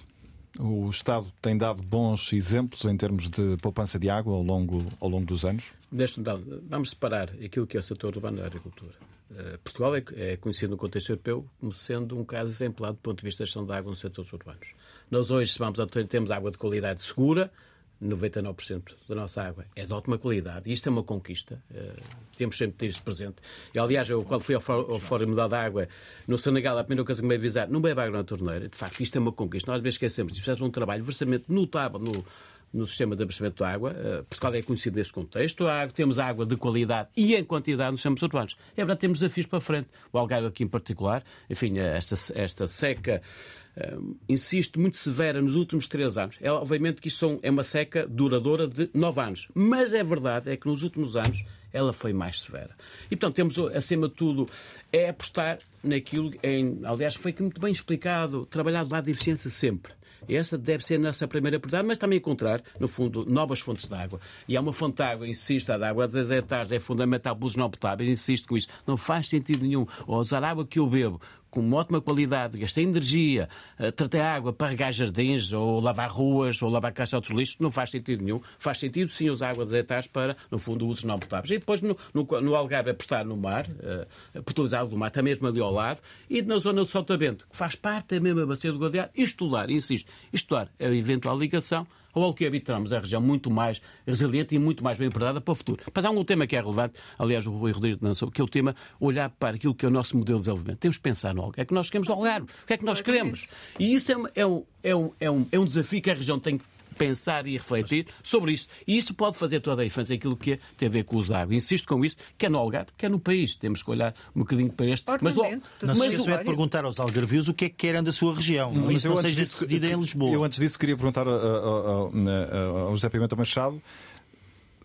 O Estado tem dado bons exemplos em termos de poupança de água ao longo, ao longo dos anos? Deixe vamos separar aquilo que é o setor urbano da agricultura. Uh, Portugal é, é, conhecido no contexto europeu como sendo um caso exemplar do ponto de vista da gestão da água nos setores urbanos. Nós hoje, vamos a ter, temos água de qualidade segura, 99% da nossa água é de ótima qualidade. Isto é uma conquista. Uh, temos sempre de ter isto presente. E, aliás, eu, quando fui ao, ao Fórum da Água no Senegal, a primeira coisa que me avisar, não bebe água na torneira. De facto, isto é uma conquista. Nós vezes esquecemos. Isto faz um trabalho verdadeiramente notável no, no sistema de abastecimento de água. Uh, Portugal é conhecido nesse contexto. Água, temos água de qualidade e em quantidade nos sistemas urbanos. É verdade, temos desafios para frente. O Algarve aqui em particular, enfim, esta, esta seca insisto, muito severa nos últimos três anos. É, obviamente que isto é uma seca duradoura de nove anos. Mas é verdade é que nos últimos anos ela foi mais severa. E, portanto, temos, acima de tudo, é apostar naquilo, em, aliás, foi muito bem explicado, trabalhar do lado da eficiência sempre. Essa deve ser a nossa primeira prioridade, mas também encontrar, no fundo, novas fontes de água. E há uma fonte de água, insisto, a de água a 10 hectares é fundamental para os não potáveis, insisto com isso. Não faz sentido nenhum. Ou usar água que eu bebo com uma ótima qualidade, gastei energia, eh, tratei água para regar jardins, ou lavar ruas, ou lavar caixas de lixo, não faz sentido nenhum. Faz sentido sim usar água hectares para, no fundo, usos não potáveis. E depois no, no, no Algarve apostar no mar, uh, utilizar água do mar, está mesmo ali ao lado, e na zona do Sotavento, que faz parte da mesma bacia do Guadiar, estudar, insisto, estudar a eventual ligação Logo que habitamos a região muito mais resiliente e muito mais bem preparada para o futuro. Mas há um tema que é relevante, aliás, o Rui Rodrigues lançou, que é o tema olhar para aquilo que é o nosso modelo de desenvolvimento. Temos que pensar no Algarve. Que é que nós queremos no Algarve? O que é que nós queremos? E isso é, é, um, é, um, é, um, é um desafio que a região tem que pensar e refletir sobre isso. E isso pode fazer toda a diferença aquilo que tem a ver com os águas. Insisto com isso, quer no Algarve, quer no país. Temos que olhar um bocadinho para este. Mas, logo, não se esqueçam é de perguntar aos algarvios o que é que querem da sua região. Não, isso não seja decidido em Lisboa. Eu antes disso queria perguntar ao José Pimenta Machado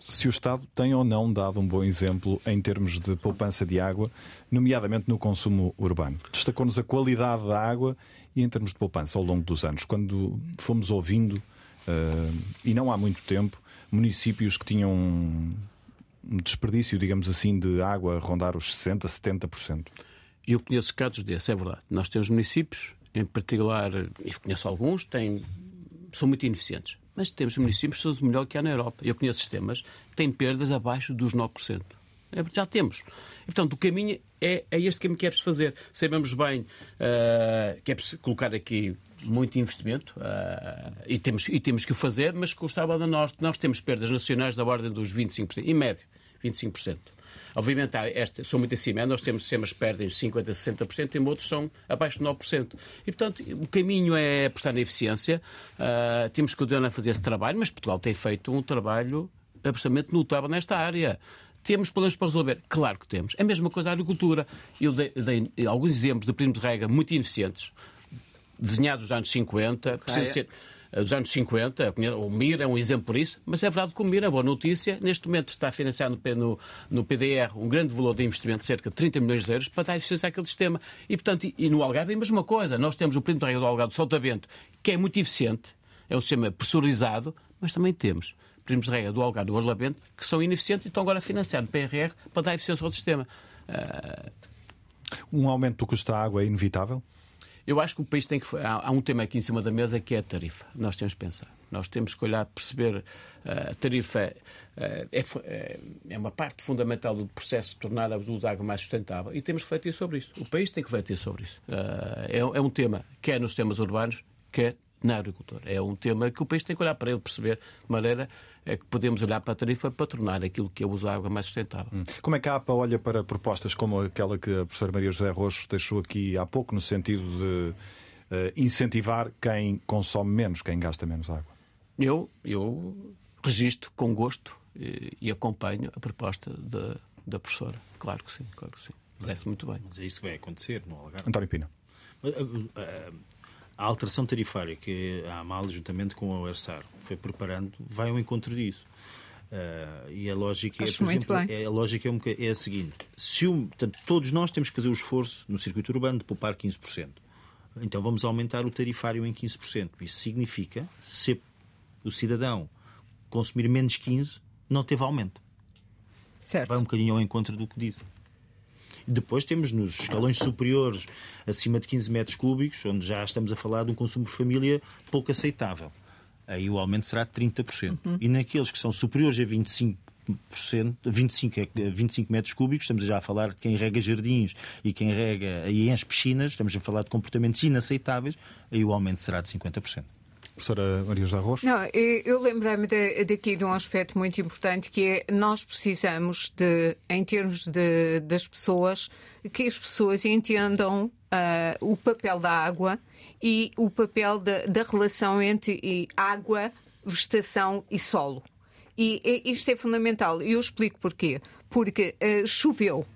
se o Estado tem ou não dado um bom exemplo em termos de poupança de água, nomeadamente no consumo urbano. Destacou-nos a qualidade da água e em termos de poupança ao longo dos anos. Quando fomos ouvindo e não há muito tempo, municípios que tinham um desperdício, digamos assim, de água a rondar os 60%, 70%. Eu conheço casos desses, é verdade. Nós temos municípios, em particular, e conheço alguns, têm, são muito ineficientes. Mas temos municípios que são melhor que há na Europa. Eu conheço sistemas que têm perdas abaixo dos 9%. É, já temos. E, portanto, o caminho é, é este que é preciso fazer. Sabemos bem uh, que é preciso colocar aqui muito investimento uh, e, temos, e temos que o fazer, mas custava a nós. Nós temos perdas nacionais da ordem dos 25%, em média, 25%. Obviamente, esta, são muito acima. Nós temos sistemas que perdem 50%, 60%, tem outros são abaixo de 9%. E, portanto, o caminho é apostar na eficiência. Uh, temos que continuar a fazer esse trabalho, mas Portugal tem feito um trabalho absolutamente notável nesta área. Temos problemas para resolver? Claro que temos. É a mesma coisa a agricultura. Eu dei, dei alguns exemplos de primos de rega muito ineficientes desenhados nos anos 50, okay. ser eh, dos anos 50, o MIR é um exemplo por isso, mas é verdade que o MIR é boa notícia. Neste momento está financiado no, no PDR um grande valor de investimento, cerca de 30 milhões de euros, para dar eficiência àquele sistema. E, portanto, e, e no Algarve é a mesma coisa. Nós temos o Primo de Rega do Algarve de Soltamento, que é muito eficiente, é um sistema pressurizado, mas também temos primos de rega do Algarve do Orlamento que são ineficientes e estão agora financiados no PRR para dar eficiência ao sistema. Uh... Um aumento do custo da água é inevitável? Eu acho que o país tem que. Há, um tema aqui em cima da mesa que é a tarifa. Nós temos que pensar. Nós temos que olhar, perceber. Uh, a tarifa uh, é, é, é, uma parte fundamental do processo de tornar a uso água mais sustentável e temos que refletir sobre isso. O país tem que refletir sobre isso. É, é um tema, quer nos temas urbanos, quer na agricultura. É um tema que o país tem que olhar para ele, perceber de maneira é que podemos olhar para a tarifa para tornar aquilo que é o uso da água mais sustentável. Hum. Como é que a APA olha para propostas como aquela que a professora Maria José Roxo deixou aqui há pouco, no sentido de uh, incentivar quem consome menos, quem gasta menos água? Eu, eu registro com gosto e, e acompanho a proposta da, da professora. Claro que sim, claro que sim. Parece muito bem. Mas é isso que vai acontecer no Algarve. António Pina. Uh, uh, a alteração tarifária que a AMAL, juntamente com a OERSAR, foi preparando, vai ao encontro disso. Uh, e a lógica Acho é, por exemplo, é, a lógica é, um, é a seguinte: se portanto, todos nós temos que fazer o esforço no circuito urbano de poupar 15%. Então vamos aumentar o tarifário em 15%. Isso significa, se o cidadão consumir menos 15%, não teve aumento. Certo. Vai um bocadinho ao encontro do que disse. Depois temos nos escalões superiores, acima de 15 metros cúbicos, onde já estamos a falar de um consumo por família pouco aceitável. Aí o aumento será de 30%. Uhum. E naqueles que são superiores a 25%, 25, 25 metros cúbicos, estamos já a falar de quem rega jardins e quem rega e enche piscinas, estamos a falar de comportamentos inaceitáveis, aí o aumento será de 50%. Professora Maria José Rocha? Não, eu lembrei-me daqui de um aspecto muito importante que é nós precisamos de, em termos de, das pessoas, que as pessoas entendam uh, o papel da água e o papel da, da relação entre água, vegetação e solo. E, e isto é fundamental. Eu explico porquê. Porque uh, choveu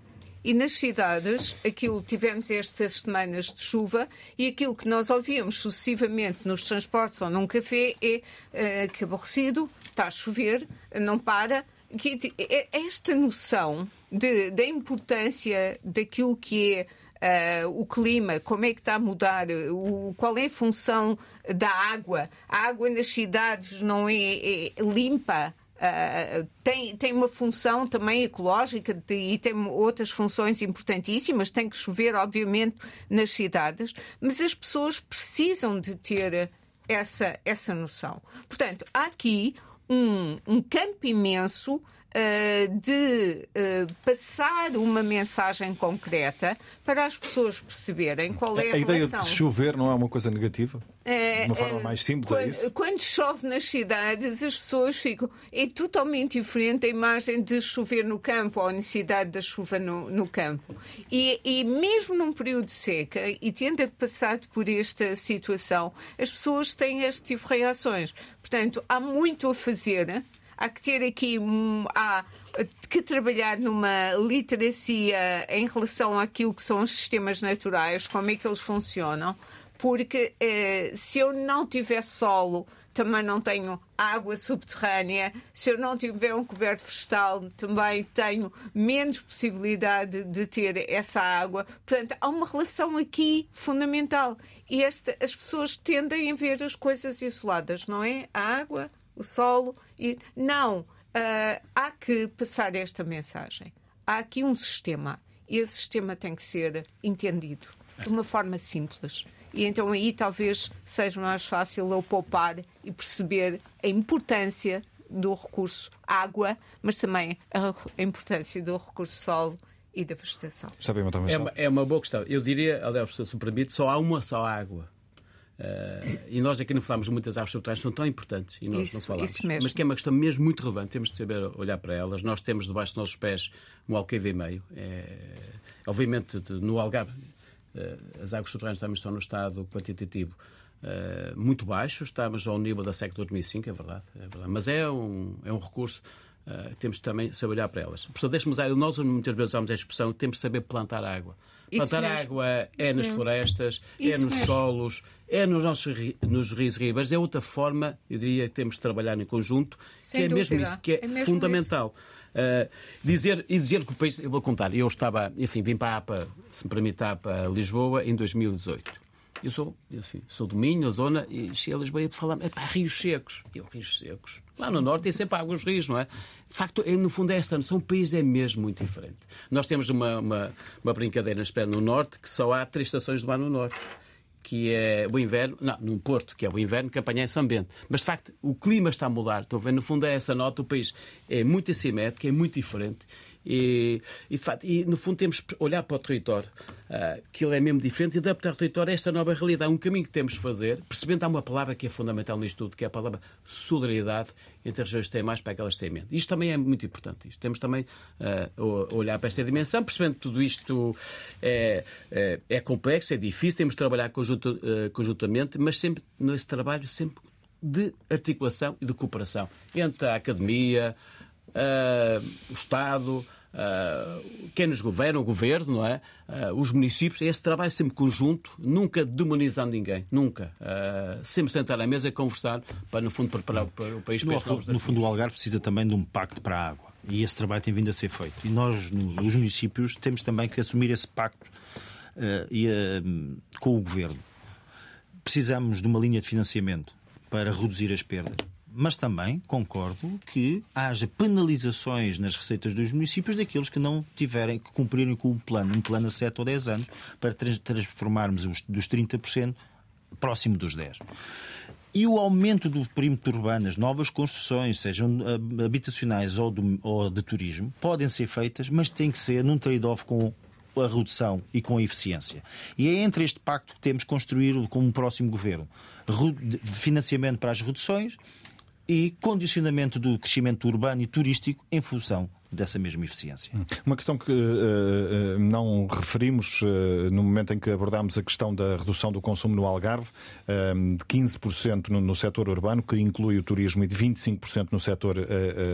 e nas cidades, aquilo tivemos estas semanas de chuva e aquilo que nós ouvíamos sucessivamente nos transportes ou num café é uh, que aborrecido, está a chover, não para. Que, é esta noção de, da importância daquilo que é Uh, o clima, como é que está a mudar, o, qual é a função da água. A água nas cidades não é, é limpa, Uh, tem, tem uma função também ecológica de, e tem outras funções importantíssimas. Tem que chover, obviamente, nas cidades, mas as pessoas precisam de ter essa, essa noção. Portanto, há aqui um, um campo imenso uh, de uh, passar uma mensagem concreta para as pessoas perceberem qual é a, a, a ideia de chover não é uma coisa negativa? É, de uma forma mais simples, quando, é isso? Quando chove nas cidades, as pessoas ficam. É totalmente diferente a imagem de chover no campo ou a necessidade da chuva no, no campo. E, e mesmo num período de seca, e tendo passado por esta situação, as pessoas têm este tipo de reações. Portanto, há muito a fazer há que ter aqui há que trabalhar numa literacia em relação àquilo que são os sistemas naturais, como é que eles funcionam, porque eh, se eu não tiver solo, também não tenho água subterrânea. Se eu não tiver um coberto vegetal, também tenho menos possibilidade de ter essa água. Portanto, há uma relação aqui fundamental. E esta, as pessoas tendem a ver as coisas isoladas, não é? A água, o solo. E... Não. Uh, há que passar esta mensagem. Há aqui um sistema. E esse sistema tem que ser entendido de uma forma simples. E então aí talvez seja mais fácil eu poupar e perceber a importância do recurso água, mas também a importância do recurso solo e da vegetação. É uma, é uma boa questão. Eu diria, aliás, se me permite, só há uma só água. Uh, e nós aqui não falamos muitas águas subterrâneas, são tão importantes e nós isso, não falamos. Mas que é uma questão mesmo muito relevante, temos de saber olhar para elas. Nós temos debaixo dos nossos pés um alqueire e meio. É, obviamente, no Algarve, as águas subterrâneas também estão no estado quantitativo uh, muito baixo, estamos ao nível da SEC 2005, é verdade, é verdade. mas é um, é um recurso uh, temos também de saber olhar para elas. Deixe-me usar, nós muitas vezes usamos a expressão temos de saber plantar água. Plantar água é Isso nas mesmo. florestas, é Isso é nos mesmo. solos, é nos nossos nos rios e ribeiros, é outra forma, eu diria, que temos de trabalhar em conjunto, Sem que é dúvida. mesmo isso, que é, é fundamental. Isso. Uh, dizer, e dizer que o país. Eu vou contar, eu estava, enfim, vim para a APA, se me permite, Lisboa em 2018. Eu sou, enfim, sou do Minho, a zona, e cheguei a Lisboa e falar, é pá, rios secos. Eu, rios secos. Lá no Norte tem sempre águas rios, não é? De facto, é, no fundo é esta noção. O país é mesmo muito diferente. Nós temos uma, uma, uma brincadeira no Norte que só há três estações do mar no Norte que é o inverno, não, no Porto, que é o inverno, apanha em São Bento. Mas, de facto, o clima está a mudar. Estou vendo, no fundo, é essa nota. O país é muito assimétrico, é muito diferente. E, e, de facto, e, no fundo, temos que olhar para o território, uh, que ele é mesmo diferente, e adaptar o território a esta nova realidade. Um caminho que temos de fazer, percebendo há uma palavra que é fundamental nisto tudo, que é a palavra solidariedade entre as regiões que têm mais para aquelas que têm menos. Isto também é muito importante. Isto. Temos também uh, olhar para esta dimensão, percebendo que tudo isto é, é, é complexo, é difícil, temos de trabalhar conjunto, uh, conjuntamente, mas sempre nesse trabalho, sempre de articulação e de cooperação entre a academia, uh, o Estado, quem nos governa, o governo, não é? Uh, os municípios, esse trabalho sempre conjunto, nunca demonizando ninguém, nunca. Uh, sempre sentar à mesa e conversar para, no fundo, preparar o país para no, No fundo, o Algarve precisa também de um pacto para a água. E esse trabalho tem vindo a ser feito. E nós, nos municípios, temos também que assumir esse pacto e, com o governo. Precisamos de uma linha de financiamento para reduzir as perdas mas também concordo que haja penalizações nas receitas dos municípios daqueles que não tiverem que cumprirem com um plano, um plano a 7 ou 10 anos, para transformarmos os, dos 30% próximo dos 10%. E o aumento do perímetro urbano, as novas construções, sejam ah, habitacionais ou ou de turismo, podem ser feitas, mas tem que ser num trade-off com a redução e com a eficiência. E é entre este pacto que temos construído com um próximo governo financiamento para as reduções e condicionamento do crescimento urbano e turístico em função dessa mesma eficiência. Hum. Uma questão que uh, não referimos uh, no momento em que abordámos a questão da redução do consumo no Algarve, uh, de 15% no, no setor urbano, que inclui o turismo, e de 25% no setor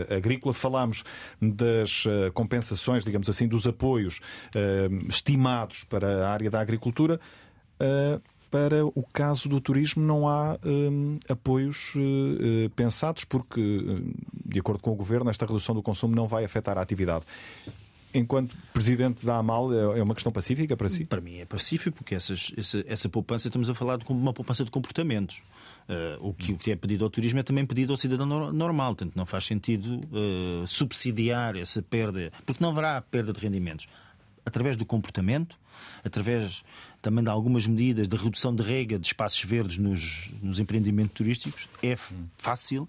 agrícola. Falámos das compensações, digamos assim, dos apoios estimados para a área da agricultura para o caso do turismo não há um, apoios uh, pensados, porque, hum, de acordo com o Governo, esta redução do consumo não vai afetar a atividade. Enquanto Presidente da AMAL, é, é uma questão pacífica para si? Para mim é pacífico, porque essas, essa, essa poupança, estamos a falar de uma poupança de comportamentos. Uh, o, que, o que é pedido ao turismo é também pedido ao cidadão normal, portanto não faz sentido uh, subsidiar essa perda, porque não haverá perda de rendimentos. Através do comportamento, através também de algumas medidas de redução de rega de espaços verdes nos, nos empreendimentos turísticos, é fácil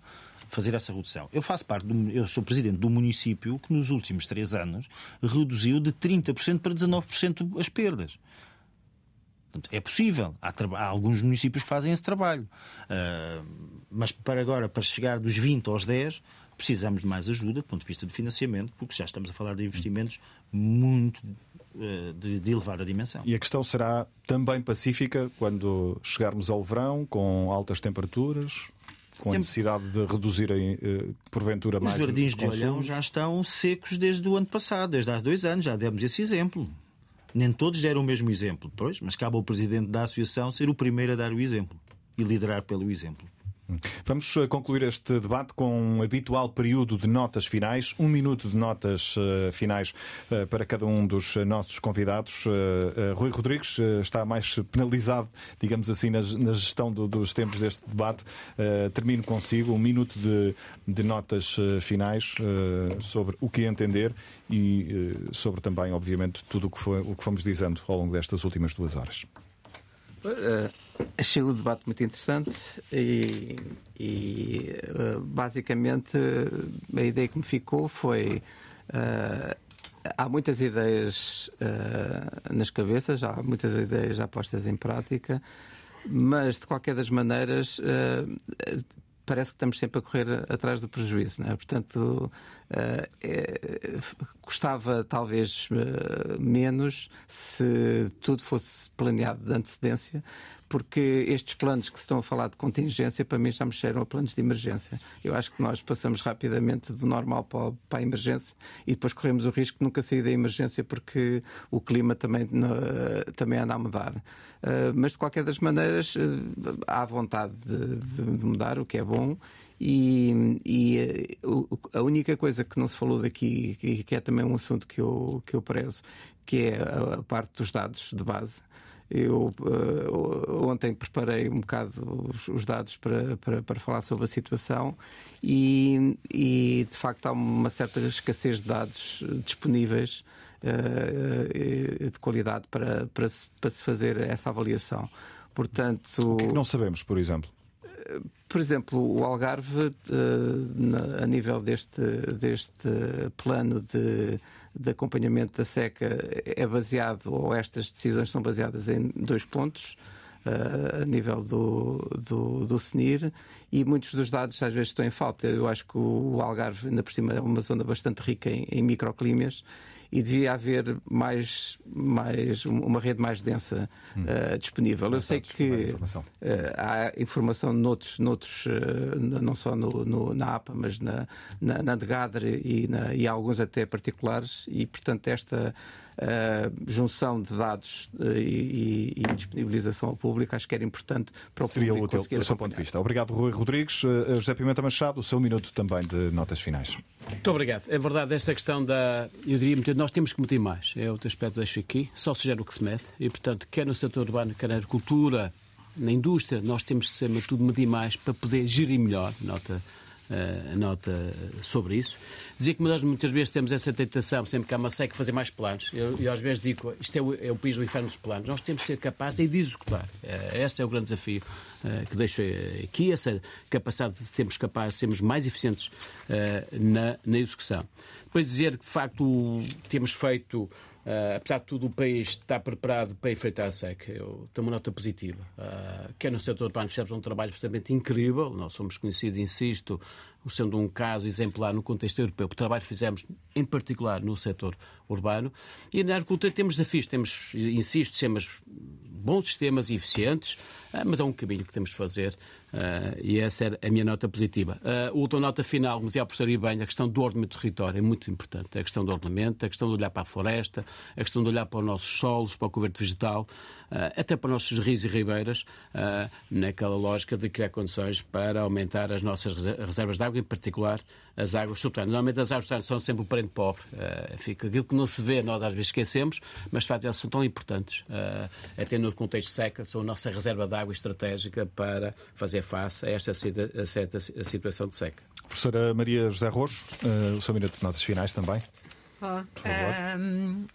fazer essa redução. Eu faço parte, do, eu sou presidente do município que nos últimos três anos reduziu de 30% para 19% as perdas. Portanto, é possível. Há, há, alguns municípios que fazem esse trabalho. Uh, mas para agora, para chegar dos 20 aos 10, precisamos de mais ajuda do ponto de vista de financiamento, porque já estamos a falar de investimentos muito de, de, elevada dimensão. E a questão será também pacífica quando chegarmos ao verão, com altas temperaturas? Com a necessidade de reduzirem, uh, porventura, Os mais. Os jardins de Olhão já estão secos desde o ano passado, desde há dois anos, já demos esse exemplo. Nem todos deram o mesmo exemplo, pois, mas cabe ao presidente da associação ser o primeiro a dar o exemplo e liderar pelo exemplo. Vamos eh, concluir este debate com um habitual período de notas finais, um minuto de notas uh, finais uh, para cada um dos nossos convidados. Uh, Rui Rodrigues está mais penalizado, digamos assim, na, na gestão do, dos tempos deste debate. termino consigo um minuto de, de notas finais sobre o que entender e sobre também, obviamente, tudo o que, foi, o que fomos dizendo ao longo destas últimas duas horas. Uh, achei o debate muito interessante e, e uh, basicamente a ideia que me ficou foi uh, há muitas ideias nas cabeças, há muitas ideias já postas em prática, mas de qualquer das maneiras parece que estamos sempre a correr atrás do prejuízo. Não é? Portanto, custava talvez uh, menos se tudo fosse planeado de antecedência, porque estes planos que se estão a falar de contingência, para mim já me cheiram a planos de emergência. Eu acho que nós passamos rapidamente do normal para, a emergência e depois corremos o risco de nunca sair da emergência porque o clima também, também anda a mudar. Mas de qualquer das maneiras, há vontade de, de, de mudar, o que é bom. E, e, a única coisa que não se falou daqui, que é também um assunto que eu, que eu prezo, que é a, parte dos dados de base. Eu uh, ontem preparei um bocado os, os dados para, para, para, falar sobre a situação e, e, de facto há uma certa escassez de dados disponíveis uh, de qualidade para, para, se, para se fazer essa avaliação. Portanto, o que, é que não sabemos, por exemplo? Por exemplo, o Algarve, uh, a nível deste, deste plano de, de acompanhamento da seca, é baseado, ou estas decisões são baseadas em dois pontos. Uh, a nível do, do, do e muitos dos dados às vezes estão em falta. Eu acho que o Algarve, ainda por cima, é uma zona bastante rica em, em microclimas e devia haver mais, mais uma rede mais densa hum. uh, disponível. Mais Eu sei dados, que informação. Uh, há informação noutros, noutros uh, não só no, no, na APA, mas na, na, na e, na, e alguns até particulares, e portanto esta junção de dados uh, e, e, disponibilização ao público, acho que era importante para o Seria público útil do seu ponto de vista. Obrigado, Rui Rodrigues. Uh, José Pimenta Machado, o seu minuto também de notas finais. Muito obrigado. É verdade, esta questão da. Eu diria, nós temos que meter mais. É outro aspecto que deixo aqui. Só se gera o que se mede. E, portanto, quer no setor urbano, quer na agricultura, na indústria, nós temos que, ser tudo, medir mais para poder gerir melhor. Nota a nota sobre isso. Dizer que nós muitas vezes temos essa tentação, sempre que há uma seca, fazer mais planos. Eu, eu às vezes digo, isto é o, é o, país do inferno dos planos. Nós temos que ser capazes de executar. Uh, esse é o grande desafio uh, que deixo aqui, essa capacidade de sermos capazes de sermos mais eficientes na, na execução. Depois dizer que, de facto, temos feito Uh, apesar de tudo, o país está preparado para enfrentar a seca. Eu tenho uma nota positiva. Uh, quer no setor urbano fizemos um trabalho absolutamente incrível. Nós somos conhecidos, insisto, sendo um caso exemplar no contexto europeu. O trabalho que fizemos, em particular, no setor urbano. E na agricultura temos desafios. Temos, insisto, temos bons sistemas eficientes, uh, mas é um caminho que temos de fazer Uh, e essa era a minha nota positiva. Uh, última nota final, como dizia a professora bem, a questão do ordenamento do território é muito importante. A questão do ordenamento, a questão de olhar para a floresta, a questão de olhar para os nossos solos, para o coberto vegetal, uh, até para os nossos rios e ribeiras, naquela lógica de criar condições para aumentar as nossas reservas de água, em particular as águas subterrâneas. Normalmente as águas subterrâneas são sempre o parente pobre. fica aquilo que não se vê, nós às vezes esquecemos, mas de facto elas são tão importantes, até no contexto de seca, são a nossa reserva de água estratégica para fazer face a esta a situação de seca. Professora Maria José Rojo, uh, o seu minuto de notas finais também. Oh, um,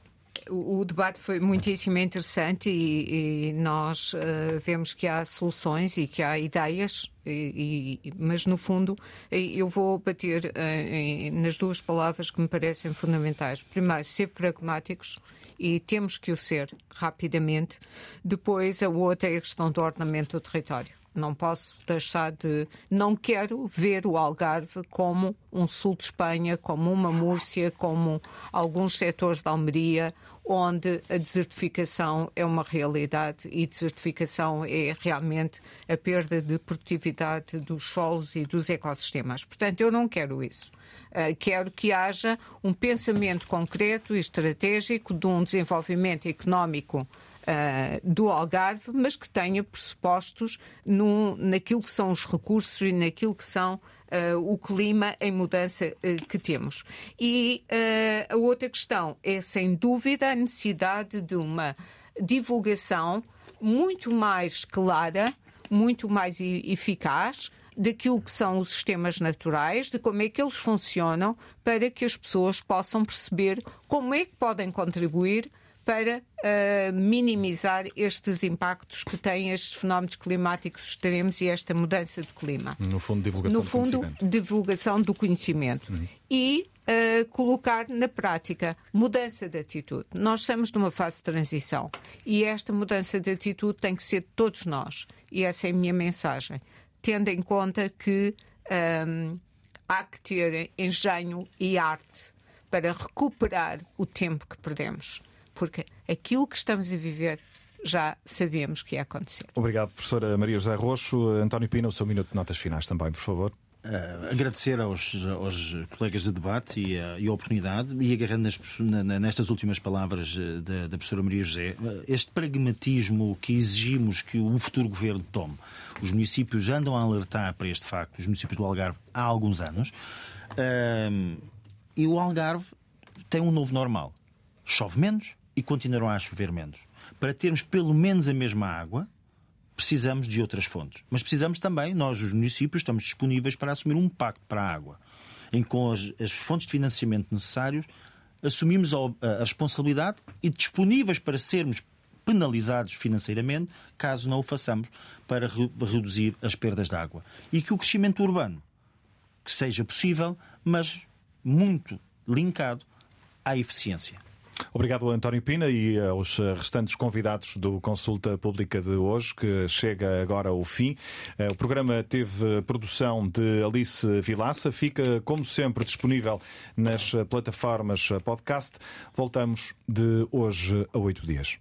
o, o, debate foi muitíssimo interessante e, e nós uh, vemos que há soluções e que há ideias, e, e, mas no fundo eu vou bater uh, nas duas palavras que me parecem fundamentais. Primeiro, ser pragmáticos e temos que o ser rapidamente. Depois, a outra é a questão do ordenamento do território. Não posso deixar de. Não quero ver o Algarve como um sul de Espanha, como uma Múrcia, como alguns setores da Almeria, onde a desertificação é uma realidade e desertificação é realmente a perda de produtividade dos solos e dos ecossistemas. Portanto, eu não quero isso. Uh, quero que haja um pensamento concreto e estratégico de um desenvolvimento económico uh, do Algarve, mas que tenha pressupostos naquilo que são os recursos e naquilo que são Uh, o clima em mudança uh, que temos. E uh, a outra questão é, sem dúvida, a necessidade de uma divulgação muito mais clara, muito mais eficaz daquilo que são os sistemas naturais, de como é que eles funcionam, para que as pessoas possam perceber como é que podem contribuir para uh, minimizar estes impactos que têm estes fenómenos climáticos extremos e esta mudança de clima. No fundo, divulgação no fundo, do conhecimento. divulgação do conhecimento. Uhum. E uh, colocar na prática mudança de atitude. Nós estamos numa fase de transição e esta mudança de atitude tem que ser de todos nós. E essa é a minha mensagem. Tendo em conta que um, ehm, há que ter engenho e arte para recuperar o tempo que perdemos porque aquilo que estamos a viver já sabemos que ia acontecer. Obrigado, professora Maria José Roxo. António Pina, o seu minuto de notas finais também, por favor. Uh, agradecer aos, aos, colegas de debate e a, e a oportunidade e agarrando nas, nestas últimas palavras eh, da, da, professora Maria José, eh, este pragmatismo que exigimos que o futuro governo tome. Os municípios andam a alertar para este facto, os municípios do Algarve, há alguns anos, uh, e o Algarve tem um novo normal. Chove menos, e continuarão a chover menos. Para termos pelo menos a mesma água, precisamos de outras fontes. Mas precisamos também, nós, os municípios, estamos disponíveis para assumir um pacto para a água, em que com as, as fontes de financiamento necessários assumimos a, a responsabilidade e disponíveis para sermos penalizados financeiramente caso não o façamos para re reduzir as perdas de água. E que o crescimento urbano que seja possível, mas muito linkado à eficiência. Obrigado, António Pina, e aos restantes convidados do Consulta Pública de hoje, que chega agora ao fim. Eh, o programa teve produção de Alice Vilaça, fica, como sempre, disponível nas plataformas podcast. Voltamos de hoje a oito dias.